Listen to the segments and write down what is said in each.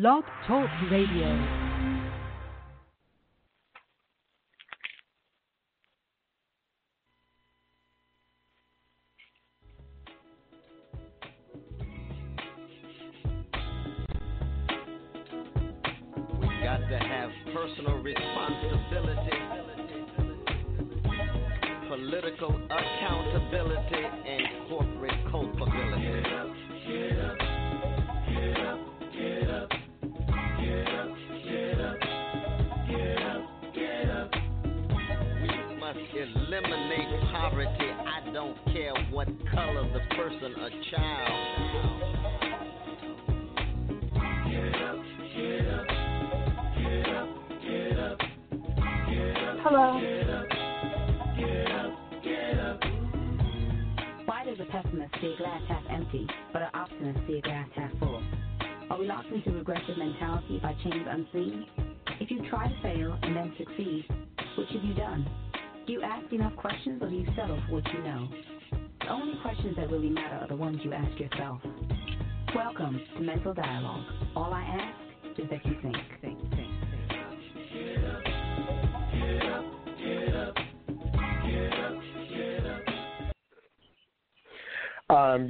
Blog Talk Radio.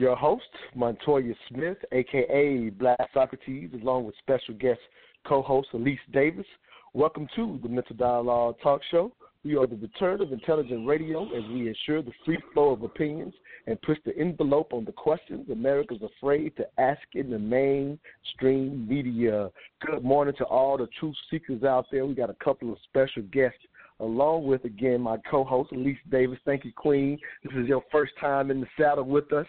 Your host, Montoya Smith, aka Black Socrates, along with special guest co-host Elise Davis. Welcome to the Mental Dialogue Talk Show. We are the return of intelligent radio as we ensure the free flow of opinions and push the envelope on the questions America's afraid to ask in the mainstream media. Good morning to all the truth seekers out there. We got a couple of special guests along with again my co-host Elise Davis. Thank you, Queen. This is your first time in the saddle with us,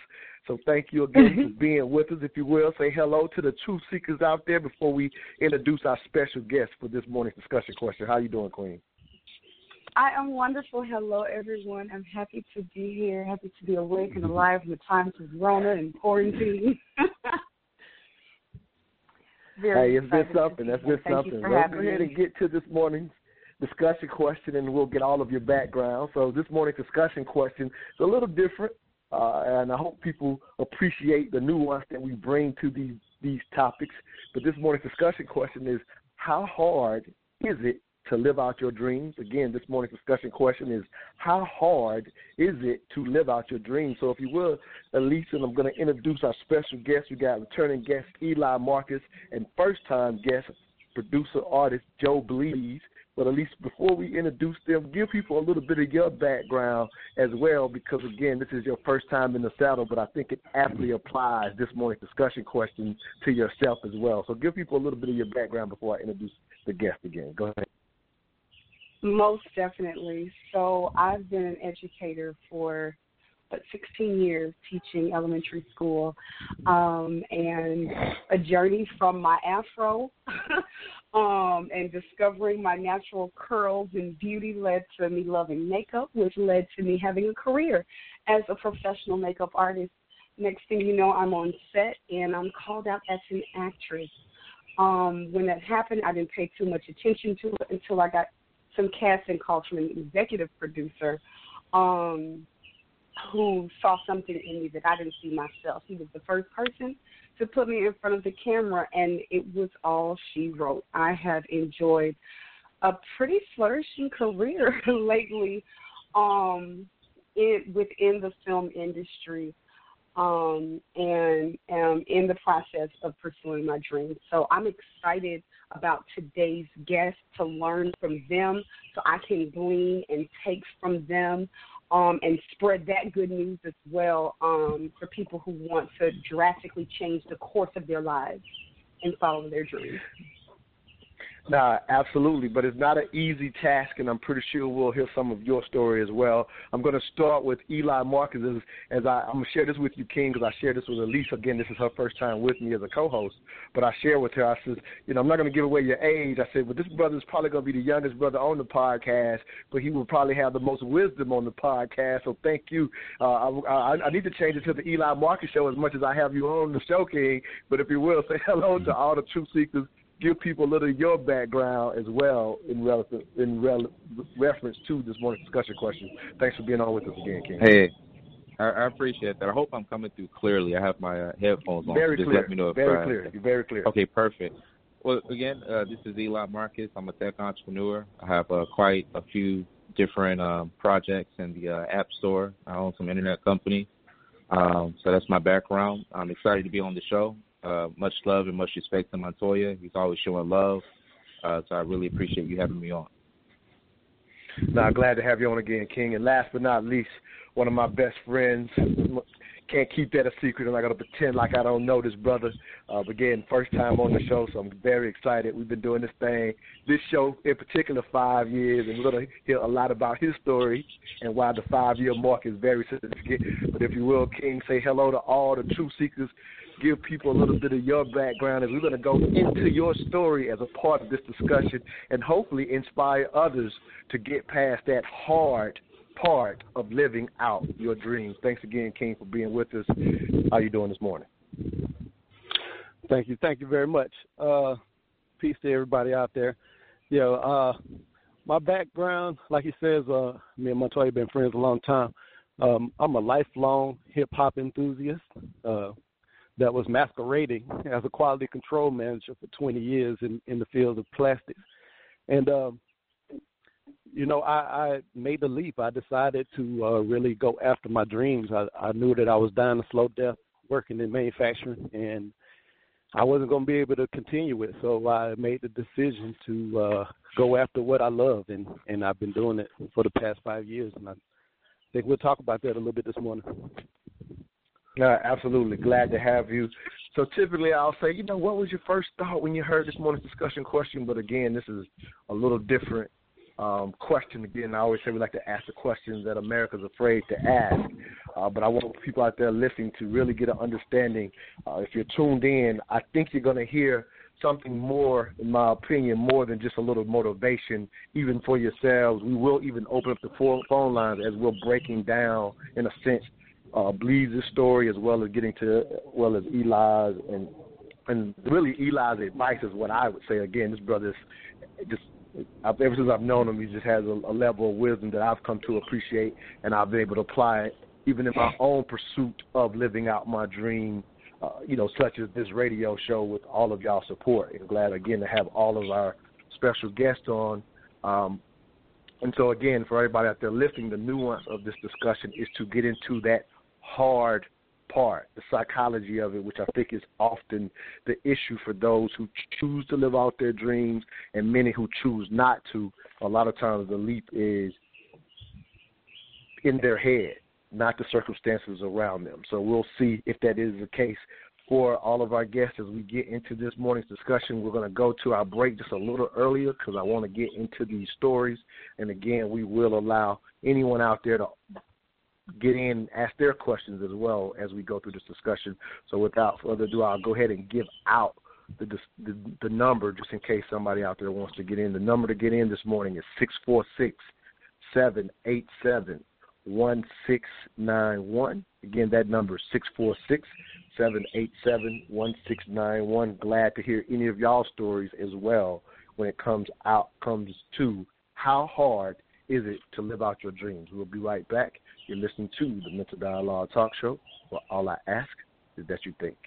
so thank you again for mm-hmm. being with us. If you will, say hello to the truth seekers out there before we introduce our special guest for this morning's discussion question. How you doing, Queen? I am wonderful. Hello, everyone. I'm happy to be here. Happy to be awake and mm-hmm. alive in the times of Rona and quarantine. Hey, it's been something. That's been something. Let's go ahead and get to this morning's discussion question, and we'll get all of your background. So this morning's discussion question is a little different, uh, and I hope people appreciate the nuance that we bring to these these topics. But this morning's discussion question is: How hard is it to live out your dreams? Again, this morning's discussion question is: How hard is it to live out your dreams? So, if you will, Elise, and I'm going to introduce our special guest. We got returning guest Eli Marcus and first-time guest producer artist Joe Blees. But Elise before we introduce them, give people a little bit of your background as well, because again, this is your first time in the saddle, but I think it aptly applies this morning's discussion question to yourself as well. So give people a little bit of your background before I introduce the guest again. Go ahead. Most definitely. So I've been an educator for but 16 years teaching elementary school, um, and a journey from my afro um, and discovering my natural curls and beauty led to me loving makeup, which led to me having a career as a professional makeup artist. Next thing you know, I'm on set and I'm called out as an actress. Um, when that happened, I didn't pay too much attention to it until I got some casting calls from an executive producer um, who saw something in me that I didn't see myself. He was the first person to put me in front of the camera, and it was all she wrote. I have enjoyed a pretty flourishing career lately um, in, within the film industry um, and am in the process of pursuing my dreams. So I'm excited about today's guests to learn from them so I can glean and take from them um, and spread that good news as well um, for people who want to drastically change the course of their lives and follow their dreams. Nah, absolutely, but it's not an easy task, and I'm pretty sure we'll hear some of your story as well. I'm going to start with Eli Marcus as, as I, I'm going to share this with you, King, because I shared this with Elise. Again, this is her first time with me as a co-host, but I share with her. I said, you know, I'm not going to give away your age. I said, but this brother is probably going to be the youngest brother on the podcast, but he will probably have the most wisdom on the podcast. So thank you. Uh, I, I, I need to change it to the Eli Marcus show as much as I have you on the show, King. But if you will, say hello to all the truth seekers give people a little of your background as well in relative in rel- reference to this morning's discussion question. Thanks for being on with us again, King. Hey, I, I appreciate that. I hope I'm coming through clearly. I have my uh, headphones on. Very Just clear. let me know if very uh, clear. You're very clear. Okay, perfect. Well, again, uh, this is Eli Marcus. I'm a tech entrepreneur. I have uh, quite a few different um, projects in the uh, App Store. I own some internet companies. Um, so that's my background. I'm excited to be on the show. Uh, much love and much respect to Montoya. He's always showing love. Uh, so I really appreciate you having me on. Now, glad to have you on again, King. And last but not least, one of my best friends. Can't keep that a secret. I'm not to pretend like I don't know this brother. Uh, again, first time on the show, so I'm very excited. We've been doing this thing, this show in particular, five years, and we're going to hear a lot about his story and why the five year mark is very significant. But if you will, King, say hello to all the truth seekers give people a little bit of your background as we're going to go into your story as a part of this discussion and hopefully inspire others to get past that hard part of living out your dreams. Thanks again, King, for being with us. How are you doing this morning? Thank you. Thank you very much. Uh, peace to everybody out there. Yeah, uh, my background, like he says, uh, me and Montoya have been friends a long time. Um, I'm a lifelong hip hop enthusiast. Uh, that was masquerading as a quality control manager for 20 years in, in the field of plastics. And, um, you know, I, I made the leap. I decided to uh, really go after my dreams. I, I knew that I was dying a slow death working in manufacturing, and I wasn't going to be able to continue it. So I made the decision to uh, go after what I love, and, and I've been doing it for the past five years. And I think we'll talk about that a little bit this morning. Uh, absolutely. Glad to have you. So typically I'll say, you know, what was your first thought when you heard this morning's discussion question? But again, this is a little different um, question. Again, I always say we like to ask the questions that America's afraid to ask. Uh, but I want people out there listening to really get an understanding. Uh, if you're tuned in, I think you're going to hear something more, in my opinion, more than just a little motivation, even for yourselves. We will even open up the phone lines as we're breaking down, in a sense, uh, Blees' story as well as getting to well as Eli's and and really Eli's advice is what I would say. Again, this brother's just ever since I've known him, he just has a, a level of wisdom that I've come to appreciate, and I've been able to apply it even in my own pursuit of living out my dream. Uh, you know, such as this radio show with all of y'all support. And glad again to have all of our special guests on. Um, and so again, for everybody out there listening, the nuance of this discussion is to get into that hard part, the psychology of it, which I think is often the issue for those who choose to live out their dreams and many who choose not to. A lot of times the leap is in their head, not the circumstances around them. So we'll see if that is the case for all of our guests as we get into this morning's discussion. We're going to go to our break just a little earlier because I want to get into these stories. And again, we will allow anyone out there to get in, ask their questions as well as we go through this discussion. So without further ado, I'll go ahead and give out the, the, the number just in case somebody out there wants to get in. The number to get in this morning is six four six seven eight seven one six nine one. Again, that number is six four six seven eight seven one six nine one. Glad to hear any of y'all stories as well when it comes out comes to how hard is it to live out your dreams. We'll be right back you're listening to the Mental Dialogue Talk Show, where all I ask is that you think.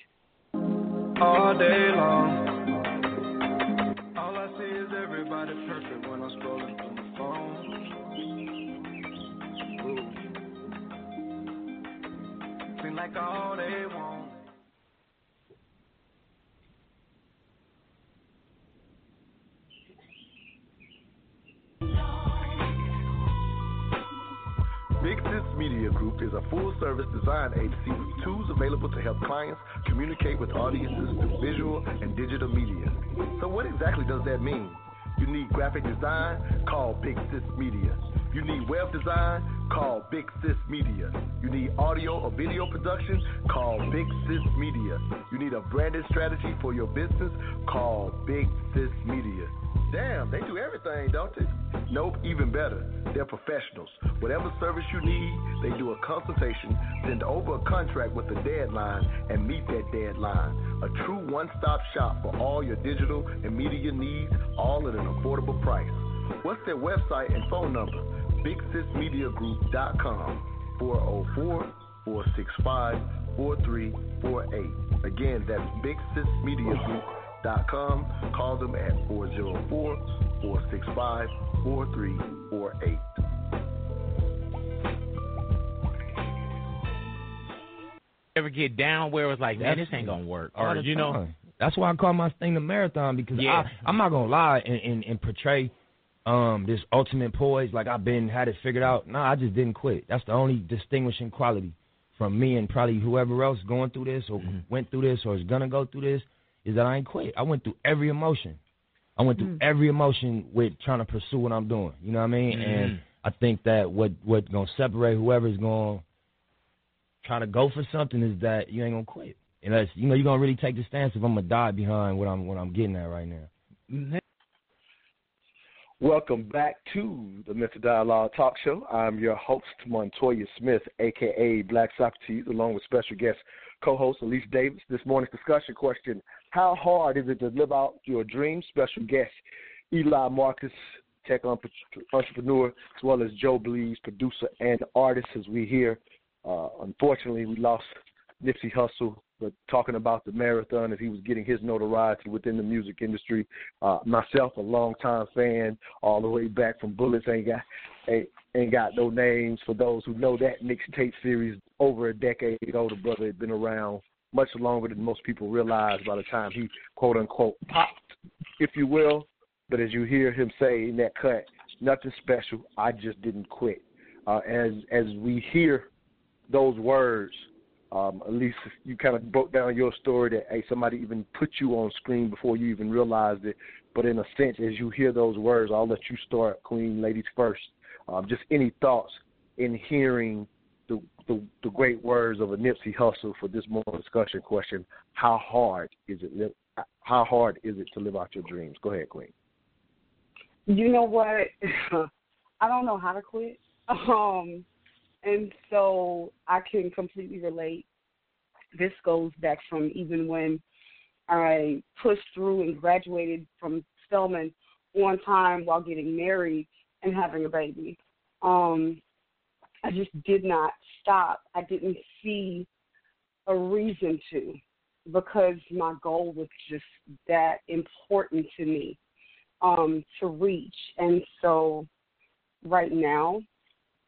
All day long. All I see is everybody perfect when I'm scrolling through my phone. Ooh. Seem like all they want Media Group is a full service design agency with tools available to help clients communicate with audiences through visual and digital media. So, what exactly does that mean? You need graphic design? Call Big Sis Media. You need web design? Call Big Sis Media. You need audio or video production? Call Big Sis Media. You need a branded strategy for your business? Call Big Sis Media. Damn, they do everything, don't they? Nope, even better. They're professionals. Whatever service you need, they do a consultation, send over a contract with a deadline, and meet that deadline. A true one stop shop for all your digital and media needs, all at an affordable price. What's their website and phone number? BigSisMediaGroup.com 404 465 4348. Again, that's Big Sis Media Group com. Call them at 404 465 4348. Ever get down where it's like, man, this ain't gonna work, or you know, that's why I call my thing the marathon because yeah. I, I'm not gonna lie and, and, and portray um this ultimate poise like I've been had it figured out. No, I just didn't quit. That's the only distinguishing quality from me and probably whoever else going through this or mm-hmm. went through this or is gonna go through this is that I ain't quit. I went through every emotion. I went through mm. every emotion with trying to pursue what I'm doing. You know what I mean? Mm. And I think that what what gonna separate whoever's gonna try to go for something is that you ain't gonna quit. Unless you know you're gonna really take the stance if I'm gonna die behind what I'm what I'm getting at right now. Welcome back to the Mental Dialogue Talk Show. I'm your host, Montoya Smith, aka Black Socrates, along with special guest co-host Elise Davis. This morning's discussion question: How hard is it to live out your dreams? Special guest Eli Marcus, tech entrepreneur, as well as Joe Blees, producer and artist. As we hear, uh, unfortunately, we lost Nipsey Hussle but talking about the marathon as he was getting his notoriety within the music industry. Uh, myself, a longtime fan, all the way back from Bullets Ain't Got ain't, ain't Got No Names. For those who know that mixtape series, over a decade ago, the brother had been around much longer than most people realize by the time he quote unquote popped, if you will. But as you hear him say in that cut, nothing special. I just didn't quit. Uh, as as we hear those words um, Elise you kind of broke down your story that hey somebody even put you on screen before you even realized it. But in a sense, as you hear those words, I'll let you start, Queen, ladies first. Um, just any thoughts in hearing the, the, the great words of a Nipsey Hussle for this morning discussion question: How hard is it? How hard is it to live out your dreams? Go ahead, Queen. You know what? I don't know how to quit. Um, and so I can completely relate. This goes back from even when I pushed through and graduated from Spelman on time while getting married and having a baby. Um, I just did not stop. I didn't see a reason to because my goal was just that important to me um, to reach. And so right now,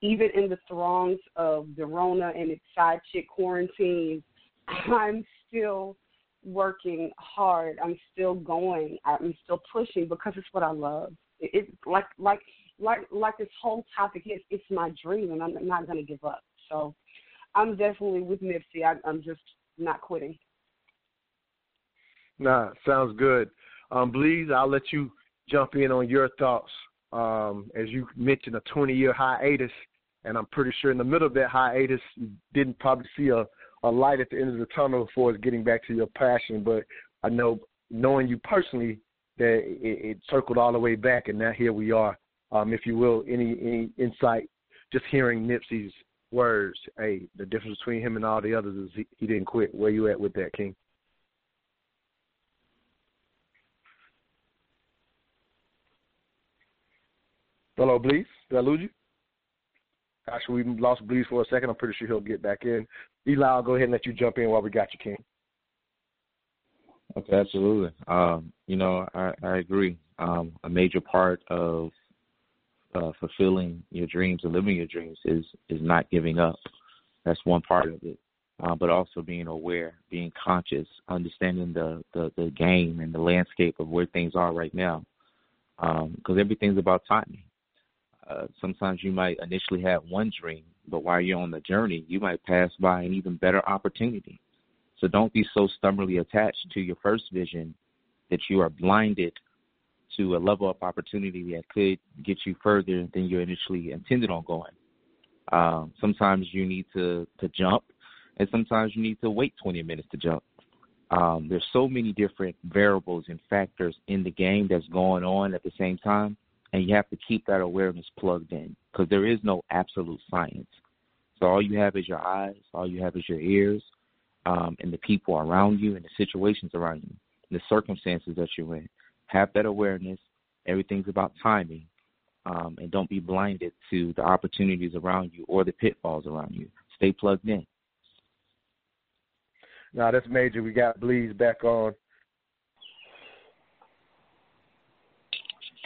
even in the throngs of the Rona and its side chick quarantine, I'm still working hard. I'm still going. I'm still pushing because it's what I love. It's it, like like like like this whole topic is it's my dream, and I'm not going to give up. So I'm definitely with Nipsey. I, I'm just not quitting. Nah, sounds good. Um, Blees, I'll let you jump in on your thoughts. Um, as you mentioned, a 20 year hiatus and I'm pretty sure in the middle of that hiatus, you didn't probably see a, a light at the end of the tunnel for getting back to your passion. But I know, knowing you personally, that it, it circled all the way back, and now here we are. Um, if you will, any any insight, just hearing Nipsey's words, hey, the difference between him and all the others is he, he didn't quit. Where you at with that, King? Hello, Blees. Did I lose you? Actually, we lost Blees for a second. I'm pretty sure he'll get back in. Eli, I'll go ahead and let you jump in while we got you, King. Okay, absolutely. Um, you know, I, I agree. Um, a major part of uh, fulfilling your dreams and living your dreams is is not giving up. That's one part of it. Uh, but also being aware, being conscious, understanding the, the, the game and the landscape of where things are right now. Because um, everything's about timing. Uh, sometimes you might initially have one dream, but while you're on the journey, you might pass by an even better opportunity. So don't be so stubbornly attached to your first vision that you are blinded to a level of opportunity that could get you further than you initially intended on going. Um, sometimes you need to, to jump, and sometimes you need to wait 20 minutes to jump. Um, there's so many different variables and factors in the game that's going on at the same time and you have to keep that awareness plugged in because there is no absolute science. So all you have is your eyes, all you have is your ears, um, and the people around you and the situations around you, and the circumstances that you're in. Have that awareness. Everything's about timing, um, and don't be blinded to the opportunities around you or the pitfalls around you. Stay plugged in. Now that's major. We got Blees back on.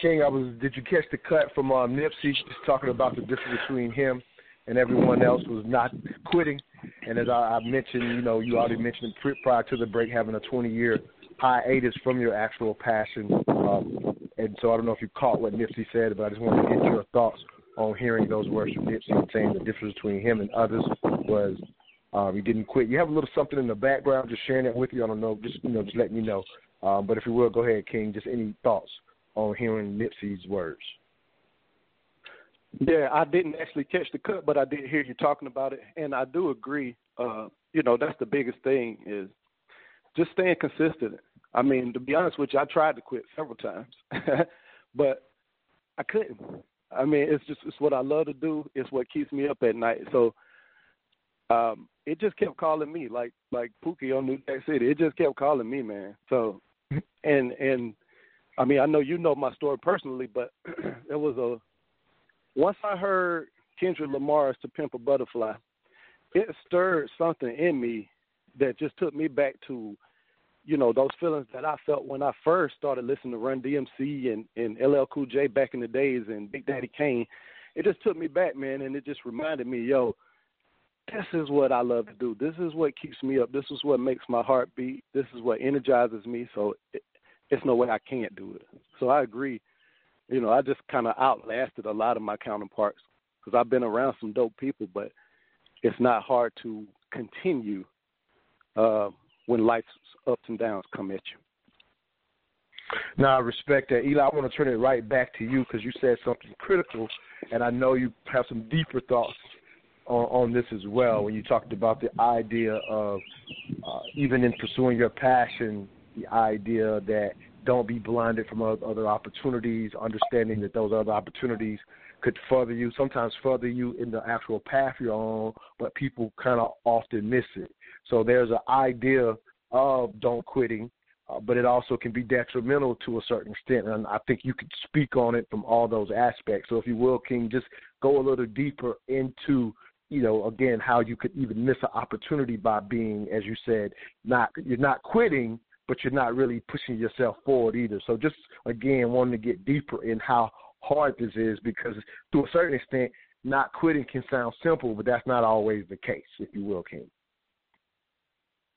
King, I was. Did you catch the cut from uh, Nipsey just talking about the difference between him and everyone else was not quitting? And as I, I mentioned, you know, you already mentioned prior to the break having a 20-year hiatus from your actual passion. Um, and so I don't know if you caught what Nipsey said, but I just wanted to get your thoughts on hearing those words from Nipsey saying the difference between him and others was um, he didn't quit. You have a little something in the background, just sharing it with you. I don't know, just you know, just letting you know. Um, but if you will, go ahead, King. Just any thoughts on hearing Nipsey's words? Yeah, I didn't actually catch the cut, but I did hear you talking about it, and I do agree. Uh, you know, that's the biggest thing is just staying consistent. I mean, to be honest with you, I tried to quit several times, but I couldn't. I mean, it's just it's what I love to do. It's what keeps me up at night. So um, it just kept calling me, like like Pookie on New Jack City. It just kept calling me, man. So and and I mean, I know you know my story personally, but it was a once I heard Kendrick Lamar's "To Pimp a Butterfly," it stirred something in me that just took me back to, you know, those feelings that I felt when I first started listening to Run DMC and and LL Cool J back in the days and Big Daddy Kane. It just took me back, man, and it just reminded me, yo, this is what I love to do. This is what keeps me up. This is what makes my heart beat. This is what energizes me. So it, it's no way I can't do it. So I agree. You know, I just kind of outlasted a lot of my counterparts because I've been around some dope people, but it's not hard to continue uh, when life's ups and downs come at you. Now, I respect that. Eli, I want to turn it right back to you because you said something critical, and I know you have some deeper thoughts on, on this as well when you talked about the idea of uh, even in pursuing your passion, the idea that don't be blinded from other opportunities, understanding that those other opportunities could further you, sometimes further you in the actual path you're on, but people kind of often miss it. So there's an idea of don't quitting, uh, but it also can be detrimental to a certain extent. And I think you could speak on it from all those aspects. So if you will, King, just go a little deeper into you know, again, how you could even miss an opportunity by being, as you said, not you're not quitting, but you're not really pushing yourself forward either. So just again, wanting to get deeper in how hard this is because to a certain extent, not quitting can sound simple, but that's not always the case, if you will, King.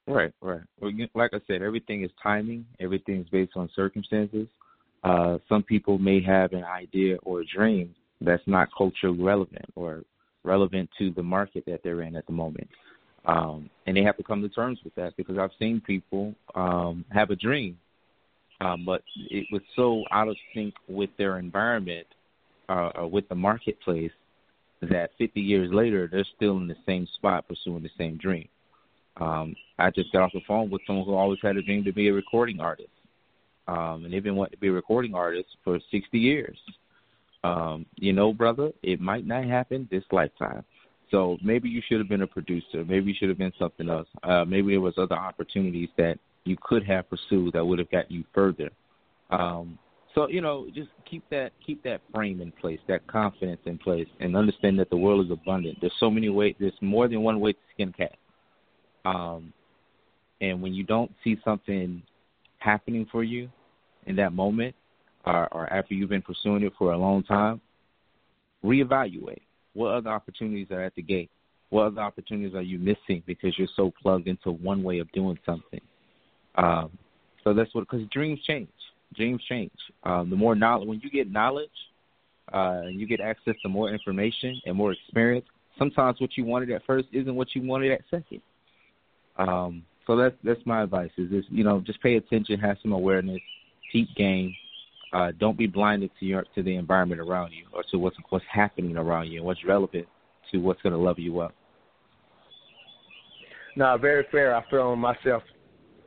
Right, right. Well, like I said, everything is timing. Everything is based on circumstances. Uh, some people may have an idea or a dream that's not culturally relevant or relevant to the market that they're in at the moment. Um, and they have to come to terms with that because I've seen people um, have a dream, um, but it was so out of sync with their environment uh, or with the marketplace that 50 years later they're still in the same spot pursuing the same dream. Um, I just got off the phone with someone who always had a dream to be a recording artist, um, and they've been wanting to be a recording artist for 60 years um, you know, brother, it might not happen this lifetime. So maybe you should have been a producer. Maybe you should have been something else. Uh, maybe there was other opportunities that you could have pursued that would have got you further. Um, so you know, just keep that keep that frame in place, that confidence in place, and understand that the world is abundant. There's so many ways. There's more than one way to skin cat. Um, and when you don't see something happening for you in that moment, or, or after you've been pursuing it for a long time, reevaluate. What other opportunities are at the gate? What other opportunities are you missing because you're so plugged into one way of doing something? Um, so that's what, because dreams change. Dreams change. Um, the more knowledge, when you get knowledge, uh, you get access to more information and more experience, sometimes what you wanted at first isn't what you wanted at second. Um, so that's that's my advice. Is this you know just pay attention, have some awareness, keep game, uh, don't be blinded to your to the environment around you or to what's what's happening around you and what's relevant to what's going to level you up. No, very fair. I feel myself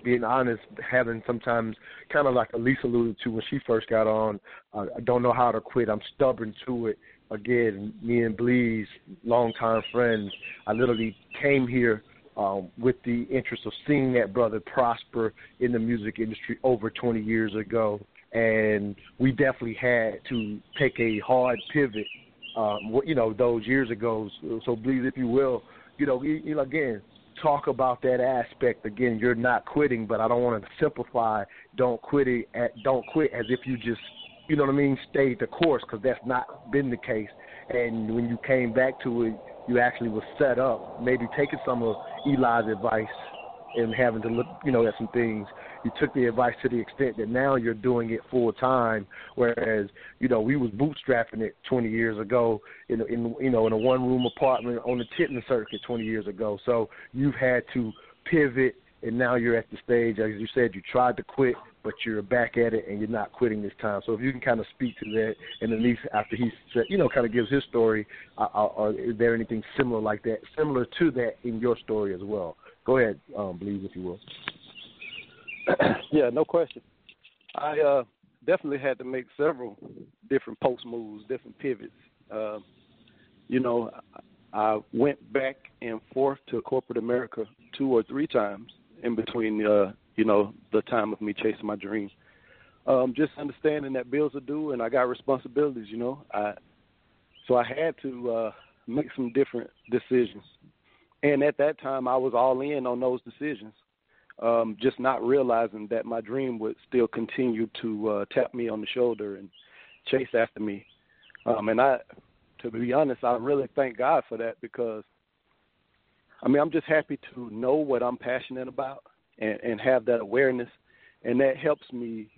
being honest, having sometimes kind of like Elise alluded to when she first got on. Uh, I don't know how to quit. I'm stubborn to it. Again, me and Blees, longtime friends. I literally came here um, with the interest of seeing that brother prosper in the music industry over 20 years ago and we definitely had to take a hard pivot. Um, you know, those years ago. So Blees, if you will, you know, you, know, again, talk about that aspect. Again, you're not quitting, but I don't want to simplify. Don't quit it. At, don't quit as if you just you know what I mean, stayed the course because that's not been the case. And when you came back to it, you actually was set up, maybe taking some of Eli's advice and having to look, you know, at some things. You took the advice to the extent that now you're doing it full time, whereas you know we was bootstrapping it 20 years ago in, in you know in a one room apartment on the Chitlin circuit 20 years ago. So you've had to pivot, and now you're at the stage, as you said, you tried to quit, but you're back at it and you're not quitting this time. So if you can kind of speak to that, and Elise after he said, you know, kind of gives his story, uh, uh, is there anything similar like that, similar to that in your story as well? Go ahead, um, Blees, if you will. yeah, no question. I uh, definitely had to make several different post moves, different pivots. Uh, you know, I went back and forth to corporate America two or three times in between, uh, you know, the time of me chasing my dream. Um, just understanding that bills are due and I got responsibilities, you know. I so I had to uh, make some different decisions and at that time, I was all in on those decisions, um, just not realizing that my dream would still continue to uh, tap me on the shoulder and chase after me. Um, and I, to be honest, I really thank God for that because, I mean, I'm just happy to know what I'm passionate about and, and have that awareness, and that helps me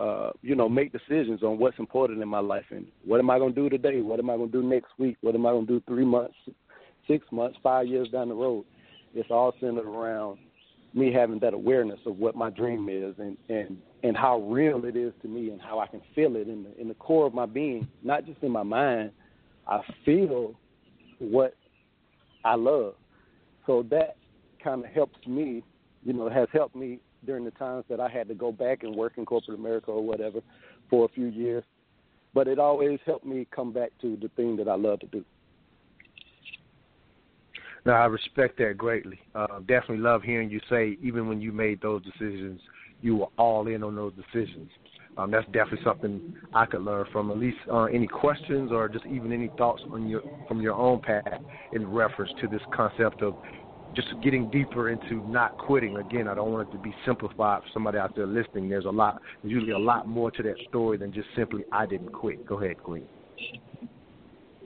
uh, you know, make decisions on what's important in my life and what am I going to do today? What am I going to do next week? What am I going to do three months, six months, five years down the road, it's all centered around me having that awareness of what my dream is and and and how real it is to me and how I can feel it in the in the core of my being, not just in my mind. I feel what I love. So that kind of helps me, you know, has helped me during the times that I had to go back and work in corporate America or whatever for a few years. But it always helped me come back to the thing that I love to do. No, I respect that greatly. Uh, definitely love hearing you say, even when you made those decisions, you were all in on those decisions. Um, that's definitely something I could learn from. Elise uh, any questions or just even any thoughts on your from your own path in reference to this concept of just getting deeper into not quitting. Again, I don't want it to be simplified for somebody out there listening. There's a lot, there's usually a lot more to that story than just simply I didn't quit. Go ahead, Queen.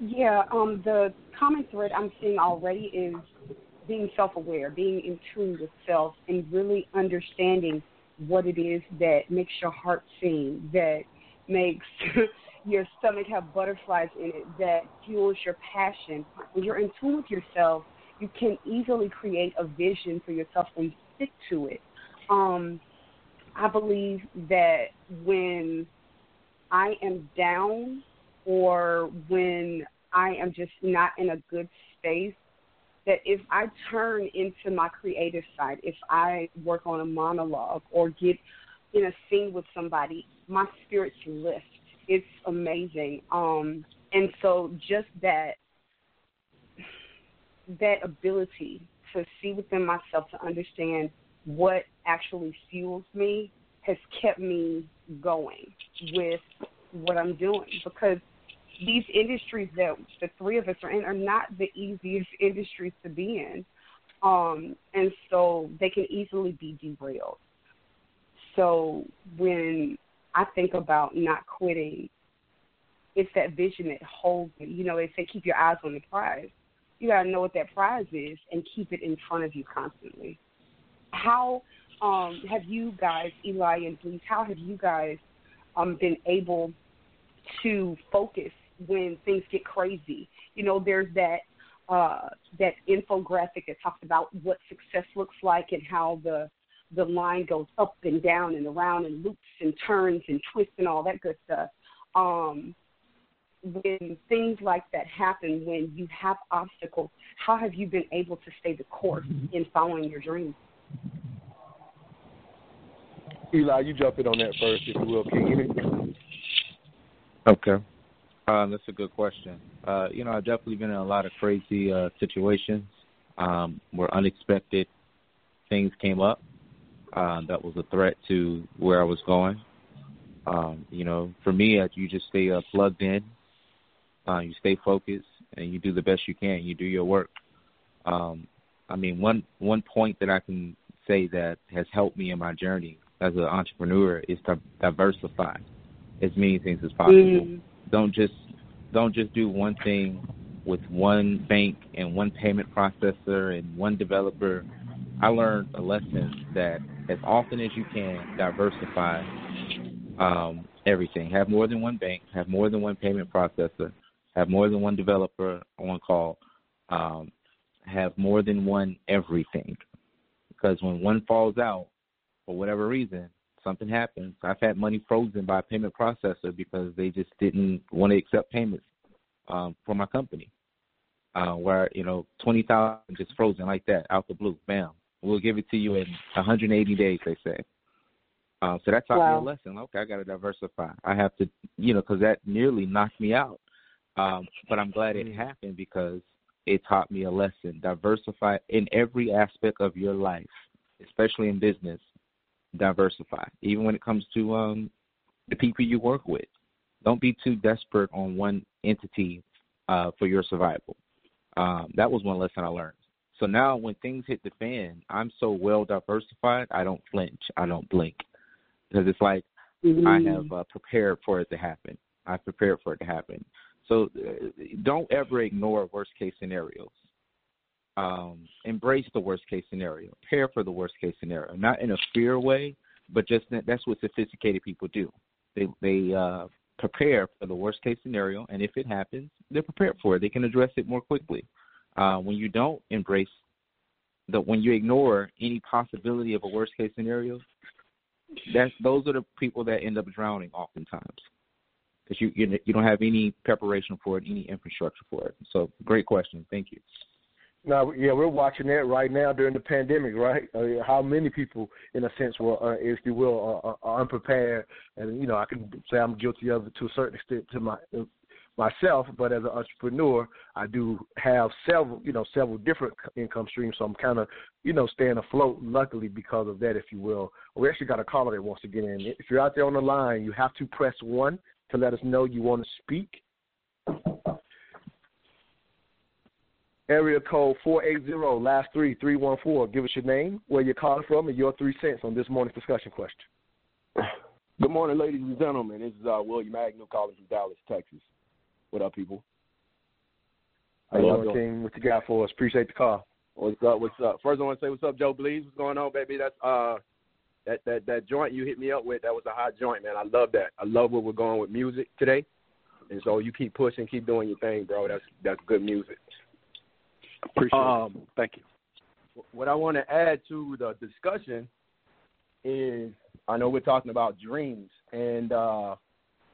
Yeah, um, the common thread I'm seeing already is being self aware, being in tune with self, and really understanding what it is that makes your heart sing, that makes your stomach have butterflies in it, that fuels your passion. When you're in tune with yourself, you can easily create a vision for yourself and stick to it. Um, I believe that when I am down or when I am just not in a good space, that if I turn into my creative side, if I work on a monologue or get in a scene with somebody, my spirits lift. It's amazing. Um, and so just that that ability to see within myself to understand what actually fuels me has kept me going with what I'm doing because these industries that the three of us are in are not the easiest industries to be in. Um, and so they can easily be derailed. So when I think about not quitting, it's that vision that holds me. You know, they say keep your eyes on the prize. You gotta know what that prize is and keep it in front of you constantly. How um, have you guys, Eli and Blees, how have you guys um, been able to focus when things get crazy. You know, there's that uh, that infographic that talks about what success looks like and how the the line goes up and down and around and loops and turns and twists and all that good stuff. Um, when things like that happen, when you have obstacles, how have you been able to stay the course in following your dreams? Eli, you jump in on that first, if you will, King. Okay. Um, that's a good question. Uh, you know, I've definitely been in a lot of crazy uh, situations um, where unexpected things came up uh, that was a threat to where I was going. Um, you know, for me, uh, you just stay uh, plugged in, uh, you stay focused, and you do the best you can. You do your work. Um, I mean, one one point that I can say that has helped me in my journey as an entrepreneur is to diversify as many things as possible. Mm. Don't just don't just do one thing with one bank and one payment processor and one developer. I learned a lesson that as often as you can, diversify um, everything. Have more than one bank, have more than one payment processor, have more than one developer on call, um, have more than one everything. Because when one falls out, for whatever reason, something happens. I've had money frozen by a payment processor because they just didn't want to accept payments um, for my company. Uh, where you know twenty thousand just frozen like that out the blue, bam. We'll give it to you in 180 days, they say. Um, so that taught wow. me a lesson. Okay, I got to diversify. I have to, you know, because that nearly knocked me out. Um, but I'm glad it mm. happened because it taught me a lesson. Diversify in every aspect of your life, especially in business. Diversify, even when it comes to um, the people you work with. Don't be too desperate on one entity uh, for your survival. Um, that was one lesson I learned. So now when things hit the fan, I'm so well diversified, I don't flinch, I don't blink. Because it's like mm-hmm. I have uh, prepared for it to happen. I prepared for it to happen. So uh, don't ever ignore worst case scenarios. Um, embrace the worst case scenario. Prepare for the worst case scenario. Not in a fear way, but just that's what sophisticated people do. They they uh, prepare for the worst case scenario, and if it happens, they're prepared for it. They can address it more quickly. Uh, when you don't embrace the when you ignore any possibility of a worst case scenario, that's those are the people that end up drowning oftentimes because you you don't have any preparation for it, any infrastructure for it. So great question. Thank you. Now, yeah, we're watching that right now during the pandemic, right? Uh, how many people, in a sense, were, uh, if you will, are, are unprepared, and you know, I can say I'm guilty of it to a certain extent to my myself, but as an entrepreneur, I do have several, you know, several different income streams. So I'm kind of, you know, staying afloat. Luckily, because of that, if you will. We actually got a caller that wants to get in. If you're out there on the line, you have to press one to let us know you want to speak. Area code 480, last three, 314. Give us your name, where you're calling from, and your three cents on this morning's discussion question. Good morning, ladies and gentlemen. This is uh, William Agnew calling from Dallas, Texas. What up, people? Hello, King. What you got for us? Appreciate the call. What's up? What's up? First, I want to say what's up, Joe Blees. What's going on, baby? That's uh, that that that joint you hit me up with. That was a hot joint, man. I love that. I love where we're going with music today, and so you keep pushing, keep doing your thing, bro. That's that's good music. Appreciate um, it. Thank you. What I want to add to the discussion is I know we're talking about dreams, and uh,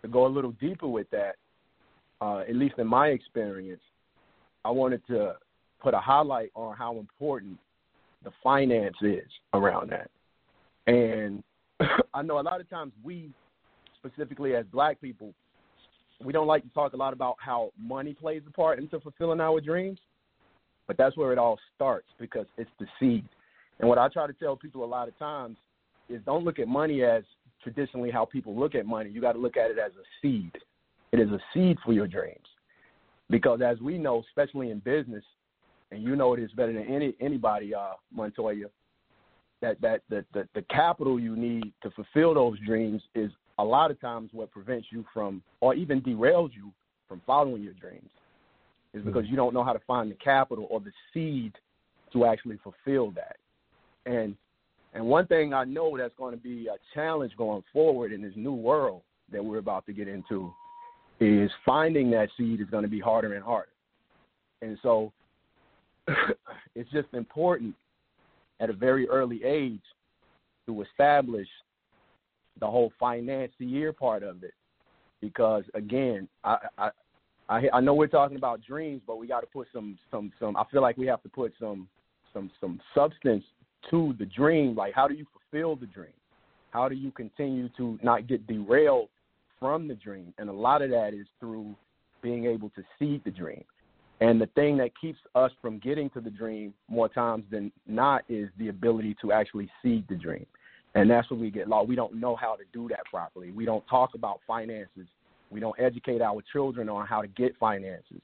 to go a little deeper with that, uh, at least in my experience, I wanted to put a highlight on how important the finance is around that. And I know a lot of times we, specifically as black people, we don't like to talk a lot about how money plays a part into fulfilling our dreams, but that's where it all starts because it's the seed. And what I try to tell people a lot of times is don't look at money as traditionally how people look at money. You got to look at it as a seed. It is a seed for your dreams. Because as we know, especially in business, and you know it is better than any anybody, uh, Montoya, that that the, the the capital you need to fulfill those dreams is a lot of times what prevents you from, or even derails you from following your dreams, is hmm. because you don't know how to find the capital or the seed to actually fulfill that. And and one thing I know that's going to be a challenge going forward in this new world that we're about to get into is finding that seed is going to be harder and harder. And so it's just important at a very early age to establish the whole financier part of it. Because again, I, I I I know we're talking about dreams, but we got to put some some some. I feel like we have to put some some some substance to the dream. Like, how do you fulfill the dream? How do you continue to not get derailed from the dream. And a lot of that is through being able to see the dream. And the thing that keeps us from getting to the dream more times than not is the ability to actually see the dream. And that's what we get lost. We don't know how to do that properly. We don't talk about finances. We don't educate our children on how to get finances.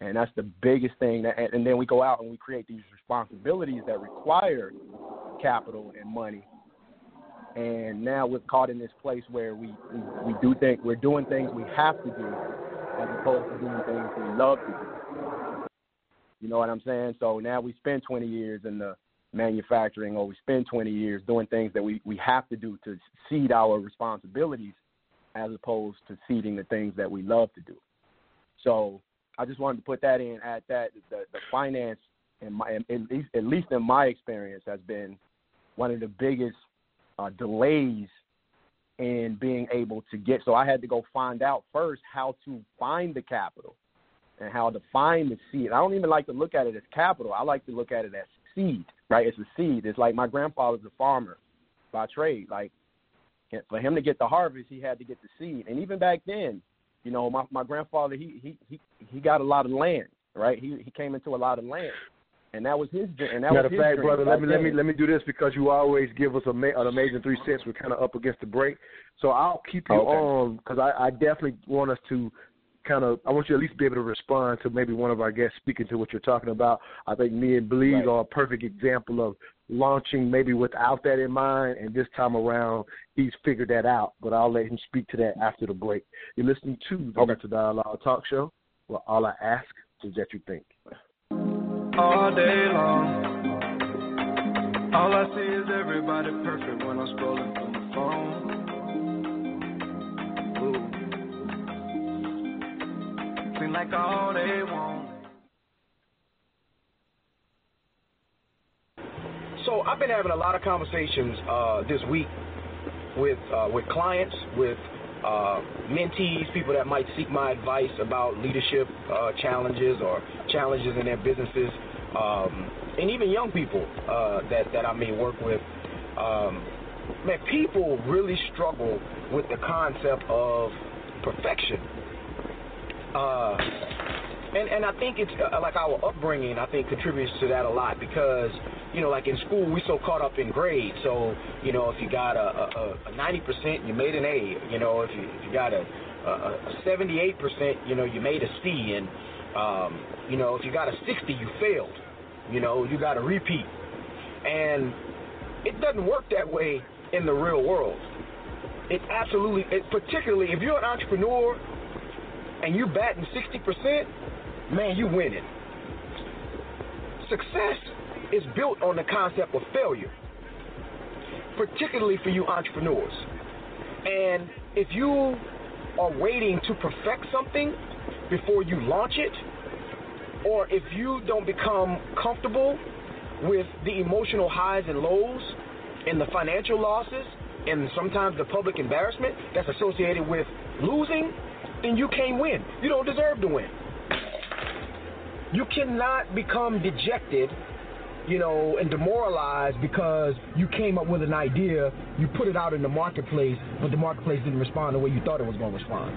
And that's the biggest thing. That, and then we go out and we create these responsibilities that require capital and money and now we're caught in this place where we we, we do think we're doing things we have to do as opposed to doing things we love to do. You know what I'm saying? So now we spend 20 years in the manufacturing or we spend 20 years doing things that we, we have to do to seed our responsibilities as opposed to seeding the things that we love to do. So I just wanted to put that in at that the, the finance in my at least at least in my experience has been one of the biggest uh, delays in being able to get. So I had to go find out first how to find the capital and how to find the seed. I don't even like to look at it as capital. I like to look at it as seed, right? It's a seed. It's like my grandfather's a farmer by trade. Like for him to get the harvest, he had to get the seed. And even back then, you know, my my grandfather he he he he got a lot of land, right? He he came into a lot of land. And that was his and that Matter was of fact, brother, let me then. let me let me do this because you always give us a ma- an amazing three cents. We're kind of up against the break, so I'll keep you Okay. on because I, I definitely want us to kind of I want you to at least be able to respond to maybe one of our guests speaking to what you're talking about. I think me and Blees Right. are a perfect example of launching maybe without that in mind, and this time around he's figured that out. But I'll let him speak to that after the break. You're listening to the Mental Dialogue Talk Show. Well, all I ask is that you think. all day long. All I see is everybody perfect when I'm scrolling like all they want. So I've been having a lot of conversations uh, this week with uh, with clients, with uh, mentees, people that might seek my advice about leadership uh, challenges or challenges in their businesses, um, and even young people uh, that that I may work with. Um, man, people really struggle with the concept of perfection. Uh, and and I think it's uh, like our upbringing. I think contributes to that a lot because you know, like in school, we're so caught up in grades. So you know, if you got a a ninety percent, you made an A. You know, if you if you got a a seventy eight percent, you know, you made a C. And um, you know, if you got a sixty, you failed. You know, you got to repeat. And it doesn't work that way in the real world. It absolutely, it, particularly if you're an entrepreneur and you're batting 60%, man, you winning. Success is built on the concept of failure, particularly for you entrepreneurs. And if you are waiting to perfect something before you launch it, or if you don't become comfortable with the emotional highs and lows and the financial losses and sometimes the public embarrassment that's associated with losing, then you can't win. You don't deserve to win. You cannot become dejected, you know, and demoralized because you came up with an idea, you put it out in the marketplace, but the marketplace didn't respond the way you thought it was going to respond.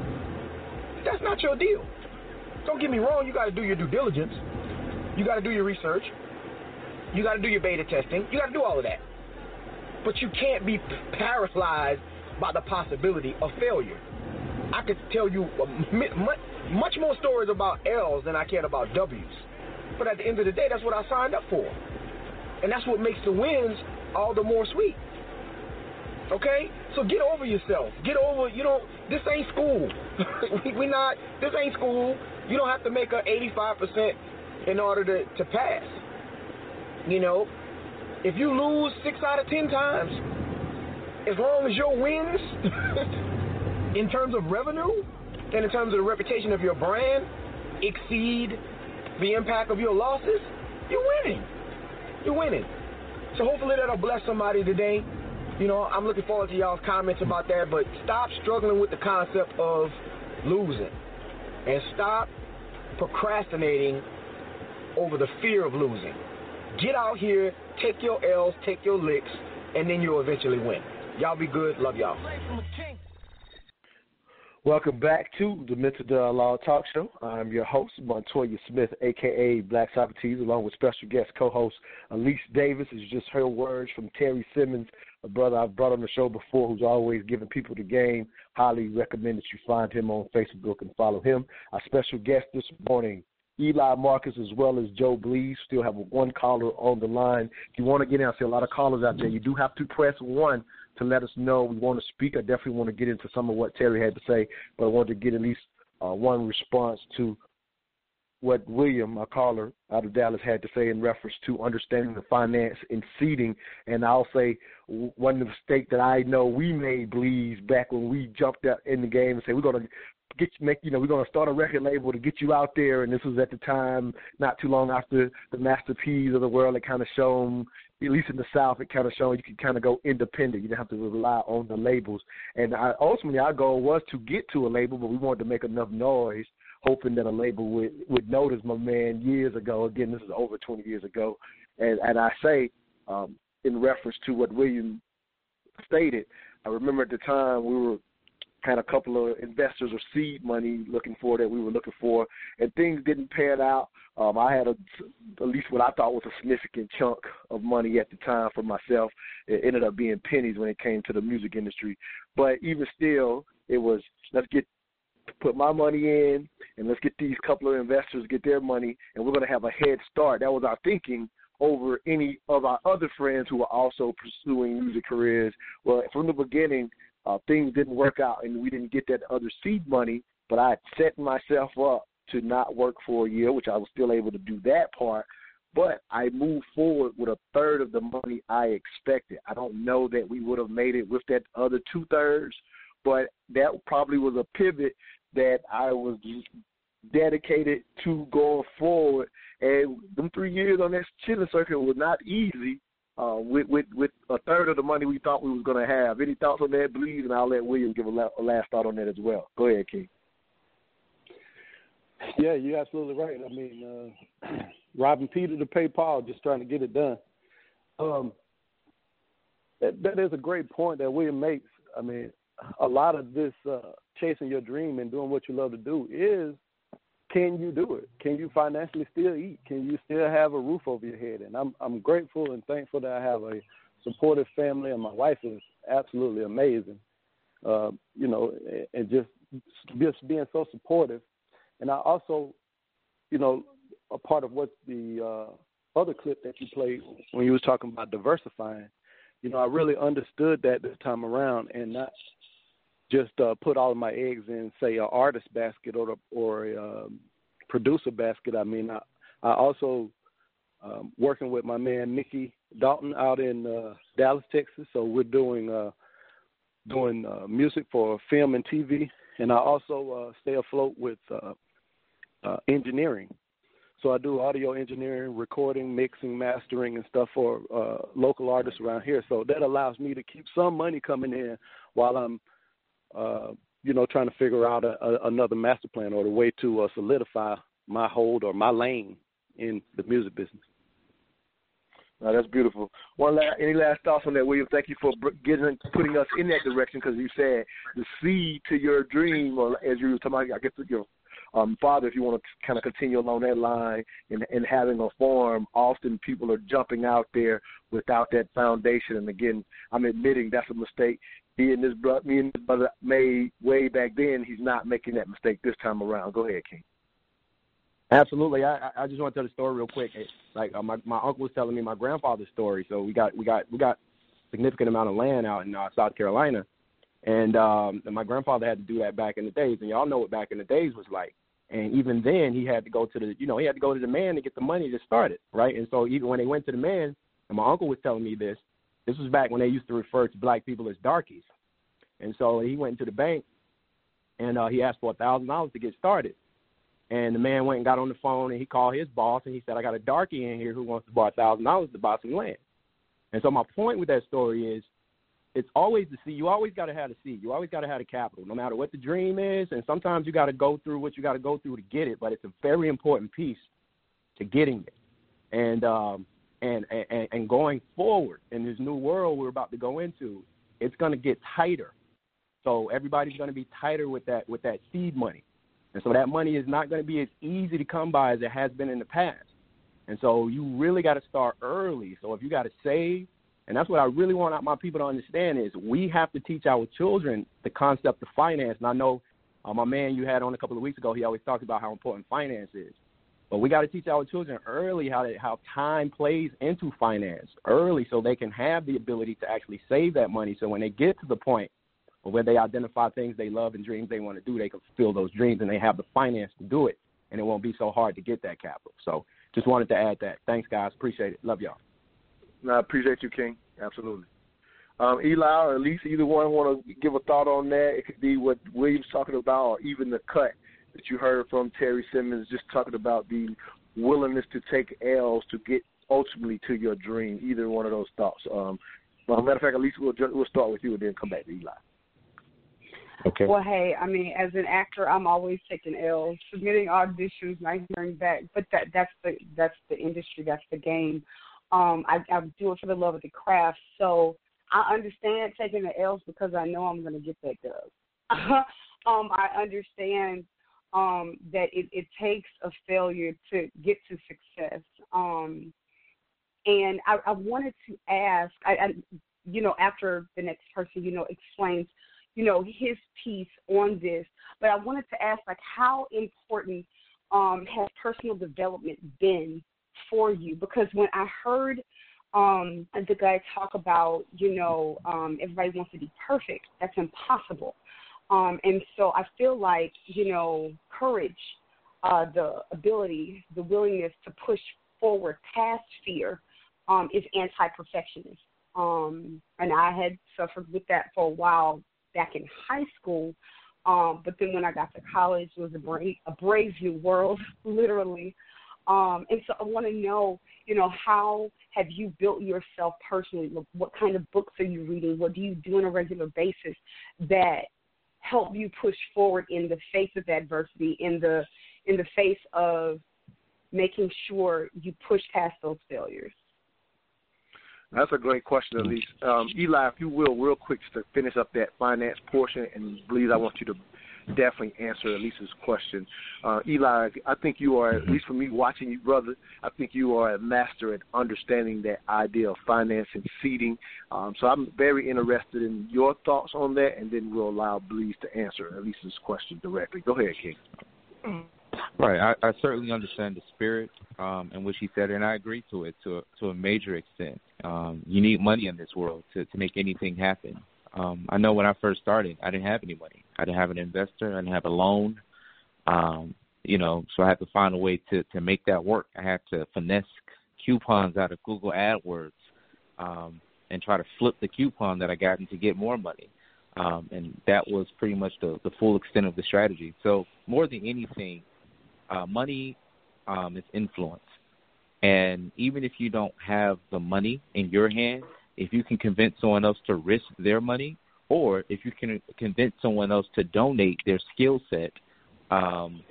That's not your deal. Don't get me wrong, you got to do your due diligence. You got to do your research. You got to do your beta testing. You got to do all of that. But you can't be paralyzed by the possibility of failure. I could tell you uh, much more stories about L's than I can about W's. But at the end of the day, that's what I signed up for. And that's what makes the wins all the more sweet. Okay? So get over yourself. Get over, you know, this ain't school. we not, this ain't school. You don't have to make a 85% in order to, to pass. You know, if you lose six out of ten times, as long as your wins in terms of revenue and in terms of the reputation of your brand exceed the impact of your losses, you're winning. You're winning. So hopefully that'll bless somebody today. You know, I'm looking forward to y'all's comments about that, but stop struggling with the concept of losing and stop procrastinating over the fear of losing. Get out here, take your L's, take your licks, and then you'll eventually win. Y'all be good. Love y'all. Welcome back to the Mental Dialogue Talk Show. I'm your host, Montoya Smith, aka Black Socrates, along with special guest co-host Elise Davis. You just heard words from Terry Simmons, a brother I've brought on the show before, who's always giving people the game. Highly recommend that you find him on Facebook and follow him. Our special guest this morning, Eli Marcus, as well as Joe Blees. Still have one caller on the line. If you want to get in, I see a lot of callers out there. You do have to press one to let us know we want to speak. I definitely want to get into some of what Terry had to say, but I wanted to get at least uh, one response to what William, a caller out of Dallas, had to say in reference to understanding the finance and seeding. And I'll say one mistake that I know we made, Blees, back when we jumped out in the game and said we're going to get make you know we're going to start a record label to get you out there and this was at the time not too long after the Master P's of the world it kind of shown at least in the south it kind of showed you could kind of go independent you didn't have to rely on the labels and I, ultimately our goal was to get to a label but we wanted to make enough noise hoping that a label would would notice my man years ago. Again, this is over 20 years ago, and and I say um, in reference to what William stated. I remember at the time we were had a couple of investors or seed money looking for that we were looking for, and things didn't pan out. Um, I had a, at least what I thought was a significant chunk of money at the time for myself. It ended up being pennies when it came to the music industry, but even still, it was let's get put my money in, and let's get these couple of investors get their money, and we're going to have a head start. That was our thinking over any of our other friends who were also pursuing music careers. Well, from the beginning, uh, things didn't work out, and we didn't get that other seed money. But I had set myself up to not work for a year, which I was still able to do that part. But I moved forward with a third of the money I expected. I don't know that we would have made it with that other two thirds, but that probably was a pivot that I was dedicated to going forward. And them three years on that chitlin circuit was not easy. Uh, with with with a third of the money we thought we was going to have. Any thoughts on that, please? And I'll let William give a, la- a last thought on that as well. Go ahead, King. Yeah, you're absolutely right. I mean, uh, robbing Peter to pay Paul, just trying to get it done. Um, that, that is a great point that William makes. I mean, a lot of this uh, chasing your dream and doing what you love to do is can you do it? Can you financially still eat? Can you still have a roof over your head? And I'm I'm grateful and thankful that I have a supportive family and my wife is absolutely amazing. Uh, you know, and just just being so supportive. And I also, you know, a part of what the uh, other clip that you played when you was talking about diversifying. You know, I really understood that this time around, and not just uh, put all of my eggs in, say, an artist basket or or a um, producer basket. I mean, I, I also um, working with my man Mickey Dalton out in uh, Dallas, Texas. So we're doing uh, doing uh, music for film and TV, and I also uh, stay afloat with uh, uh, engineering. So I do audio engineering, recording, mixing, mastering, and stuff for uh, local artists around here. So that allows me to keep some money coming in while I'm uh, you know, trying to figure out a, a, another master plan or the way to uh, solidify my hold or my lane in the music business. No, that's beautiful. One last, any last thoughts on that, William? Thank you for getting putting us in that direction because you said the seed to your dream, or as you were talking about, I guess your um, father, if you want to kind of continue along that line and, and having a farm, often people are jumping out there without that foundation. And again, I'm admitting that's a mistake he and his brother, me and his brother made way back then. He's not making that mistake this time around. Go ahead, King. Absolutely. I I just want to tell the story real quick. Like uh, my my uncle was telling me my grandfather's story. So we got we got we got significant amount of land out in uh, South Carolina, and um and my grandfather had to do that back in the days. And y'all know what back in the days was like. And even then, he had to go to the you know he had to go to the man to get the money to start it, right? And so even when they went to the man, and my uncle was telling me this, this was back when they used to refer to black people as darkies. And so he went into the bank and uh, he asked for a thousand dollars to get started. And the man went and got on the phone and he called his boss and he said, I got a darkie in here who wants to borrow a thousand dollars to buy some land. And so my point with that story is it's always the seed. You always got to have the seed. You always got to have the capital, no matter what the dream is. And sometimes you got to go through what you got to go through to get it, but it's a very important piece to getting it. And um, and, and and going forward in this new world we're about to go into, it's going to get tighter. So everybody's going to be tighter with that with that seed money, and so that money is not going to be as easy to come by as it has been in the past. And so you really got to start early. So if you got to save, and that's what I really want my people to understand is we have to teach our children the concept of finance. And I know uh, my man you had on a couple of weeks ago, he always talked about how important finance is. But we got to teach our children early how to, how time plays into finance early, so they can have the ability to actually save that money. So when they get to the point where they identify things they love and dreams they want to do, they can fulfill those dreams and they have the finance to do it, and it won't be so hard to get that capital. So just wanted to add that. Thanks, guys. Appreciate it. Love y'all. No, I appreciate you, King. Absolutely. Um, Eli or Lisa, either one want to give a thought on that? It could be what William's talking about, or even the cut that you heard from Terry Simmons, just talking about the willingness to take L's to get ultimately to your dream. Either one of those thoughts. Um, well, matter of fact, Elise we'll we'll start with you and then come back to Eli. Okay. Well, hey, I mean, as an actor, I'm always taking L's, submitting auditions, not hearing back. But that that's the that's the industry, that's the game. Um, I, I do it for the love of the craft. So I understand taking the L's because I know I'm going to get that dub. um, I understand um, that it, it takes a failure to get to success. Um, and I, I wanted to ask, I, I, you know, after the next person, you know, explains, you know, his piece on this, but I wanted to ask, like, how important um, has personal development been for you? Because when I heard um, the guy talk about, you know, um, everybody wants to be perfect, that's impossible. Um, and so I feel like, you know, courage, uh, the ability, the willingness to push forward past fear um, is anti perfectionist. Um, and I had suffered with that for a while back in high school. Um, but then when I got to college, it was a brave, a brave new world, literally. Um, and so I want to know, you know, how have you built yourself personally? What kind of books are you reading? What do you do on a regular basis that help you push forward in the face of adversity, in the in the face of making sure you push past those failures? That's a great question, Elise. Um, Eli, if you will, real quick to finish up that finance portion, and please, I want you to definitely answer Elise's question. Uh, Eli, I think you are, at least for me watching you, brother, I think you are a master at understanding that idea of finance and seeding. Um, so I'm very interested in your thoughts on that, and then we'll allow Blees to answer Elise's question directly. Go ahead, King. Right, I, I certainly understand the spirit um, in which he said, and I agree to it to a, to a major extent. Um, you need money in this world to, to make anything happen. Um, I know when I first started, I didn't have any money. I didn't have an investor. I didn't have a loan. Um, you know, so I had to find a way to to make that work. I had to finesse coupons out of Google AdWords um, and try to flip the coupon that I got to get more money. Um, and that was pretty much the, the full extent of the strategy. So more than anything, uh, money um, is influence. And even if you don't have the money in your hand, if you can convince someone else to risk their money, or if you can convince someone else to donate their skill set um,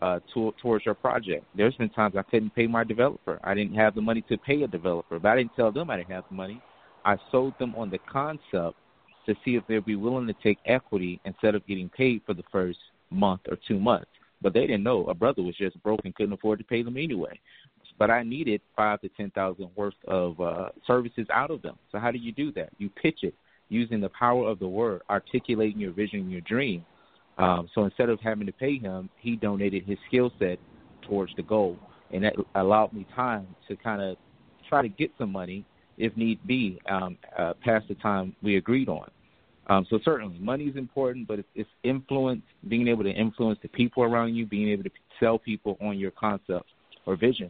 uh, to, towards your project. There's been times I couldn't pay my developer. I didn't have the money to pay a developer, but I didn't tell them I didn't have the money. I sold them on the concept to see if they'd be willing to take equity instead of getting paid for the first month or two months. But they didn't know a brother was just broke and couldn't afford to pay them anyway but I needed five to ten thousand worth of uh, services out of them. So how do you do that? You pitch it using the power of the word, articulating your vision and your dream. Um, so instead of having to pay him, he donated his skill set towards the goal, and that allowed me time to kind of try to get some money if need be um, uh, past the time we agreed on. Um, so certainly, money is important, but it's, it's influence, being able to influence the people around you, being able to sell people on your concept or vision.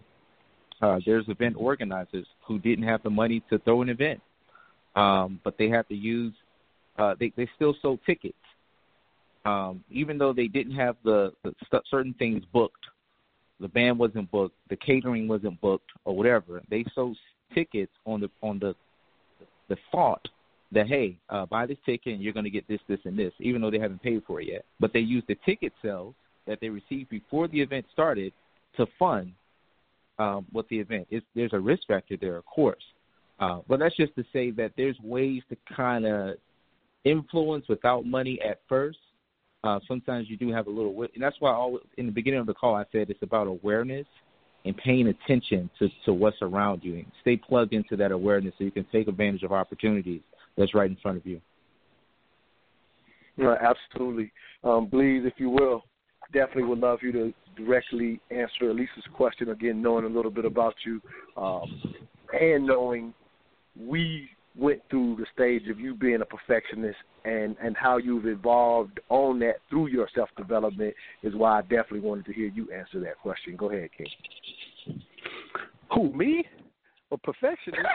Uh, there's event organizers who didn't have the money to throw an event, um, but they had to use. Uh, they they still sold tickets, um, even though they didn't have the, the st- certain things booked. The band wasn't booked, the catering wasn't booked, or whatever. They sold tickets on the on the the thought that hey, uh, buy this ticket and you're going to get this, this, and this, even though they haven't paid for it yet. But they used the ticket sales that they received before the event started to fund um, with the event. It's, there's a risk factor there, of course. Uh, but that's just to say that there's ways to kind of influence without money at first. Uh, sometimes you do have a little, and that's why always, in the beginning of the call I said it's about awareness and paying attention to, to what's around you. And stay plugged into that awareness so you can take advantage of opportunities that's right in front of you. Right, absolutely. Um, Blees, if you will, definitely would love you to directly answer Elise's question again, knowing a little bit about you, um, and knowing we went through the stage of you being a perfectionist and and how you've evolved on that through your self development is why I definitely wanted to hear you answer that question. Go ahead, King. Who me? A perfectionist.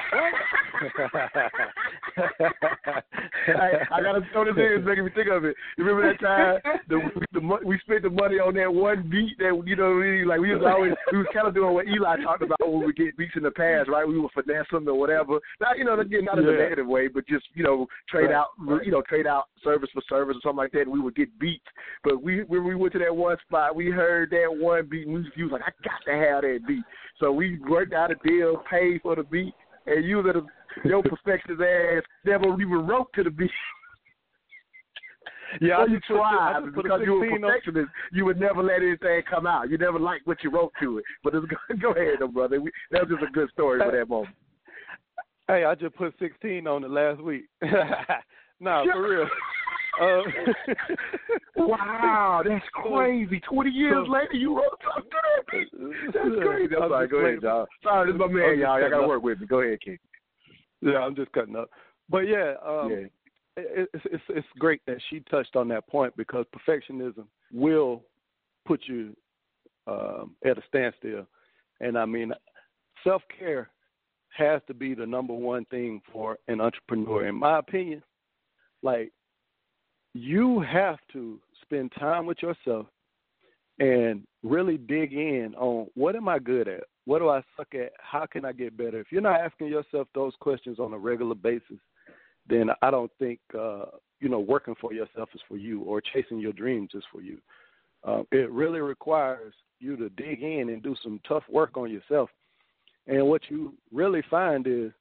I, I gotta throw this in. It's making me think of it. You remember that time the, the we spent the money on that one beat that you know really like we was always we was kind of doing what Eli talked about when we get beats in the past, right? We would finesse them or whatever. Not you know again not in yeah. a negative way, but just you know trade right. out you know trade out service for service or something like that. and We would get beats, but we when we went to that one spot, we heard that one beat, and we was like, I got to have that beat. So we worked out a deal, paid for the beat, and you that your perfectionist ass never even wrote to the beat. Yeah, you tried because you were perfectionist. On. You would never let anything come out. You never liked what you wrote to it. But it's, go ahead, though, brother. We, that was just a good story for that moment. Hey, I just put 16 on it last week. no, for real. Uh, wow, that's crazy. Twenty years so, later, you wrote something. That's crazy. I'm sorry. Go ahead, y'all. Sorry, this is my man, y'all. Y'all got to work with me. Go ahead, King. Yeah, I'm just cutting up. But yeah, um, yeah. It, it's, it's it's great that she touched on that point because perfectionism will put you um, at a standstill, and I mean, self care has to be the number one thing for an entrepreneur, in my opinion. Like you have to spend time with yourself and really dig in on what am I good at? What do I suck at? How can I get better? If you're not asking yourself those questions on a regular basis, then I don't think uh, you know working for yourself is for you or chasing your dreams is for you. Uh, it really requires you to dig in and do some tough work on yourself. And what you really find is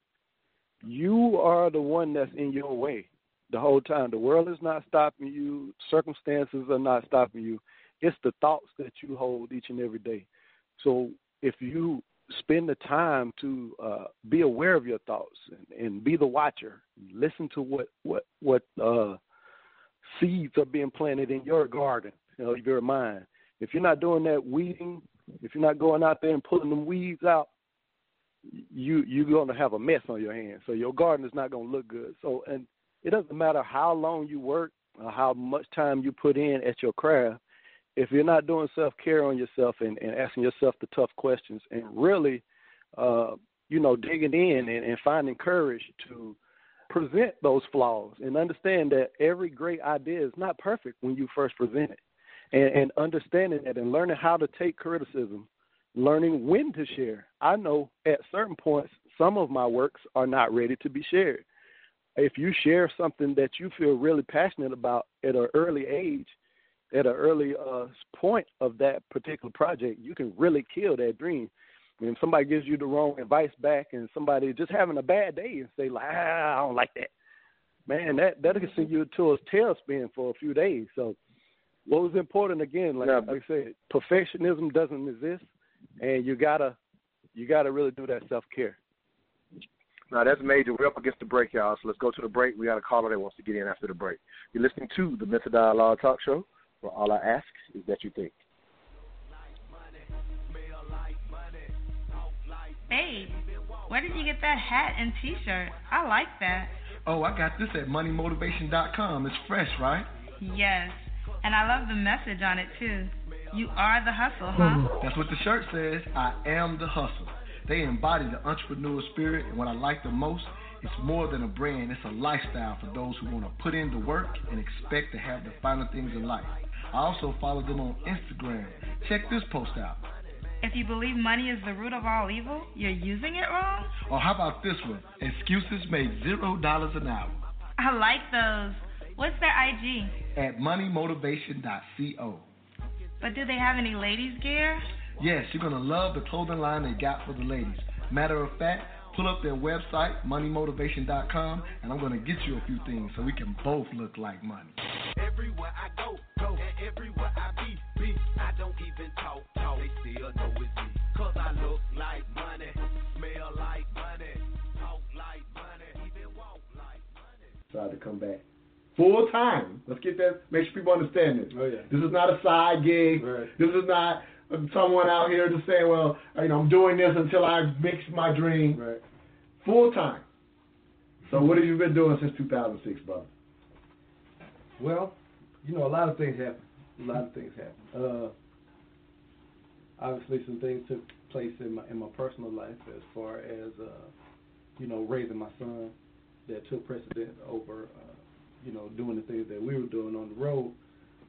you are the one that's in your way the whole time. The world is not stopping you. Circumstances are not stopping you. It's the thoughts that you hold each and every day. So if you spend the time to uh, be aware of your thoughts and, and be the watcher, listen to what what what uh, seeds are being planted in your garden, you know, your mind. If you're not doing that weeding, if you're not going out there and pulling them weeds out, you you're going to have a mess on your hands. So your garden is not going to look good. So and it doesn't matter how long you work or how much time you put in at your craft. If you're not doing self care on yourself and, and asking yourself the tough questions and really, uh, you know, digging in and, and finding courage to present those flaws and understand that every great idea is not perfect when you first present it. And, and understanding that and learning how to take criticism, learning when to share. I know at certain points some of my works are not ready to be shared if you share something that you feel really passionate about at an early age, at an early uh, point of that particular project, you can really kill that dream. When somebody gives you the wrong advice back, and somebody just having a bad day and say like, ah, I don't like that, man, that that can send you to a tailspin for a few days. So, what was important again, like, yeah. like I said, perfectionism doesn't exist, and you gotta you gotta really do that self care. Now that's major. We're up against the break, y'all. So let's go to the break. We got a caller that wants to get in after the break. You're listening to the Mental Dialogue Talk Show, where all I ask is that you think. Hey, where did you get that hat and T-shirt? I like that. Oh, I got this at moneymotivation.com. It's fresh, right? Yes, and I love the message on it too. You are the hustle, huh? That's what the shirt says. I am the hustle. They embody the entrepreneurial spirit, and what I like the most, it's more than a brand, it's a lifestyle for those who want to put in the work and expect to have the finer things in life. I also follow them on Instagram. Check this post out. If you believe money is the root of all evil, you're using it wrong? Or how about this one? Excuses make zero dollars an hour. I like those. What's their IG? At moneymotivation.co. But do they have any ladies' gear? Yes, you're going to love the clothing line they got for the ladies. Matter of fact, pull up their website, moneymotivation.com, and I'm going to get you a few things so we can both look like money. Everywhere I go, go, and everywhere I be, be, I don't even talk, talk, they still know it's me. Cause I look like money, smell like money, talk like money, even walk like money. Tried to come back. full time. Let's get that. Make sure people understand this. Oh yeah. This is not a side gig. Right. This is not someone out here just saying, well, you know, I'm doing this until I make my dream. Right. Full time. So what have you been doing since 2006, brother? Well, you know, a lot of things happen. A lot of things happen. Uh, obviously, some things took place in my in my personal life as far as uh, you know raising my son that took precedence over uh, you know doing the things that we were doing on the road.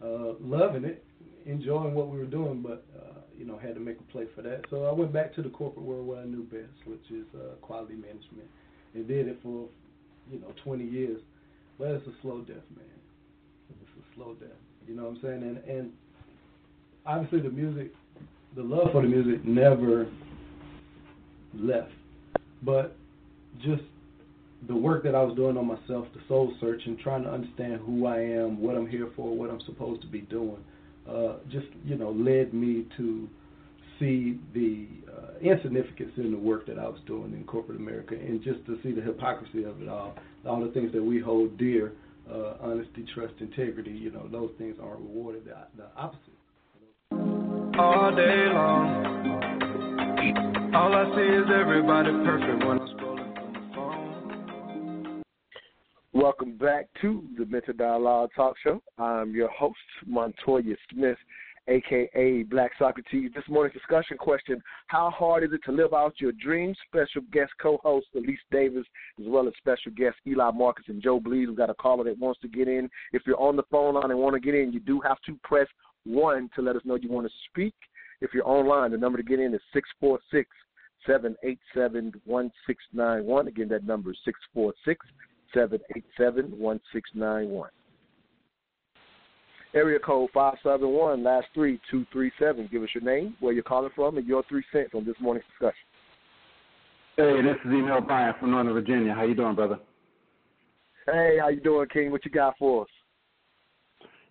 Uh, loving it, enjoying what we were doing, but uh, you know had to make a play for that. So I went back to the corporate world where I knew best, which is uh, quality management, and did it for you know 20 years. But it's a slow death, man. It's a slow death. You know what I'm saying? And and obviously the music, the love for the music never left, but just the work that I was doing on myself, the soul search, and trying to understand who I am, what I'm here for, what I'm supposed to be doing, uh, just you know led me to see the uh, insignificance in the work that I was doing in corporate America, and just to see the hypocrisy of it all, all the things that we hold dear, uh, honesty, trust, integrity. You know, those things aren't rewarded. The, the opposite. All day long, all I see is everybody perfect when Welcome back to the Mental Dialogue Talk Show. I'm your host, Montoya Smith, aka Black Socrates. This morning's discussion question How hard is it to live out your dreams? Special guest co host Elise Davis, as well as special guests Eli Marcus and Joe Blees. We've got a caller that wants to get in. If you're on the phone line and want to get in, you do have to press 1 to let us know you want to speak. If you're online, the number to get in is 646 787 1691. Again, that number is 646 787 1691. Area code 571, last three two three seven. Give us your name, where you're calling from, and your three cents on this morning's discussion. Hey, this is Emil Bryant from Northern Virginia. How you doing, brother? Hey, how you doing, King? What you got for us?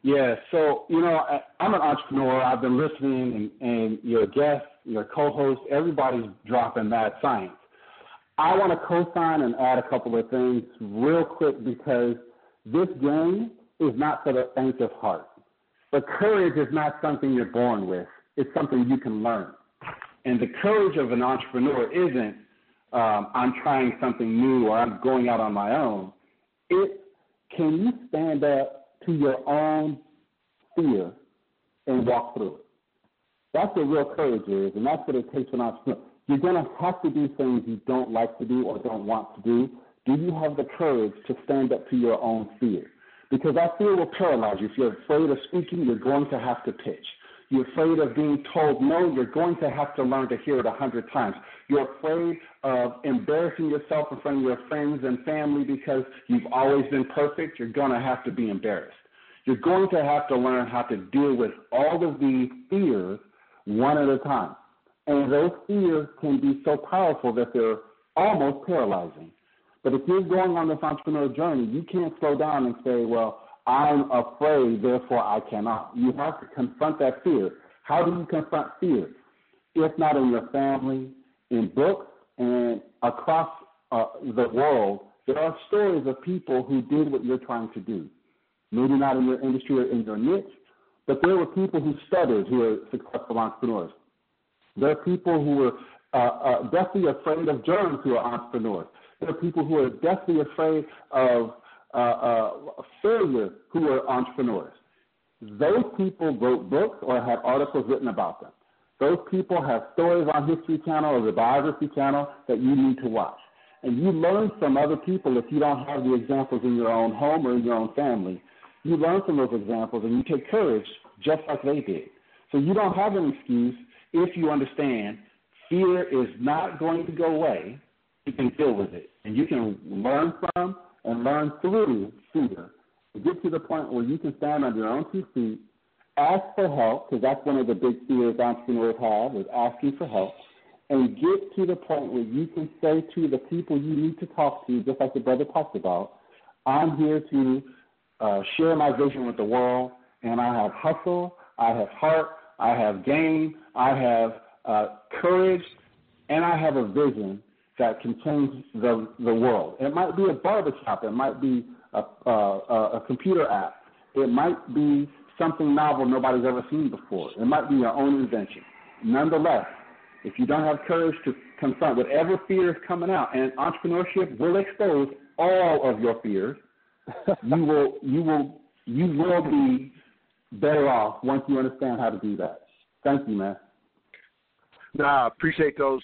Yeah, so you know, I- I'm an entrepreneur. I've been listening, and, and your guest, your co-host, everybody's dropping mad science. I want to co-sign and add a couple of things real quick because this game is not for the faint of heart. But courage is not something you're born with. It's something you can learn. And the courage of an entrepreneur isn't um, I'm trying something new or I'm going out on my own. It can you stand up to your own fear and walk through it. That's what real courage is, and that's what it takes for an entrepreneur. You're going to have to do things you don't like to do or don't want to do. Do you have the courage to stand up to your own fear? Because that fear will paralyze you. If you're afraid of speaking, you're going to have to pitch. You're afraid of being told no, you're going to have to learn to hear it a hundred times. You're afraid of embarrassing yourself in front of your friends and family because you've always been perfect, you're going to have to be embarrassed. You're going to have to learn how to deal with all of these fears one at a time. And those fears can be so powerful that they're almost paralyzing. But if you're going on this entrepreneurial journey, you can't slow down and say, well, I'm afraid, therefore I cannot. You have to confront that fear. How do you confront fear? If not in your family, in books, and across uh, the world, there are stories of people who did what you're trying to do. Maybe not in your industry or in your niche, but there were people who stuttered who are successful entrepreneurs. There are people who are uh, uh, deathly afraid of germs who are entrepreneurs. There are people who are deathly afraid of uh, uh, failure who are entrepreneurs. Those people wrote books or had articles written about them. Those people have stories on History Channel or the Biography Channel that you need to watch. And you learn from other people if you don't have the examples in your own home or in your own family. You learn from those examples and you take courage just like they did. So you don't have an excuse if you understand fear is not going to go away. You can deal with it. And you can learn from and learn through fear to get to the point where you can stand on your own two feet, ask for help, because that's one of the big fears entrepreneurs have, is asking for help, and get to the point where you can say to the people you need to talk to, just like the brother talked about, I'm here to uh, share my vision with the world, and I have hustle, I have heart, I have game, I have uh, courage, and I have a vision that can change the the world. It might be a barbershop, it might be a, a, a, a computer app. It might be something novel nobody's ever seen before. It might be your own invention. Nonetheless, if you don't have courage to confront whatever fear is coming out, and entrepreneurship will expose all of your fears, you will you will you will be better off once you understand how to do that. Thank you, man. Nah, I appreciate those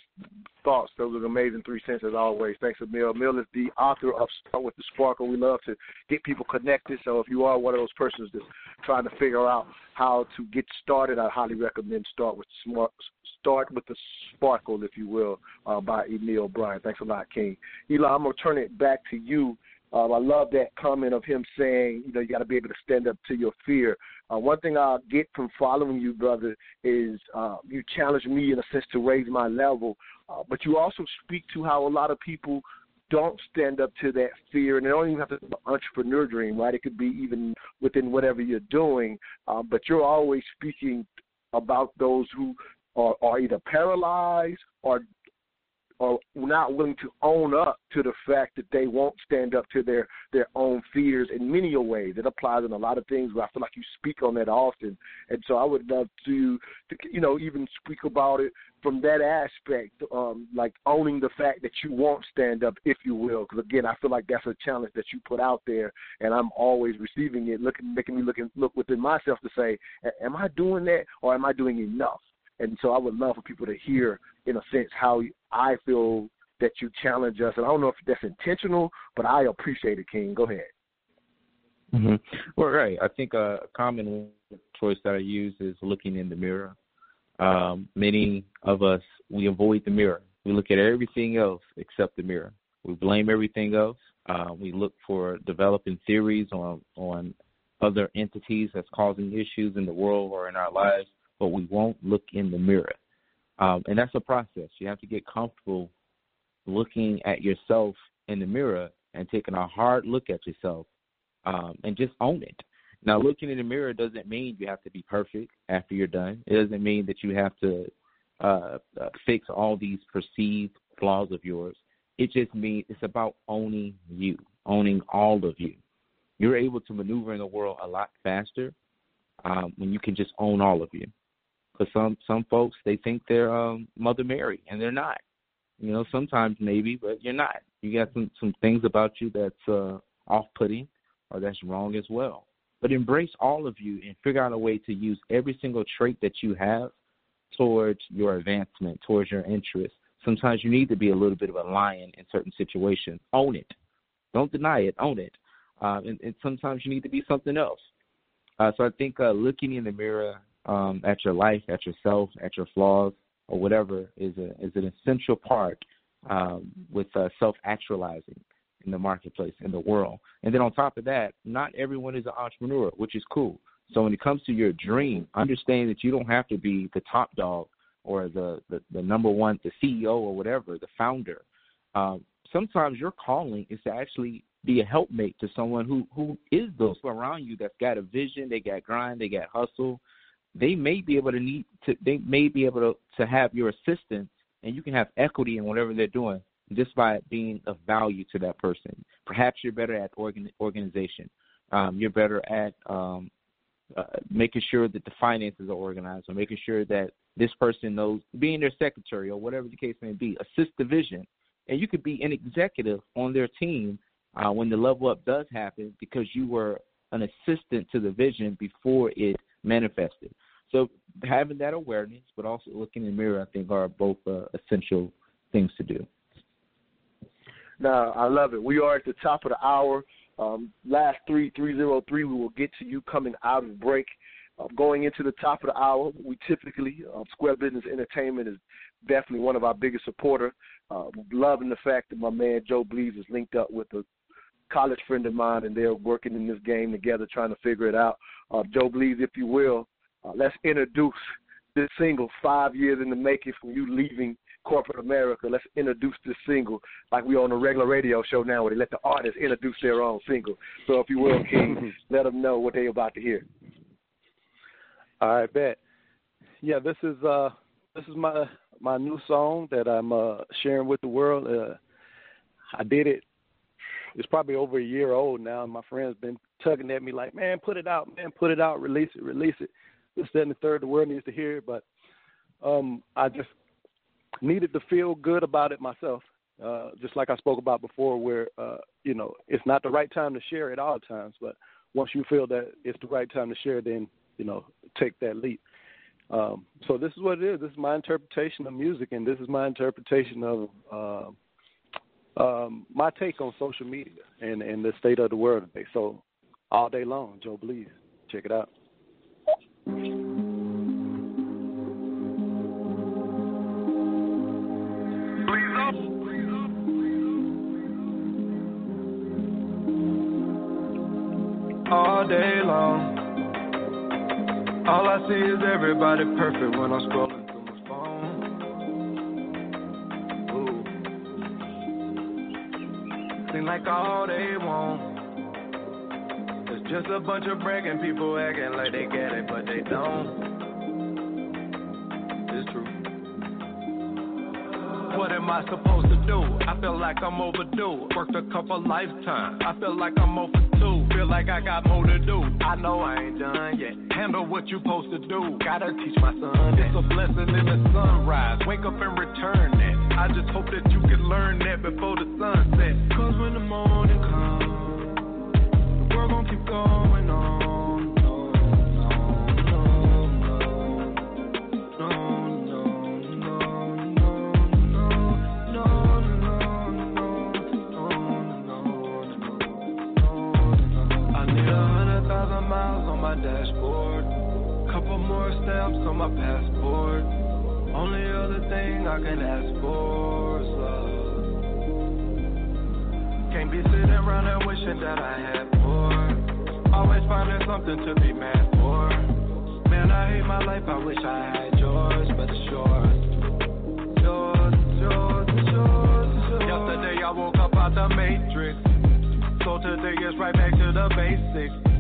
thoughts. Those are amazing three cents as always. Thanks, Emil. Emil is the author of Start with the Sparkle. We love to get people connected. So if you are one of those persons that's trying to figure out how to get started, I highly recommend Start with Smart. Start with the Sparkle, if you will, uh, by Emil Bryant. Thanks a lot, King. Eli, I'm gonna turn it back to you. Um, I love that comment of him saying, you know, you got to be able to stand up to your fear. Uh, one thing I get from following you, brother, is uh, you challenge me in a sense to raise my level, uh, but you also speak to how a lot of people don't stand up to that fear, and they don't even have to be an entrepreneur dream, right? It could be even within whatever you're doing, uh, but you're always speaking about those who are, are either paralyzed or are not willing to own up to the fact that they won't stand up to their their own fears in many ways. It applies in a lot of things where I feel like you speak on that often, and so I would love to, to you know, even speak about it from that aspect, um, like owning the fact that you won't stand up, if you will. Because again, I feel like that's a challenge that you put out there, and I'm always receiving it, looking, making me look look within myself to say, am I doing that, or am I doing enough? And so I would love for people to hear, in a sense, how I feel that you challenge us. And I don't know if that's intentional, but I appreciate it, King. Go ahead. Mm-hmm. Well, right. I think a common choice that I use is looking in the mirror. Um, many of us we avoid the mirror. We look at everything else except the mirror. We blame everything else. Uh, we look for developing theories on on other entities that's causing issues in the world or in our lives but we won't look in the mirror. Um, and that's a process. You have to get comfortable looking at yourself in the mirror and taking a hard look at yourself um, and just own it. Now, looking in the mirror doesn't mean you have to be perfect after you're done. It doesn't mean that you have to uh, uh, fix all these perceived flaws of yours. It just means it's about owning you, owning all of you. You're able to maneuver in the world a lot faster um, when you can just own all of you. Because some some folks they think they're um, Mother Mary and they're not. You know, sometimes maybe, but you're not. You got some some things about you that's uh, off-putting or that's wrong as well. But embrace all of you and figure out a way to use every single trait that you have towards your advancement, towards your interest. Sometimes you need to be a little bit of a lion in certain situations. Own it. Don't deny it. Own it. Uh, and, and sometimes you need to be something else. Uh, so I think uh, looking in the mirror um, at your life, at yourself, at your flaws, or whatever is a is an essential part um, with uh, self actualizing in the marketplace in the world. And then on top of that, not everyone is an entrepreneur, which is cool. So when it comes to your dream, understand that you don't have to be the top dog or the the, the number one, the CEO or whatever, the founder. Um, sometimes your calling is to actually be a helpmate to someone who who is those around you that's got a vision, they got grind, they got hustle, they may be able to need to they may be able to, to have your assistance and you can have equity in whatever they're doing just by being of value to that person. Perhaps you're better at organ, organization. Um, you're better at um, uh, making sure that the finances are organized or making sure that this person knows being their secretary or whatever the case may be. Assist the vision. And you could be an executive on their team uh, when the level up does happen because you were an assistant to the vision before it manifested. So having that awareness, but also looking in the mirror, I think are both uh, essential things to do. Now, I love it. We are at the top of the hour. Um, last three three zero three. We will get to you coming out of break. Uh, going into the top of the hour, we typically uh, Square Business Entertainment is definitely one of our biggest supporter. Uh, loving the fact that my man Joe Blees is linked up with a college friend of mine, and they're working in this game together, trying to figure it out. Uh, Joe Blees, if you will, uh, let's introduce this single, Five Years in the Making from you leaving corporate America. Let's introduce this single like we on a regular radio show now where they let the artists introduce their own single. So if you will, King, let them know what they're about to hear. All right, bet. Yeah, this is uh this is my my new song that I'm uh sharing with the world. Uh I did it it's probably over a year old now, and my friends been tugging at me like, "Man, put it out, man, put it out, release it, release it." This, that, and the third. The world needs to hear it, but um, I just needed to feel good about it myself. Uh, just like I spoke about before, where uh, you know it's not the right time to share at all times, but once you feel that it's the right time to share, then you know take that leap. Um, so this is what it is. This is my interpretation of music, and this is my interpretation of uh, um, my take on social media and, and the state of the world today. So all day long, Joe Blees, check it out. All day long. All I see is everybody perfect when I'm scrolling through my phone. Seem like all they want just a bunch of bragging people acting like they get it, but they don't. It's true. What am I supposed to do? I feel like I'm overdue. Worked a couple lifetimes. I feel like I'm over two. Feel like I got more to do. I know I ain't done yet. Handle what you supposed to do. Gotta teach my son. That. It's a blessing in the sunrise. Wake up and return it. I just hope that you can learn that before the sun sets. Cause when the morning my passport. Only other thing I can ask for is love. Can't be sitting around and wishing that I had more. Always finding something to be mad for. Man, I hate my life, I wish I had yours, but it's yours. Yours, yours, yours, yours. Yesterday I woke up out the matrix. So today is right back to the basics.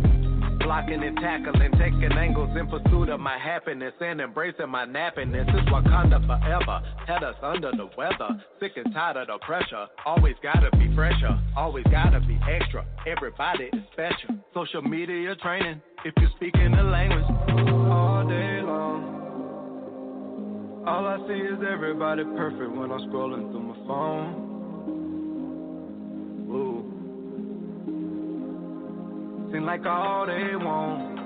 Blocking and tackling, taking angles in pursuit of my happiness and embracing my nappiness. It's Wakanda forever. Had us under the weather. Sick and tired of the pressure. Always gotta be fresher. Always gotta be extra. Everybody is special. Social media training. If you speak in the language all day long. All I see is everybody perfect when I'm scrolling through my phone. Seem like all they want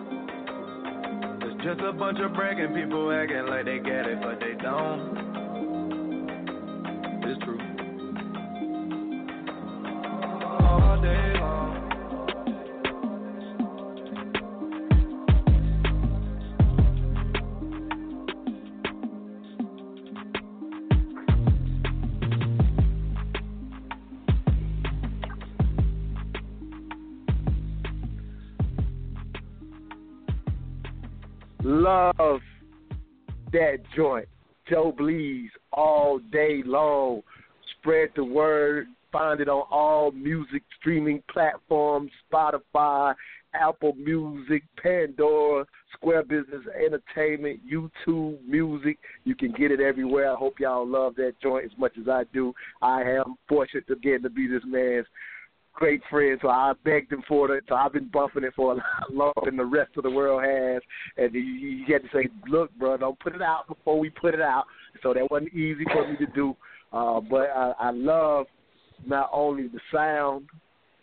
is just a bunch of bragging people acting like they get it, but they don't. It's true. All day Love that joint. Joe Blees all day long. Spread the word. Find it on all music streaming platforms Spotify, Apple Music, Pandora, Square Business Entertainment, YouTube Music. You can get it everywhere. I hope y'all love that joint as much as I do. I am fortunate to get to be this man's great friend, so I begged him for it. So I've been bumping it for a lot longer than the rest of the world has. And he, he had to say, "Look, bro, don't put it out before we put it out." So that wasn't easy for me to do. Uh, but I, I love not only the sound,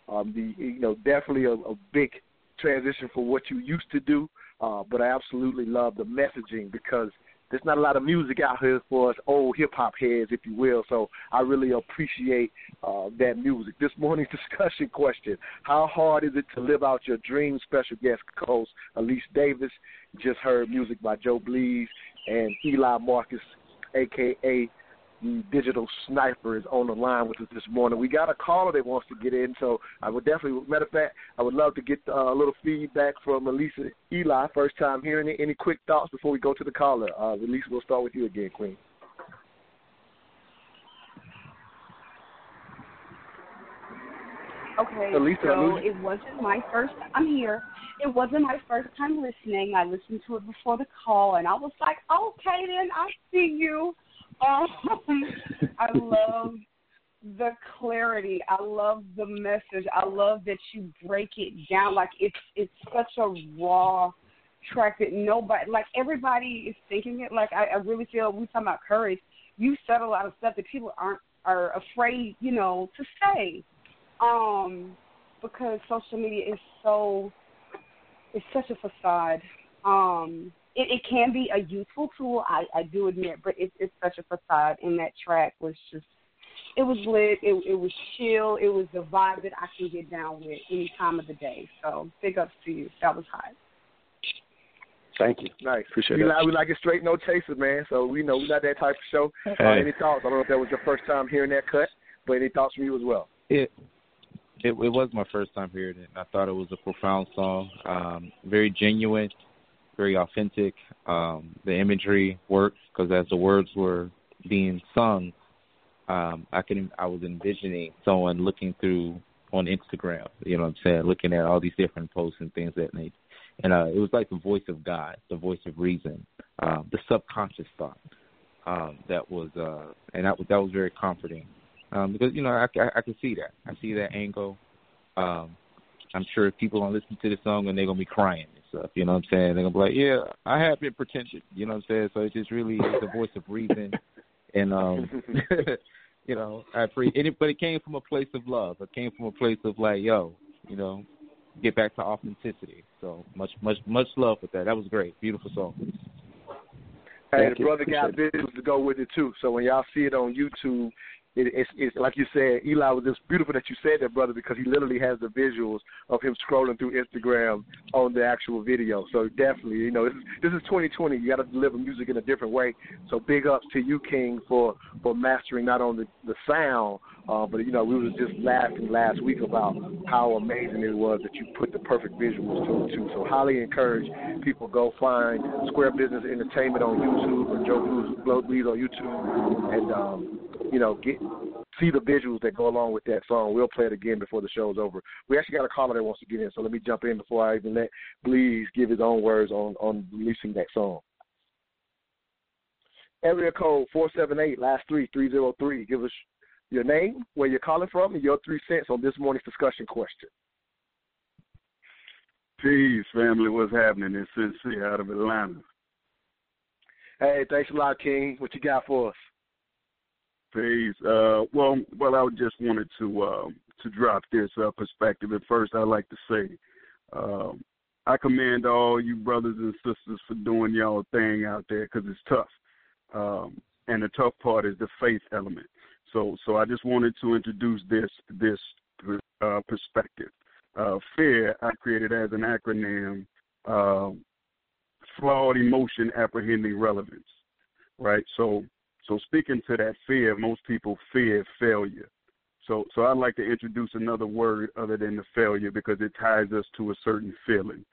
um, the you know definitely a, a big transition for what you used to do, uh, but I absolutely love the messaging because there's not a lot of music out here for us old hip hop heads, if you will. So I really appreciate uh, that music. This morning's discussion question: How hard is it to live out your dream? Special guest host Elise Davis. Just heard music by Joe Blees and Eli Marcus, aka the digital sniper, is on the line with us this morning. We got a caller that wants to get in, so I would definitely. Matter of fact, I would love to get uh, a little feedback from Elisa Eli. First time hearing it. Any quick thoughts before we go to the caller? Uh, Elisa, we'll start with you again, Queen. Okay, Elisa, so Elisa. it wasn't my first. I'm here. It wasn't my first time listening. I listened to it before the call, and I was like, okay, then I see you. Um, I love the clarity. I love the message. I love that you break it down. Like it's it's such a raw track that nobody like everybody is thinking it. Like I, I really feel we talking about courage. You said a lot of stuff that people aren't are afraid, you know, to say. Um, because social media is so it's such a facade. Um it, it can be a useful tool, I, I do admit, but it's it's such a facade and that track was just it was lit, it it was chill, it was the vibe that I can get down with any time of the day. So big ups to you. That was hot. Thank you. Nice. Appreciate we it. Like, we like it straight, no chaser, man. So we know we not that type of show. Uh, any thoughts? I don't know if that was your first time hearing that cut, but any thoughts from you as well? It it, it was my first time hearing it. and I thought it was a profound song, um, very genuine, very authentic. Um, the imagery worked because as the words were being sung, um, I can I was envisioning someone looking through on Instagram. You know what I'm saying? Looking at all these different posts and things that nature. And uh, it was like the voice of God, the voice of reason, um, the subconscious thought. Um, that was, uh, and that was that was very comforting um, because you know I, I, I can see that. I see that angle. Um, I'm sure people gonna listen to the song and they're gonna be crying stuff. You know what I'm saying? They're gonna be like, "Yeah, I have been pretentious." You know what I'm saying? So it's just really is the voice of reason, and um, you know, I appreciate it. But it came from a place of love. It came from a place of like, yo, you know, get back to authenticity. So much, much, much love with that. That was great. Beautiful song. Hey, Thank the brother got Appreciate visuals to go with it too. So when y'all see it on YouTube, it, it's, it's like you said, Eli was just beautiful that you said that, brother, because he literally has the visuals of him scrolling through Instagram on the actual video. So definitely, you know, this is this is 2020. You got to deliver music in a different way. So big ups to you, King, for for mastering not only the sound, uh, but you know, we was just laughing last week about how amazing it was that you put the perfect visuals to it too. So highly encourage people go find Square Business Entertainment on YouTube or Joe Blees on YouTube, and um, you know, get see the visuals that go along with that song. We'll play it again before the show's over. We actually got a caller that wants to get in, so let me jump in before I even let Blees give his own words on on releasing that song. Area code four seven eight, last three three zero three. Give us your name, where you're calling from, and your three cents on this morning's discussion question. Peace, family. What's happening? It's Sincere out of Atlanta. Hey, thanks a lot, King. What you got for us? Uh, well, well, I just wanted to uh, to drop this uh, perspective. At first, I'd like to say, um, I commend all you brothers and sisters for doing y'all thing out there because it's tough. Um, and the tough part is the faith element. So, so I just wanted to introduce this this uh, perspective. Uh, fear I created as an acronym. Uh, flawed emotion apprehending relevance. Right. So, so speaking to that fear, most people fear failure. So, so I'd like to introduce another word other than the failure because it ties us to a certain feeling.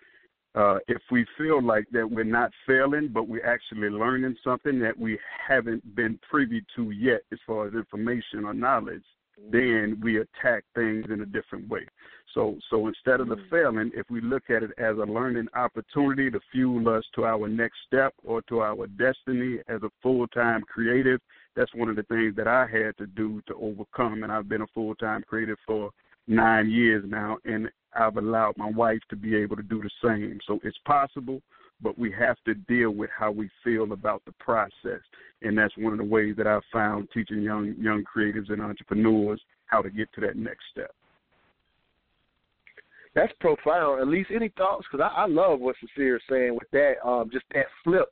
Uh, if we feel like that we're not failing, but we're actually learning something that we haven't been privy to yet as far as information or knowledge, then we attack things in a different way. So, so instead of the mm. failing, if we look at it as a learning opportunity to fuel us to our next step or to our destiny as a full-time creative, that's one of the things that I had to do to overcome. And I've been a full-time creative for nine years now, and I've allowed my wife to be able to do the same. So it's possible, but we have to deal with how we feel about the process, and that's one of the ways that I've found teaching young young creatives and entrepreneurs how to get to that next step. That's profound. At least any thoughts? Because I, I love what Sincere is saying with that. Um, just that flip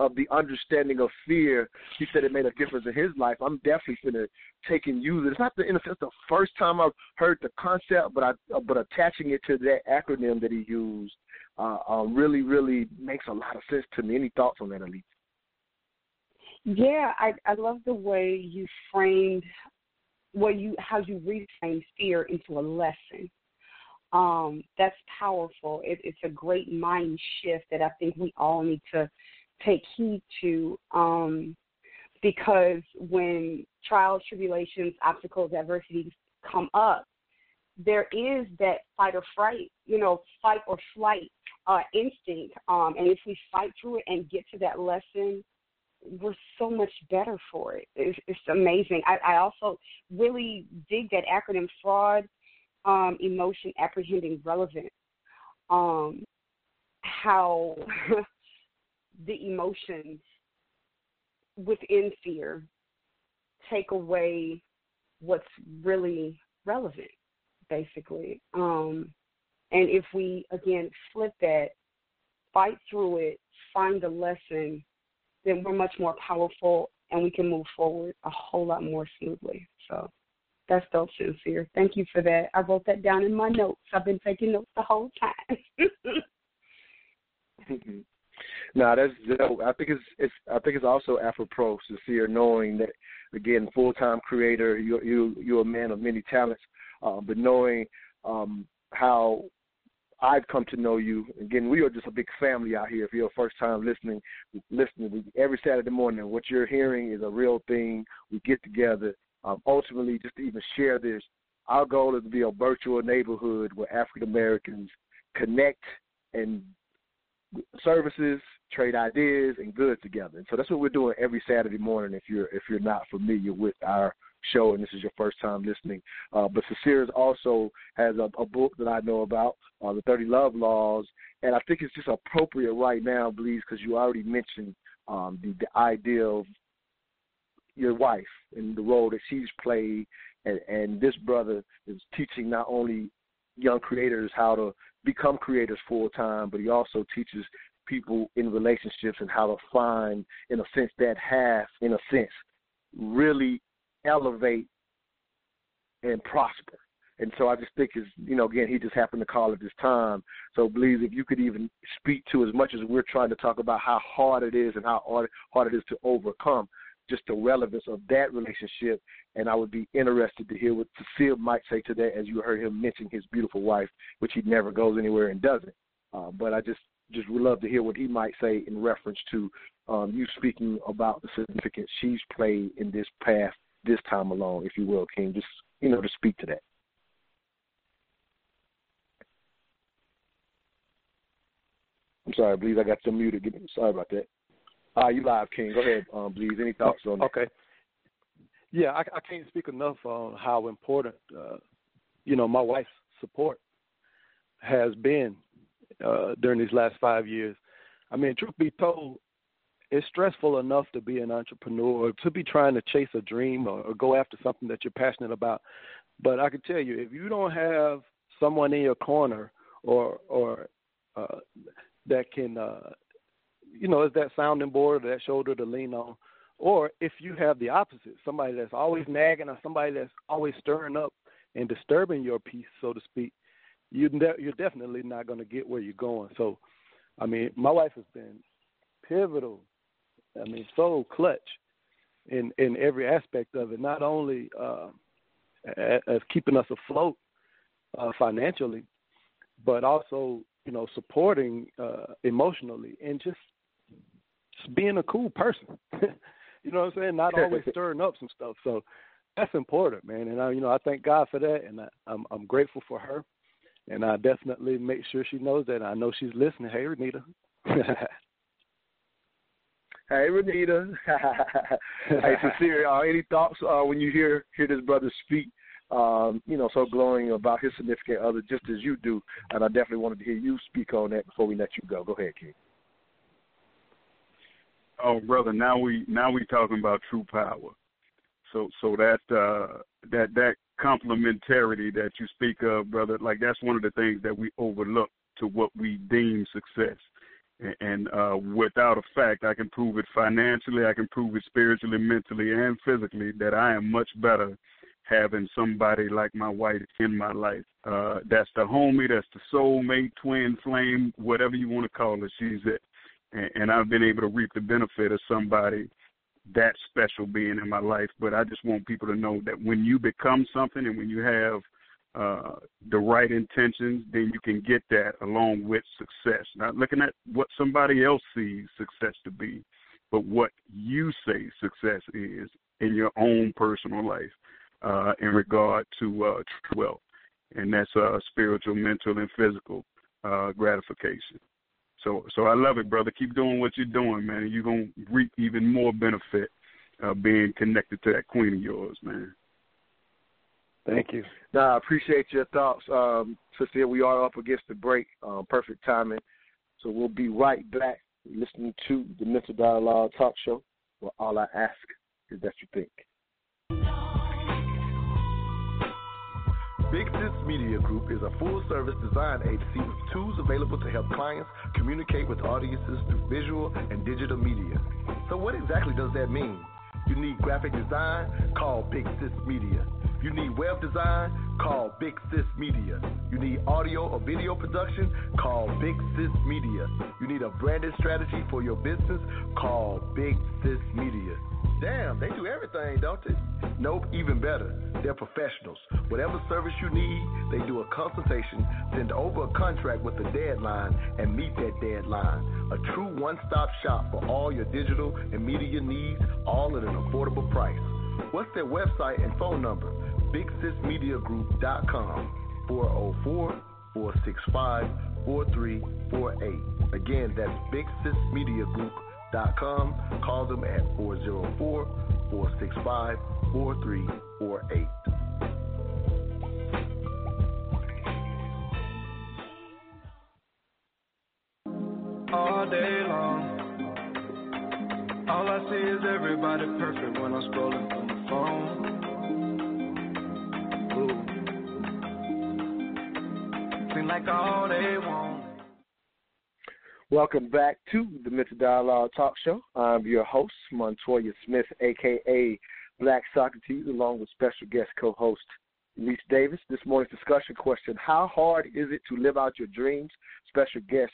of the understanding of fear. He said it made a difference in his life. I'm definitely gonna take and use it. It's not the sense the first time I've heard the concept, but I but attaching it to that acronym that he used uh, um, really really makes a lot of sense to me. Any thoughts on that, Elise? Yeah, I I love the way you framed what you how you reframe fear into a lesson. Um, that's powerful. It, it's a great mind shift that I think we all need to take heed to. Um, because when trials, tribulations, obstacles, adversities come up, there is that fight or fright, you know, fight or flight uh, instinct. Um, and if we fight through it and get to that lesson, we're so much better for it. It's, it's amazing. I, I also really dig that acronym fraud, um, emotion, apprehending, relevant. Um, how the emotions within fear take away what's really relevant, basically. Um, and if we, again, flip that, fight through it, find the lesson, then we're much more powerful and we can move forward a whole lot more smoothly. So that's dope, sincere. Thank you for that. I wrote that down in my notes. I've been taking notes the whole time. no, that's dope. I think it's it's I think it's also Afro sincere, knowing that again, full time creator, you you you're a man of many talents, uh, but knowing um, how I've come to know you. Again, we are just a big family out here. If you're a first time listening, listening every Saturday morning, what you're hearing is a real thing. We get together, um, ultimately, just to even share this. Our goal is to be a virtual neighborhood where African Americans connect and services, trade ideas, and goods together. And so that's what we're doing every Saturday morning. If you're if you're not familiar with our show and this is your first time listening. Uh, but Cecilia also has a, a, book that I know about, uh, The 30 Love Laws, and I think it's just appropriate right now, Blees, because you already mentioned um, the, the idea of your wife and the role that she's played, and, and this brother is teaching not only young creators how to become creators full time, but he also teaches people in relationships and how to find, in a sense, that half, in a sense, really elevate and prosper. And so I just think is you know again he just happened to call at this time. So please, if you could even speak to as much as we're trying to talk about how hard it is and how hard, hard it is to overcome, just the relevance of that relationship. And I would be interested to hear what Cecile might say to that, as you heard him mention his beautiful wife, which he never goes anywhere and doesn't. Uh, but I just just would love to hear what he might say in reference to um, you speaking about the significance she's played in this path this time alone, if you will, King. Just you know to speak to that. I'm sorry, Blees. I got you muted. Sorry about that. Ah, uh, you live, King. Go ahead, um, Blees. Any thoughts on that? Okay. Yeah, I, I can't speak enough on how important, uh, you know, my wife's support has been uh, during these last five years. I mean, truth be told, it's stressful enough to be an entrepreneur, or to be trying to chase a dream or, or go after something that you're passionate about. But I can tell you, if you don't have someone in your corner or or uh, that can, uh, you know, is that sounding board or that shoulder to lean on, or if you have the opposite, somebody that's always nagging or somebody that's always stirring up and disturbing your peace, so to speak, you you're definitely not going to get where you're going. So, I mean, my wife has been pivotal I mean, so clutch in in every aspect of it. Not only uh, as keeping us afloat uh, financially, but also you know supporting uh, emotionally and just, just being a cool person. you know what I'm saying? Not always stirring up some stuff. So that's important, man. And I, you know, I thank God for that, and I, I'm I'm grateful for her, and I definitely make sure she knows that. I know she's listening. Hey, Renita. Hey, Renita. hey, sincere. Uh, any thoughts uh, when you hear hear this brother speak? Um, you know, so glowing about his significant other, just as you do. And I definitely wanted to hear you speak on that before we let you go. Go ahead, King. Oh, brother, now we now we talking about true power. So so that uh, that that complementarity that you speak of, brother, like that's one of the things that we overlook to what we deem success and uh, without a fact, I can prove it financially, I can prove it spiritually, mentally, and physically that I am much better having somebody like my wife in my life. Uh, that's the homie, that's the soulmate, twin flame, whatever you want to call it. She's it, and, and I've been able to reap the benefit of somebody that special being in my life. But I just want people to know that when you become something and when you have uh, the right intentions, then you can get that along with success. Not looking at what somebody else sees success to be, but what you say success is in your own personal life uh, in regard to uh, wealth. And that's uh, spiritual, mental, and physical uh, gratification. So so I love it, brother. Keep doing what you're doing, man. You're gonna reap even more benefit uh, being connected to that queen of yours, man. Thank you. Now I appreciate your thoughts, um, Sister. We are up against the break. Um, perfect timing. So we'll be right back listening to the Mental Dialogue Talk Show. Well, all I ask is that you think. Big Sis Media Group is a full service design agency with tools available to help clients communicate with audiences through visual and digital media. So, what exactly does that mean? You need graphic design? Call Big Sis Media. You need web design? Call Big Sis Media. You need audio or video production? Call Big Sis Media. You need a branded strategy for your business? Call Big Sis Media. Damn, they do everything, don't they? Nope, even better. They're professionals. Whatever service you need, they do a consultation, send over a contract with a deadline, and meet that deadline. A true one stop shop for all your digital and media needs, all at an affordable price. What's their website and phone number? BigSisMediaGroup.com 404 465 4348. Again, that's BigSisMediaGroup.com. Call them at 404 465 4348. all day long. All I see is everybody perfect when I'm scrolling through my phone. Seem like all they want. Welcome back to the Mental Dialogue Talk Show. I'm your host, Montoya Smith, aka Black Socrates, along with special guest co-host Elise Davis. This morning's discussion question: How hard is it to live out your dreams? Special guest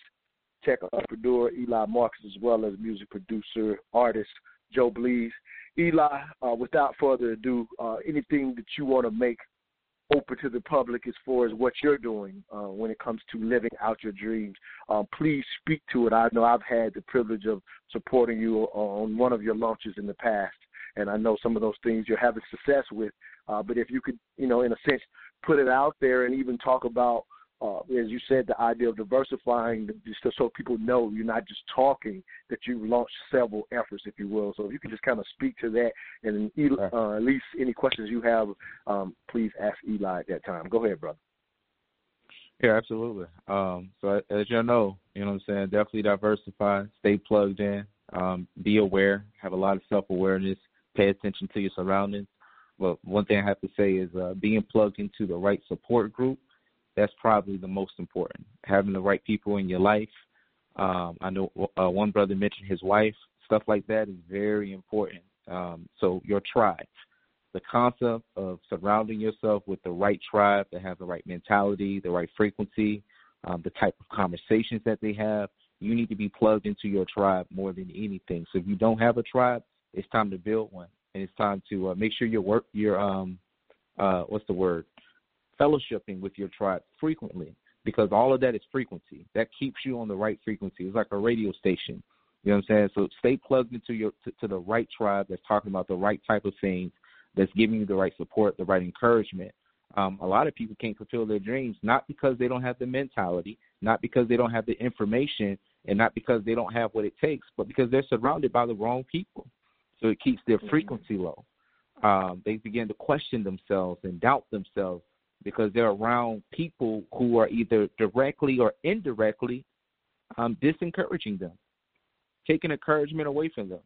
tech entrepreneur Eli Marcus, as well as music producer, artist Joe Blees. Eli, uh, without further ado, uh, anything that you want to make open to the public as far as what you're doing uh, when it comes to living out your dreams, um, please speak to it. I know I've had the privilege of supporting you on one of your launches in the past, and I know some of those things you're having success with. Uh, but if you could, you know, in a sense, put it out there and even talk about uh, as you said, the idea of diversifying, just so people know you're not just talking, that you've launched several efforts, if you will. So if you could just kind of speak to that, and uh, at least any questions you have, um, please ask Eli at that time. Go ahead, brother. Yeah, absolutely. Um, so as you know, you know what I'm saying, definitely diversify, stay plugged in, um, be aware, have a lot of self awareness, pay attention to your surroundings. But one thing I have to say is uh, being plugged into the right support group that's probably the most important. Having the right people in your life. Um, I know uh, one brother mentioned his wife. Stuff like that is very important. Um, so your tribe, the concept of surrounding yourself with the right tribe that has the right mentality, the right frequency, um, the type of conversations that they have. You need to be plugged into your tribe more than anything. So if you don't have a tribe, it's time to build one, and it's time to uh, make sure your work, your um, uh, what's the word? Fellowshipping with your tribe frequently because all of that is frequency. That keeps you on the right frequency. It's like a radio station. You know what I'm saying? So stay plugged into your to, to the right tribe that's talking about the right type of things, that's giving you the right support, the right encouragement. Um, a lot of people can't fulfill their dreams not because they don't have the mentality, not because they don't have the information, and not because they don't have what it takes, but because they're surrounded by the wrong people. So it keeps their frequency low. Um, they begin to question themselves and doubt themselves because they're around people who are either directly or indirectly um, disencouraging them, taking encouragement away from them.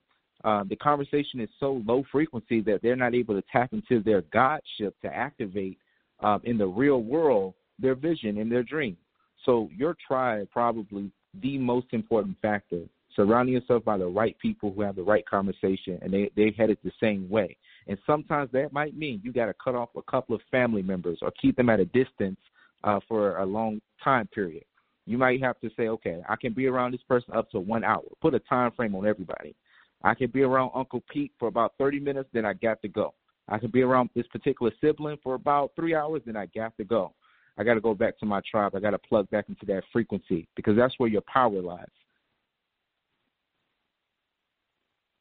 Uh, the conversation is so low frequency that they're not able to tap into their godship to activate um, in the real world their vision and their dream. So your tribe probably the most important factor. Surrounding yourself by the right people who have the right conversation and they they headed the same way. And sometimes that might mean you got to cut off a couple of family members or keep them at a distance uh, for a long time period. You might have to say, okay, I can be around this person up to one hour. Put a time frame on everybody. I can be around Uncle Pete for about 30 minutes, then I got to go. I can be around this particular sibling for about three hours, then I got to go. I got to go back to my tribe. I got to plug back into that frequency because that's where your power lies.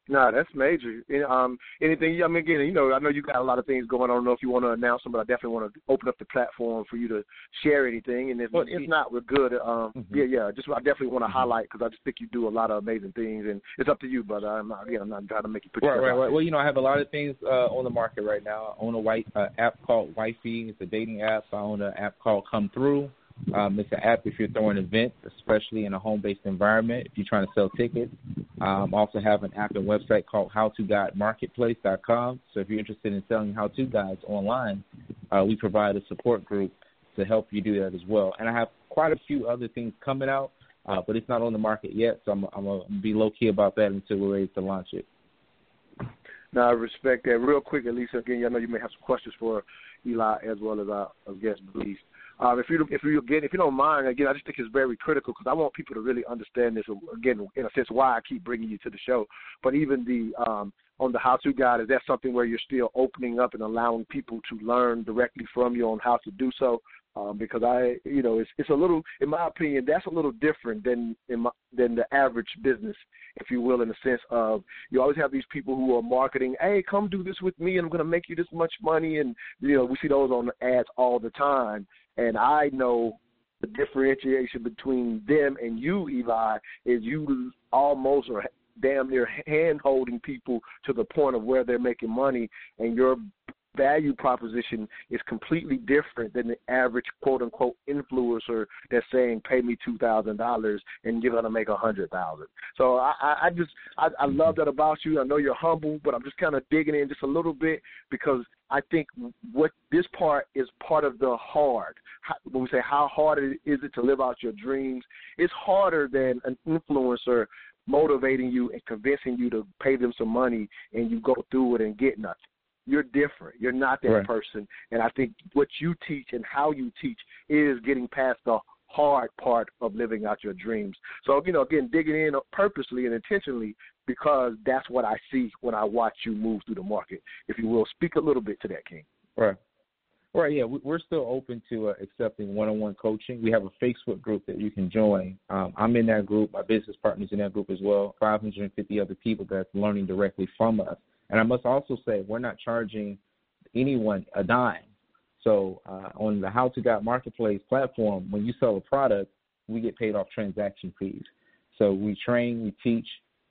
No, that's major. Um, anything? I mean, again, you know, I know you got a lot of things going on. I don't know if you want to announce them, but I definitely want to open up the platform for you to share anything. And if, well, if not, we're good. Um, mm-hmm. Yeah, yeah. Just I definitely want to mm-hmm. highlight because I just think you do a lot of amazing things, and it's up to you, brother. I'm not, again, I'm not trying to make you put right, right, right. Well, you know, I have a lot of things uh, on the market right now. I own a white uh, app called Wifey. It's a dating app. I own an app called Come Through. Um, it's an app if you're throwing events, especially in a home-based environment. If you're trying to sell tickets, um, also have an app and website called HowToGuideMarketplace.com. So if you're interested in selling how-to guides online, uh, we provide a support group to help you do that as well. And I have quite a few other things coming out, uh, but it's not on the market yet. So I'm, I'm gonna be low key about that until we're ready to launch it. Now, I respect that. Real quick, Elisa, again, I know you may have some questions for Eli as well as our, our guest, please. Um, if you if you again if you don't mind again, I just think it's very critical because I want people to really understand this again in a sense why I keep bringing you to the show. But even the um, on the how-to guide, is that something where you're still opening up and allowing people to learn directly from you on how to do so? Um, because I, you know, it's it's a little, in my opinion, that's a little different than in my, than the average business, if you will, in the sense of you always have these people who are marketing, hey, come do this with me, and I'm going to make you this much money, and you know, we see those on the ads all the time, and I know the differentiation between them and you, Eli, is you almost are damn near hand holding people to the point of where they're making money, and your value proposition is completely different than the average quote unquote influencer that's saying pay me two thousand dollars and you're gonna make a hundred thousand. So I, I just I, I love that about you. I know you're humble, but I'm just kind of digging in just a little bit because I think what this part is part of the hard. When we say how hard is it to live out your dreams, it's harder than an influencer motivating you and convincing you to pay them some money and you go through it and get nothing. You're different. You're not that right. person. And I think what you teach and how you teach is getting past the hard part of living out your dreams. So, you know, again, digging in purposely and intentionally because that's what I see when I watch you move through the market. If you will, speak a little bit to that, King. Right. Right, yeah, we're still open to uh, accepting one-on-one coaching. We have a Facebook group that you can join. Um, I'm in that group. My business partners in that group as well. 550 other people that's learning directly from us. And I must also say, we're not charging anyone a dime. So uh, on the How to Guide Marketplace platform, when you sell a product, we get paid off transaction fees. So we train, we teach,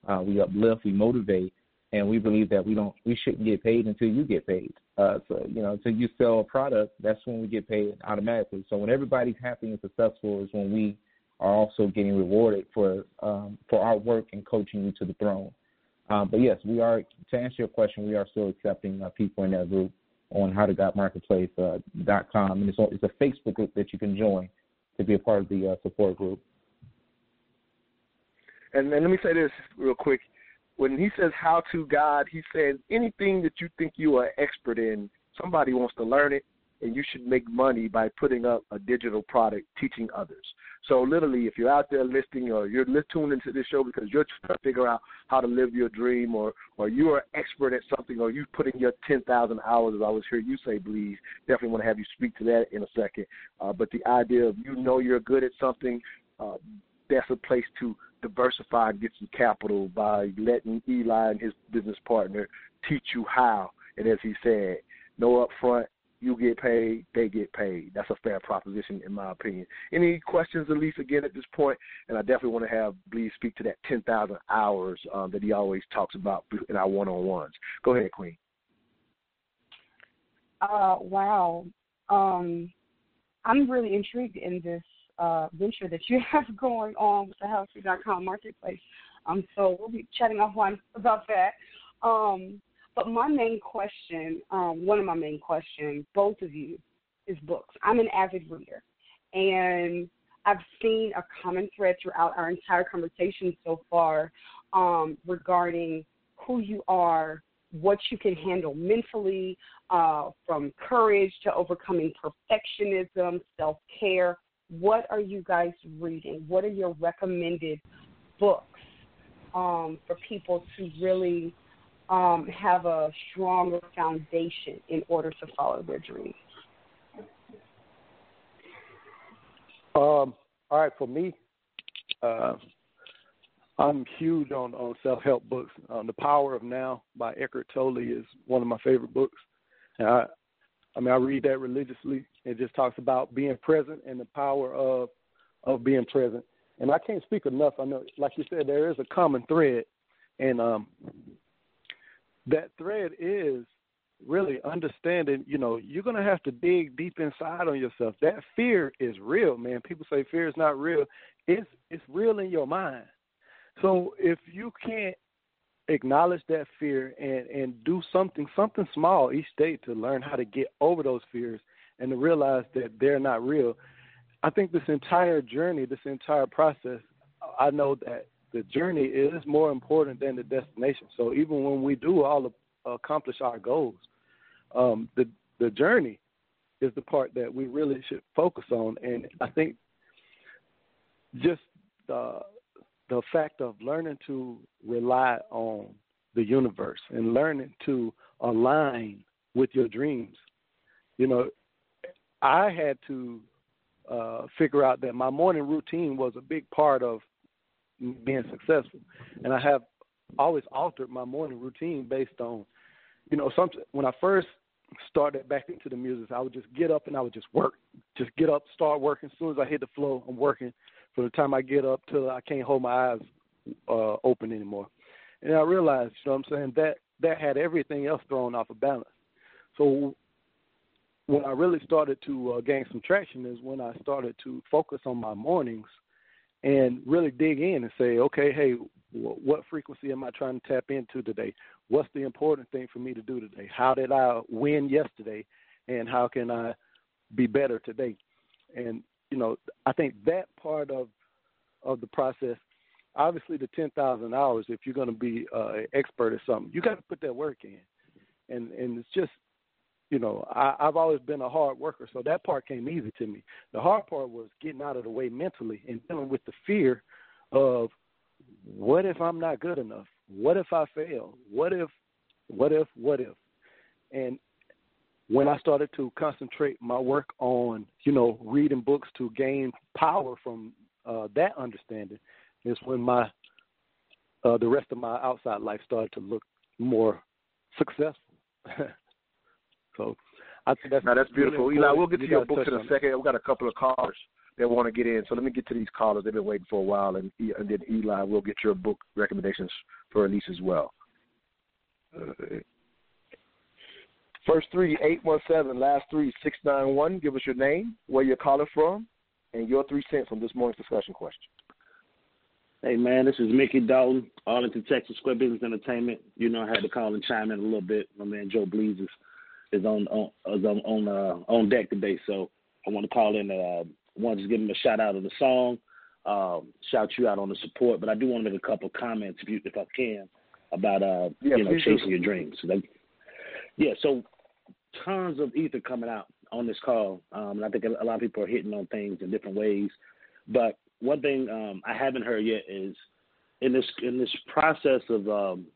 uh, we uplift, we motivate, and we believe that we don't, we shouldn't get paid until you get paid. Uh, so you know, until you sell a product, that's when we get paid automatically. So when everybody's happy and successful is when we are also getting rewarded for um, for our work and coaching you to the throne. Um, but yes, we are. To answer your question, we are still accepting uh, people in that group on howtoguidemarketplace.com, uh, and it's, it's a Facebook group that you can join to be a part of the uh, support group. And, and let me say this real quick: when he says "how to God," he says anything that you think you are expert in, somebody wants to learn it, and you should make money by putting up a digital product teaching others. So literally, if you're out there listening or you're tuned into this show because you're trying to figure out how to live your dream, or or you are an expert at something, or you put in your ten thousand hours, as I was hear you say, please, definitely want to have you speak to that in a second. Uh, but the idea of you know you're good at something, uh, that's a place to diversify and get some capital by letting Eli and his business partner teach you how. And as he said, no upfront, you get paid, they get paid. That's a fair proposition, in my opinion. Any questions, Elise, again at this point? And I definitely want to have Blees speak to that 10,000 hours um, that he always talks about in our one on ones. Go ahead, Queen. Uh, wow. Um, I'm really intrigued in this uh, venture that you have going on with the HowTo.com marketplace. Um, so we'll be chatting offline about that. Um, but my main question, um, one of my main questions, both of you, is books. I'm an avid reader, and I've seen a common thread throughout our entire conversation so far um, regarding who you are, what you can handle mentally, uh, from courage to overcoming perfectionism, self care. What are you guys reading? What are your recommended books um, for people to really um, have a stronger foundation in order to follow their dreams? Um, all right, for me, uh, I'm huge on, on self help books. Um, the Power of Now by Eckhart Tolle is one of my favorite books. And I, I mean, I read that religiously. It just talks about being present and the power of of being present. And I can't speak enough. I know, like you said, there is a common thread, and um, that thread is really understanding. You know, you're gonna have to dig deep inside on yourself. That fear is real, man. People say fear is not real. It's it's real in your mind. So if you can't acknowledge that fear and and do something something small each day to learn how to get over those fears and to realize that they're not real i think this entire journey this entire process i know that the journey is more important than the destination so even when we do all accomplish our goals um the the journey is the part that we really should focus on and i think just uh the fact of learning to rely on the universe and learning to align with your dreams. You know, I had to uh, figure out that my morning routine was a big part of being successful, and I have always altered my morning routine based on, you know, some when I first started back into the music, I would just get up and I would just work, just get up, start working. As soon as I hit the flow, I'm working from the time I get up till I can't hold my eyes uh, open anymore. And I realized, you know what I'm saying, that that had everything else thrown off of balance. So when I really started to uh, gain some traction is when I started to focus on my mornings and really dig in and say, okay, hey, what frequency am I trying to tap into today? What's the important thing for me to do today? How did I win yesterday, and how can I be better today? And you know, I think that part of of the process, obviously the ten thousand hours, if you're going to be uh, an expert at something, you got to put that work in, and and it's just, you know, I, I've always been a hard worker, so that part came easy to me. The hard part was getting out of the way mentally and dealing with the fear of what if I'm not good enough? What if I fail? What if, what if, what if? And when I started to concentrate my work on, you know, reading books to gain power from uh, that understanding, is when my uh, the rest of my outside life started to look more successful. so I think that's now that's beautiful. Really Eli, we'll get to you your books in a on it. second. We've got a couple of callers that want to get in, so let me get to these callers. They've been waiting for a while, and, and then Eli, we'll get your book recommendations for Elise as well. Uh, First three, eight one seven. Last three, six nine one. Give us your name, where you're calling from, and your three cents on this morning's discussion question. Hey man, this is Mickey Dalton, Arlington, Texas, Square Business Entertainment. You know I had to call and chime in a little bit. My man Joe Blees is, on on is on on, uh, on deck today, so I want to call in. Uh, want to just give him a shout out of the song, um, shout you out on the support. But I do want to make a couple comments if you if I can about uh Yeah, you know do. chasing your dreams. So that, yeah, so tons of ether coming out on this call, um, and I think a lot of people are hitting on things in different ways. But one thing um, I haven't heard yet is in this in this process of um,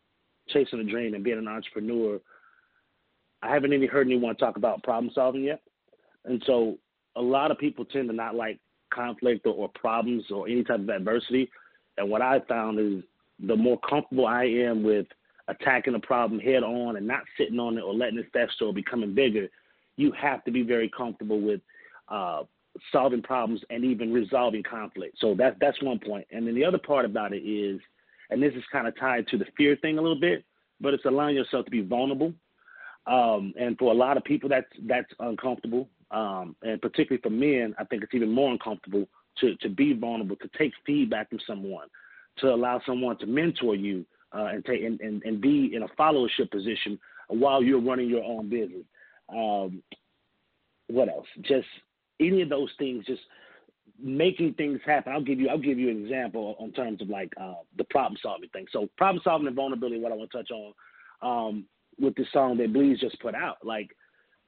chasing a dream and being an entrepreneur, I haven't even heard anyone talk about problem solving yet. And so a lot of people tend to not like conflict or, or problems or any type of adversity. And what I found is the more comfortable I am with attacking a problem head on and not sitting on it or letting it fester or becoming bigger, you have to be very comfortable with uh, solving problems and even resolving conflict. So that that's one point. And then the other part about it is, and this is kind of tied to the fear thing a little bit, but it's allowing yourself to be vulnerable. Um, and for a lot of people, that's that's uncomfortable. Um, and particularly for men, I think it's even more uncomfortable to to be vulnerable, to take feedback from someone, to allow someone to mentor you uh, and take and, and, and be in a followership position while you're running your own business. Um, what else? Just any of those things, just making things happen. I'll give you I'll give you an example in terms of like uh, the problem solving thing. So problem solving and vulnerability. What I want to touch on um, with this song that Blees just put out. Like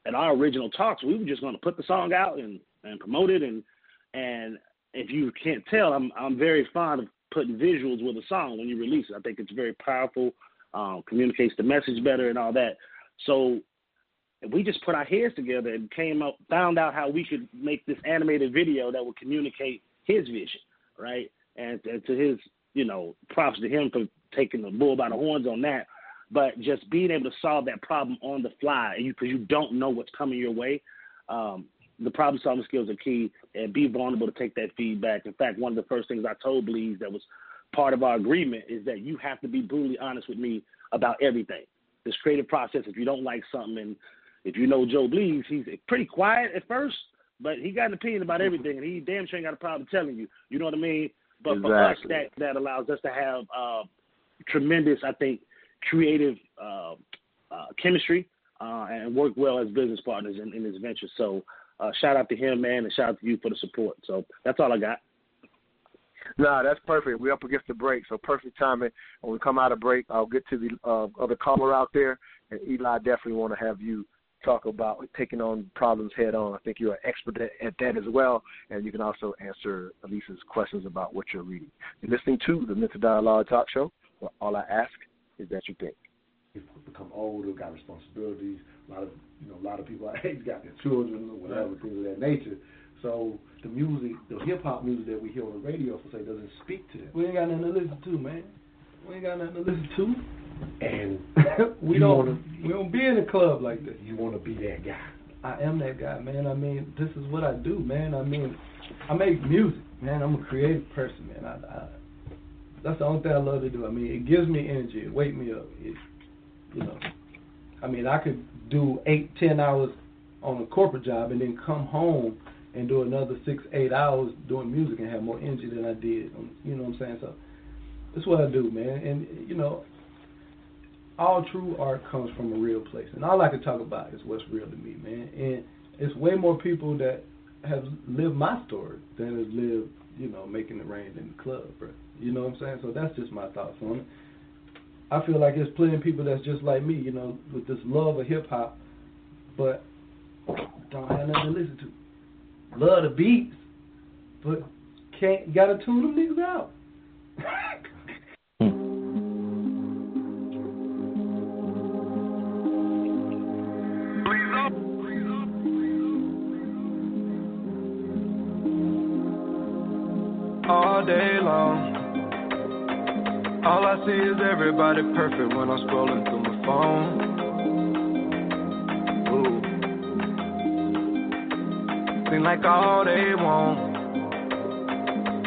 in our original talks, we were just going to put the song out and, and promote it. And and if you can't tell, I'm I'm very fond of putting visuals with a song when you release it. I think it's very powerful, um, communicates the message better and all that. So we just put our heads together and came up, found out how we could make this animated video that would communicate his vision, right? And, and to his you know, props to him for taking the bull by the horns on that. But just being able to solve that problem on the fly, because you, you don't know what's coming your way, um, the problem solving skills are key. And be vulnerable to take that feedback. In fact, one of the first things I told Blees that was part of our agreement is that you have to be brutally honest with me about everything. This creative process. If you don't like something, and if you know Joe Blees, he's pretty quiet at first, but he got an opinion about everything, and he damn sure ain't got a problem telling you. You know what I mean? But exactly. for us, that that allows us to have uh, tremendous, I think, creative uh, uh, chemistry uh, and work well as business partners in, in this venture. So uh, shout out to him, man, and shout out to you for the support. So that's all I got. No, that's perfect. We're up against the break, so perfect timing. When we come out of break, I'll get to the uh, other caller out there, and Eli definitely want to have you talk about taking on problems head on. I think you're an expert at that as well, and you can also answer Elisa's questions about what you're reading. You're listening to the Mental Dialogue Talk Show. Where all I ask is that you think. People become older, got responsibilities. A lot of you know, a lot of people our age got their children or whatever, yeah. things of that nature. So the music, the hip hop music that we hear on the radio, for say, doesn't speak to them. We ain't got nothing to listen to, man. We ain't got nothing to listen to. And we don't wanna, we don't be in a club like this. You want to be that guy. I am that guy, man. I mean, this is what I do, man. I mean, I make music, man. I'm a creative person, man. I, I that's the only thing I love to do. I mean, it gives me energy. It wakes me up. It, you know, I mean, I could do eight, ten hours on a corporate job and then come home and do another six, eight hours doing music and have more energy than I did. Um, you know what I'm saying? So that's what I do, man. And you know, all true art comes from a real place, and all I can talk about is what's real to me, man. And it's way more people that have lived my story than have lived, you know, making it rain in the club, bro. You know what I'm saying? So that's just my thoughts on it. I feel like there's plenty of people that's just like me, you know, with this love of hip hop, but don't have nothing to listen to. Love the beats, but can't gotta tune them niggas out. see is everybody perfect when I'm scrolling through my phone. Ooh. Seem like all they want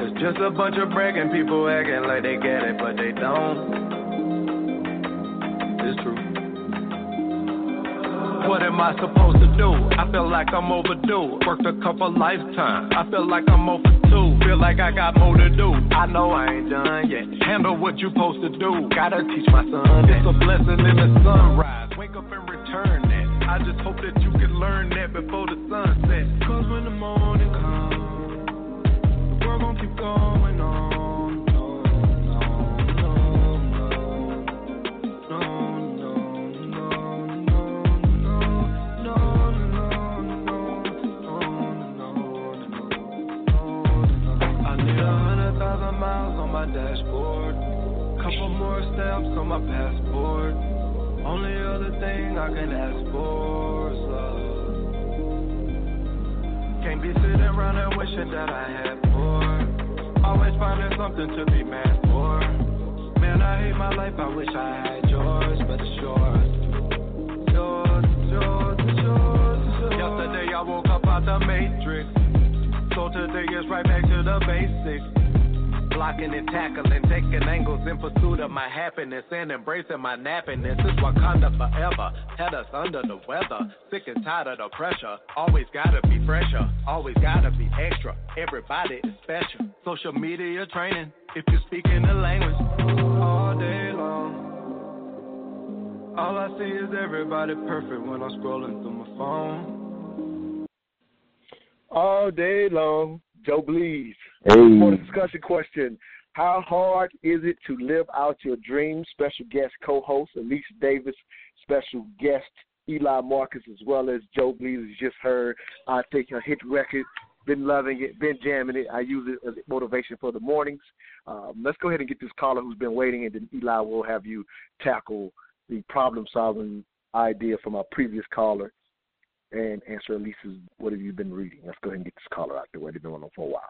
is just a bunch of bragging people acting like they get it, but they don't. It's true. What am I supposed to do? I feel like I'm overdue. Worked a couple lifetimes. I feel like I'm over two. Feel like I got more to do. I know I ain't done yet. Handle what you supposed to do. Gotta teach my son. It's a blessing in the sunrise. Wake up and return that. I just hope that you can learn that before the sun sets. Cause when the morning comes, the world gon' keep going on. Ask for is love. Can't be sitting around and wishing that I had more. Always finding something to be mad for. Man, I hate my life, I wish I had yours, but it's yours. Yours, yours, yours, yours. Yesterday I woke up out the matrix. So today is right back to the basics. Blocking and tackling, taking angles in pursuit of my happiness and embracing my nappiness. It's Wakanda forever. Had us under the weather. Sick and tired of the pressure. Always gotta be fresher. Always gotta be extra. Everybody is special. Social media training. If you speak in the language all day long. All I see is everybody perfect when I'm scrolling through my phone. All day long, Joe Blees. Hey. For the discussion question, how hard is it to live out your dreams? Special guest co-host Elise Davis, special guest Eli Marcus, as well as Joe you just heard. I think a hit record. Been loving it, been jamming it. I use it as motivation for the mornings. Um, let's go ahead and get this caller who's been waiting, and then Eli will have you tackle the problem-solving idea from our previous caller and answer Elise's what have you been reading. Let's go ahead and get this caller out there. They've been on for a while.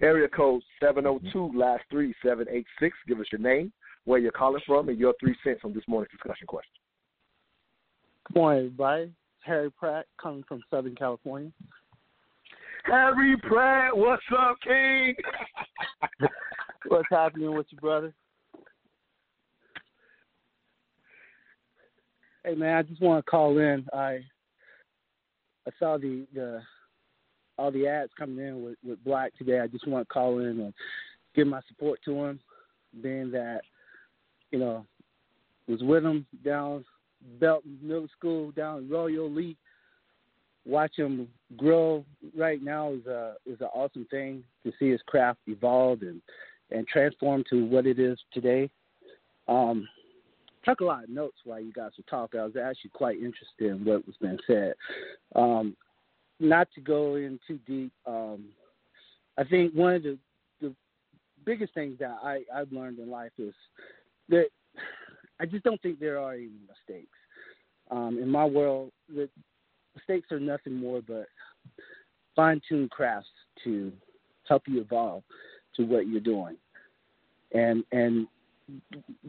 Area code 702, mm-hmm. last three, 786. Give us your name, where you're calling from, and your three cents on this morning's discussion question. Good morning, everybody. Harry Pratt coming from Southern California. Harry Pratt, what's up, King? what's happening with you, brother? Hey man, I just want to call in. I I saw the the all the ads coming in with with Black today. I just want to call in and give my support to him, being that you know was with him down Belton Middle School down Royal Lee. Watch him grow right now is a is an awesome thing to see his craft evolve and and transform to what it is today. Um, took a lot of notes while you guys were talking. I was actually quite interested in what was being said. Um, not to go in too deep, um, I think one of the, the biggest things that I, I've learned in life is that I just don't think there are any mistakes. Um, in my world, the mistakes are nothing more but fine-tuned crafts to help you evolve to what you're doing. And and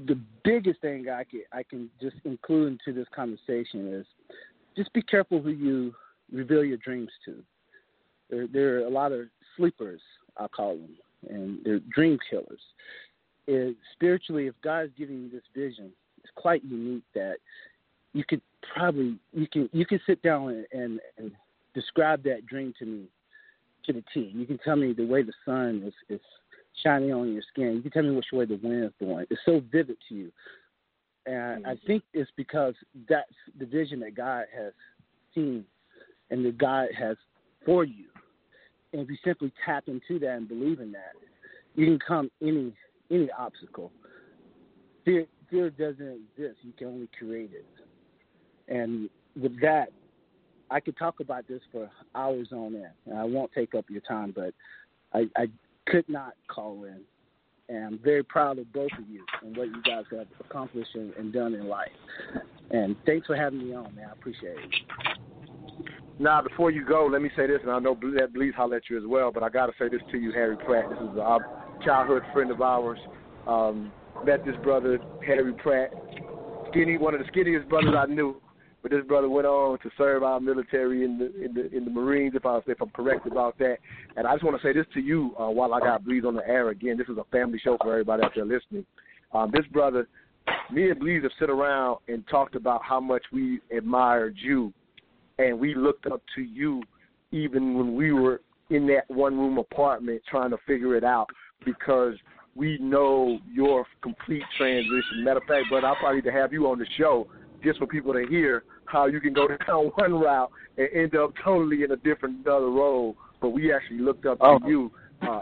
the biggest thing I can I can just include into this conversation is just be careful who you reveal your dreams to. There, there are a lot of sleepers, I'll call them, and they're dream killers. It, spiritually, if God is giving you this vision, it's quite unique that you could probably you can you can sit down and, and, and describe that dream to me to the T. You can tell me the way the sun is, is shining on your skin. You can tell me which way the wind is blowing. It's so vivid to you. And I mm-hmm. think it's because that's the vision that God has seen and that God has for you. And if you simply tap into that and believe in that, you can come any any obstacle. Fear fear doesn't exist. You can only create it. And with that, I could talk about this for hours on end, and I won't take up your time. But I, I could not call in. And I'm very proud of both of you and what you guys have accomplished and, and done in life. And thanks for having me on, man. I appreciate it. Now, before you go, let me say this, and I know that Blees holler at you as well, but I got to say this to you, Harry Pratt. This is a childhood friend of ours. Um, met this brother, Harry Pratt, skinny, one of the skinniest brothers I knew. But this brother went on to serve our military in the in the in the Marines, if I if I'm correct about that. And I just want to say this to you uh, while I got Blees on the air again. This is a family show for everybody out there listening. Um, this brother, me and Blees have sit around and talked about how much we admired you, and we looked up to you, even when we were in that one room apartment trying to figure it out because we know your complete transition. Matter of fact, brother, I'll probably to have you on the show just for people to hear how you can go down one route and end up totally in a different other role. But we actually looked up to you uh,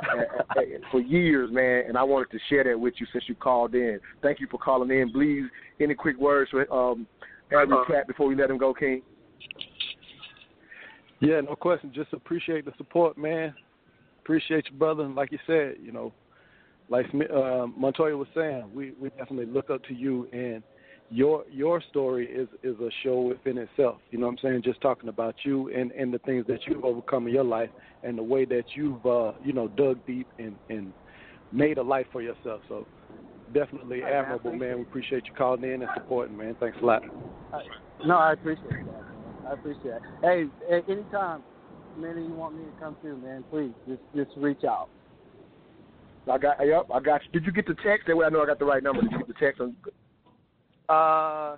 for years, man, and I wanted to share that with you since you called in. Thank you for calling in. Blees, any quick words for um, Harry uh-huh. Pratt before we let him go, King? Yeah, no question. Just appreciate the support, man. Appreciate you, brother. And like you said, you know, like uh, Montoya was saying, we we definitely look up to you and your your story is is a show within itself. You know what I'm saying? Just talking about you and and the things that you've overcome in your life and the way that you've uh you know dug deep and and made a life for yourself. So definitely right, admirable, man. We appreciate you calling in and supporting, man. Thanks a lot. No, I appreciate that. I appreciate it. Hey, anytime, man, If you want me to come through, man, please just just reach out. I got yep, I got you. Did you get the text? That way I know I got the right number. Did you get the text on uh,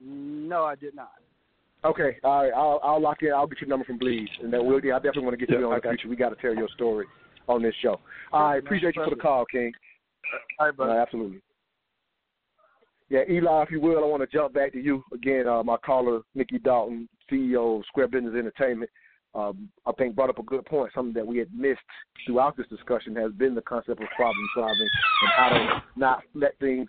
no, I did not. Okay, all right. I'll I'll lock in. I'll get your number from Blees, and then we'll. Do I definitely want to get you on the future. We got to tell your story on this show. I appreciate you for the call, King. All right, brother. Uh, absolutely. Yeah, Eli, if you will, I want to jump back to you again. Uh, my caller, Nikki Dalton, CEO of Square Business Entertainment, um, I think brought up a good point. Something that we had missed throughout this discussion has been the concept of problem solving and how to not let things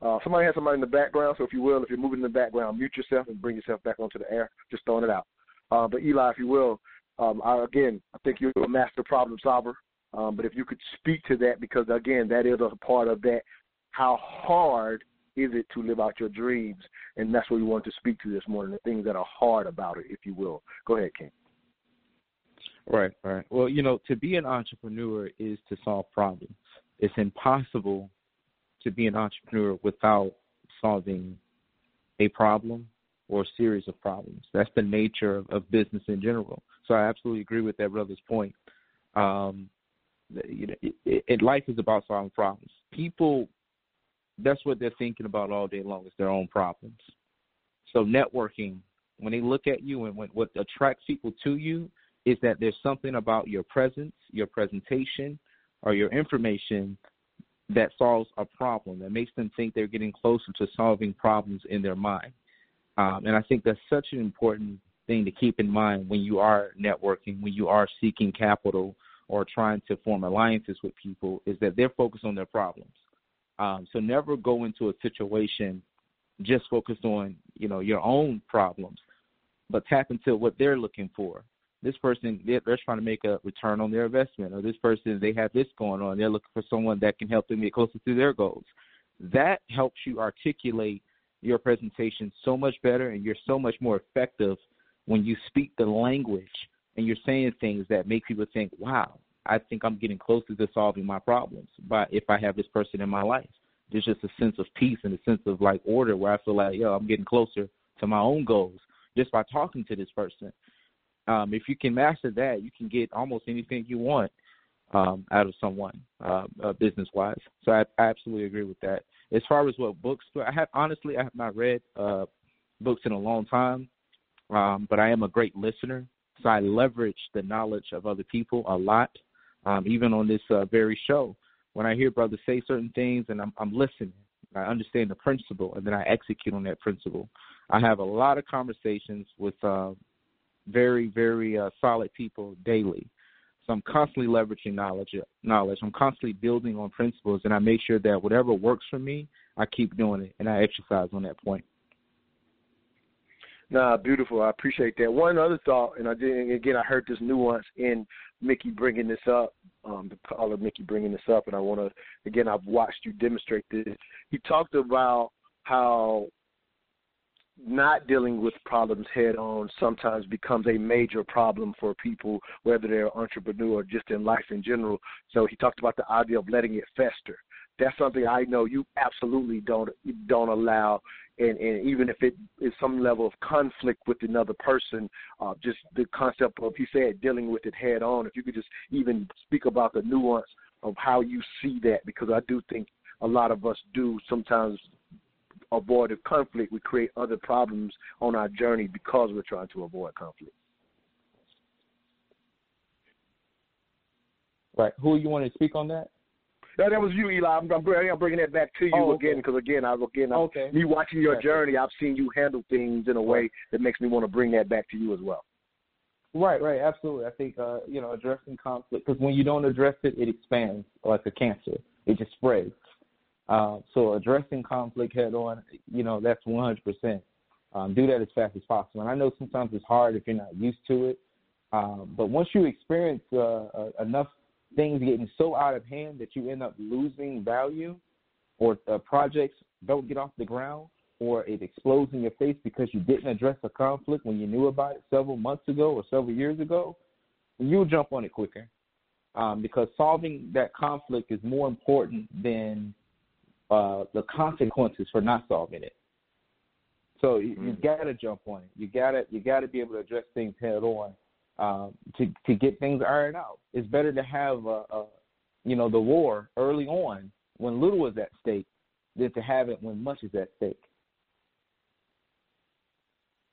uh, somebody has somebody in the background, so if you will, if you're moving in the background, mute yourself and bring yourself back onto the air. Just throwing it out. Uh, but Eli, if you will, um, I, again, I think you're a master problem solver. Um, but if you could speak to that, because again, that is a part of that. How hard is it to live out your dreams? And that's what we want to speak to this morning. The things that are hard about it, if you will. Go ahead, King. Right, right. Well, you know, to be an entrepreneur is to solve problems. It's impossible to be an entrepreneur without solving a problem or a series of problems. That's the nature of, of business in general. So I absolutely agree with that brother's point. Um, you know, it, it, life is about solving problems. People, that's what they're thinking about all day long is their own problems. So networking, when they look at you and when, what attracts people to you is that there's something about your presence, your presentation, or your information that solves a problem that makes them think they're getting closer to solving problems in their mind. Um, and I think that's such an important thing to keep in mind when you are networking, when you are seeking capital or trying to form alliances with people, is that they're focused on their problems. Um, so never go into a situation just focused on you know your own problems, but tap into what they're looking for. This person they're, they're trying to make a return on their investment, or this person they have this going on. They're looking for someone that can help them get closer to their goals. That helps you articulate your presentation so much better, and you're so much more effective when you speak the language and you're saying things that make people think, "Wow, I think I'm getting closer to solving my problems." But if I have this person in my life, there's just a sense of peace and a sense of like order where I feel like, yo, I'm getting closer to my own goals just by talking to this person. Um, if you can master that, you can get almost anything you want um, out of someone, uh, uh, business wise. So I, I absolutely agree with that. As far as what books, I have honestly I have not read uh, books in a long time, um, but I am a great listener, so I leverage the knowledge of other people a lot, um, even on this uh, very show when I hear brothers say certain things and I'm, I'm listening, I understand the principle, and then I execute on that principle. I have a lot of conversations with uh, very, very uh, solid people daily. So I'm constantly leveraging knowledge. Knowledge. I'm constantly building on principles, and I make sure that whatever works for me, I keep doing it, and I exercise on that point. Nah, beautiful. I appreciate that. One other thought, and I did again. I heard this nuance in Mickey bringing this up um, the caller Mickey bringing this up, and I want to again. I've watched you demonstrate this. He talked about how not dealing with problems head on sometimes becomes a major problem for people, whether they're entrepreneur or just in life in general. So he talked about the idea of letting it fester. That's something I know you absolutely don't don't allow and, and even if it is some level of conflict with another person, uh, just the concept of, he said, dealing with it head on. If you could just even speak about the nuance of how you see that, because I do think a lot of us do sometimes avoid a conflict. We create other problems on our journey because we're trying to avoid conflict. Right. Who you want to speak on that? No, that was you, Eli. I'm, I'm, bringing that back to you oh, okay. again because again, I again, I'm, okay. me watching your journey, I've seen you handle things in a way that makes me want to bring that back to you as well. Right, right, absolutely. I think uh, you know addressing conflict because when you don't address it, it expands like a cancer. It just spreads. Uh, so addressing conflict head on, you know, that's 100%. Um, do that as fast as possible. And I know sometimes it's hard if you're not used to it. Um, but once you experience uh, uh, enough things getting so out of hand that you end up losing value or uh, projects don't get off the ground or it explodes in your face because you didn't address a conflict when you knew about it several months ago or several years ago, you'll jump on it quicker. Um, because solving that conflict is more important than uh, the consequences for not solving it. So you, you got to jump on it. You got to you got to be able to address things head on um, to to get things ironed out. It's better to have a, a you know the war early on when little is at stake than to have it when much is at stake.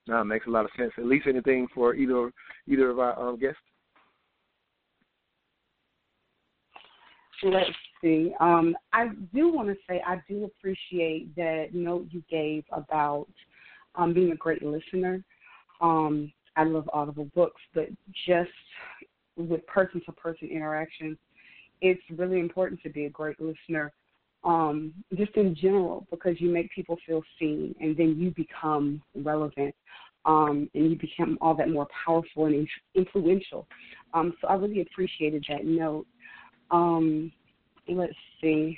No, it makes a lot of sense. Elise anything for either either of our um, guests. Let's see. Um, I do want to say I do appreciate that note you gave about um, being a great listener. Um, I love audible books, but just with person to person interaction, it's really important to be a great listener, um, just in general, because you make people feel seen and then you become relevant um, and you become all that more powerful and influential. Um, so I really appreciated that note. Um, let's see.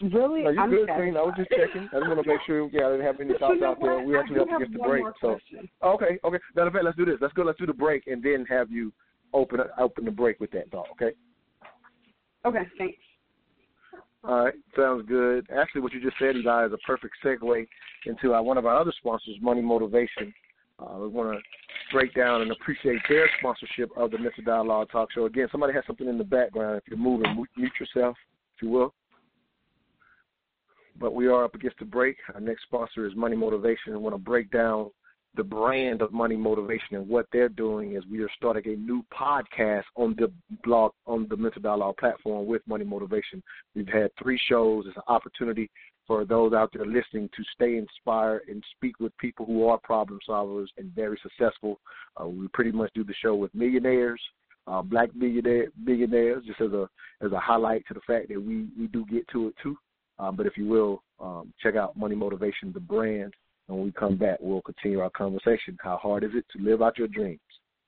Really? No, you I'm good. Queen. I was just checking. I just want to make sure. Yeah, I didn't have any thoughts out there. We actually have to get the break. So okay, okay. Matter of fact, let's do this. Let's go. Let's do the break and then have you open open the break with that thought. Okay. Okay, thanks. All right, sounds good. Actually, what you just said, Eli, is a perfect segue into uh, one of our other sponsors, Money Motivation. Uh, we want to break down and appreciate their sponsorship of the Mental Dialogue Talk Show. Again, somebody has something in the background. If you're moving, mute yourself, if you will. But we are up against the break. Our next sponsor is Money Motivation. I want to break down the brand of Money Motivation and what they're doing is we are starting a new podcast on the blog on the Mental Dialogue platform with Money Motivation. We've had three shows. It's an opportunity for those out there listening to stay inspired and speak with people who are problem solvers and very successful. Uh, we pretty much do the show with millionaires, uh, black millionaire, billionaires, just as a as a highlight to the fact that we we do get to it too. Um, but if you will, um, check out Money Motivation, the brand. And when we come back, we'll continue our conversation. How hard is it to live out your dreams?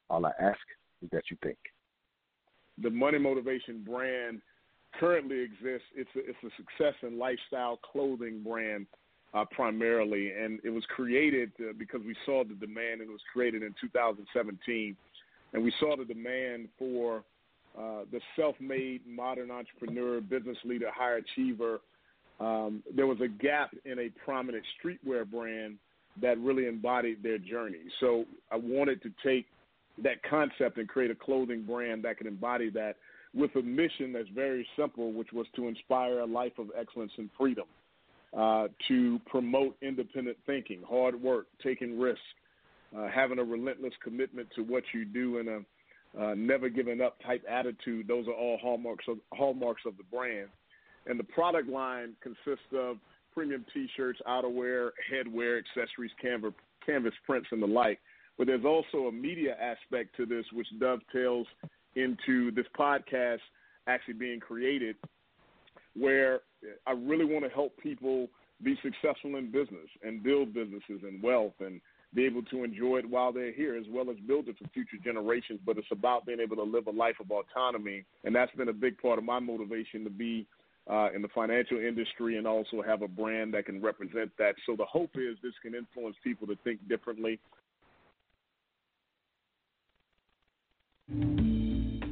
All I ask is that you think. The Money Motivation brand currently exists. It's a, it's a success and lifestyle clothing brand uh, primarily, and it was created uh, because we saw the demand, and it was created in 2017, and we saw the demand for uh, the self-made modern entrepreneur, business leader, high achiever. Um, there was a gap in a prominent streetwear brand that really embodied their journey. So I wanted to take that concept and create a clothing brand that can embody that with a mission that's very simple, which was to inspire a life of excellence and freedom, uh, to promote independent thinking, hard work, taking risks, uh, having a relentless commitment to what you do, and a uh, never giving up type attitude. Those are all hallmarks of hallmarks of the brand. And the product line consists of premium T-shirts, outerwear, headwear, accessories, canvas, canvas prints, and the like. But there's also a media aspect to this, which dovetails into this podcast actually being created, where I really want to help people be successful in business and build businesses and wealth and be able to enjoy it while they're here, as well as build it for future generations. But it's about being able to live a life of autonomy, and that's been a big part of my motivation to be uh, in the financial industry and also have a brand that can represent that. So the hope is this can influence people to think differently.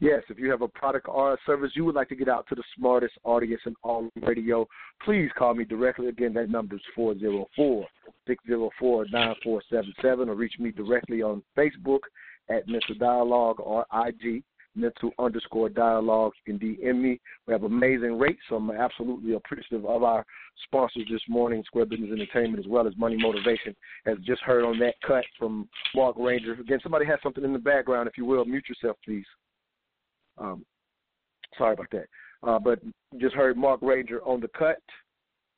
Yes, if you have a product or a service you would like to get out to the smartest audience in all radio, please call me directly. Again, that number is 404 604 9477 or reach me directly on Facebook at Mental Dialogue or IG, Mental underscore Dialogue. You can DM me. We have amazing rates, so I'm absolutely appreciative of our sponsors this morning, Square Business Entertainment, as well as Money Motivation. As just heard on that cut from Mark Ranger. Again, somebody has something in the background, if you will. Mute yourself, please. Um, sorry about that. Uh, but just heard Mark Ranger on the cut.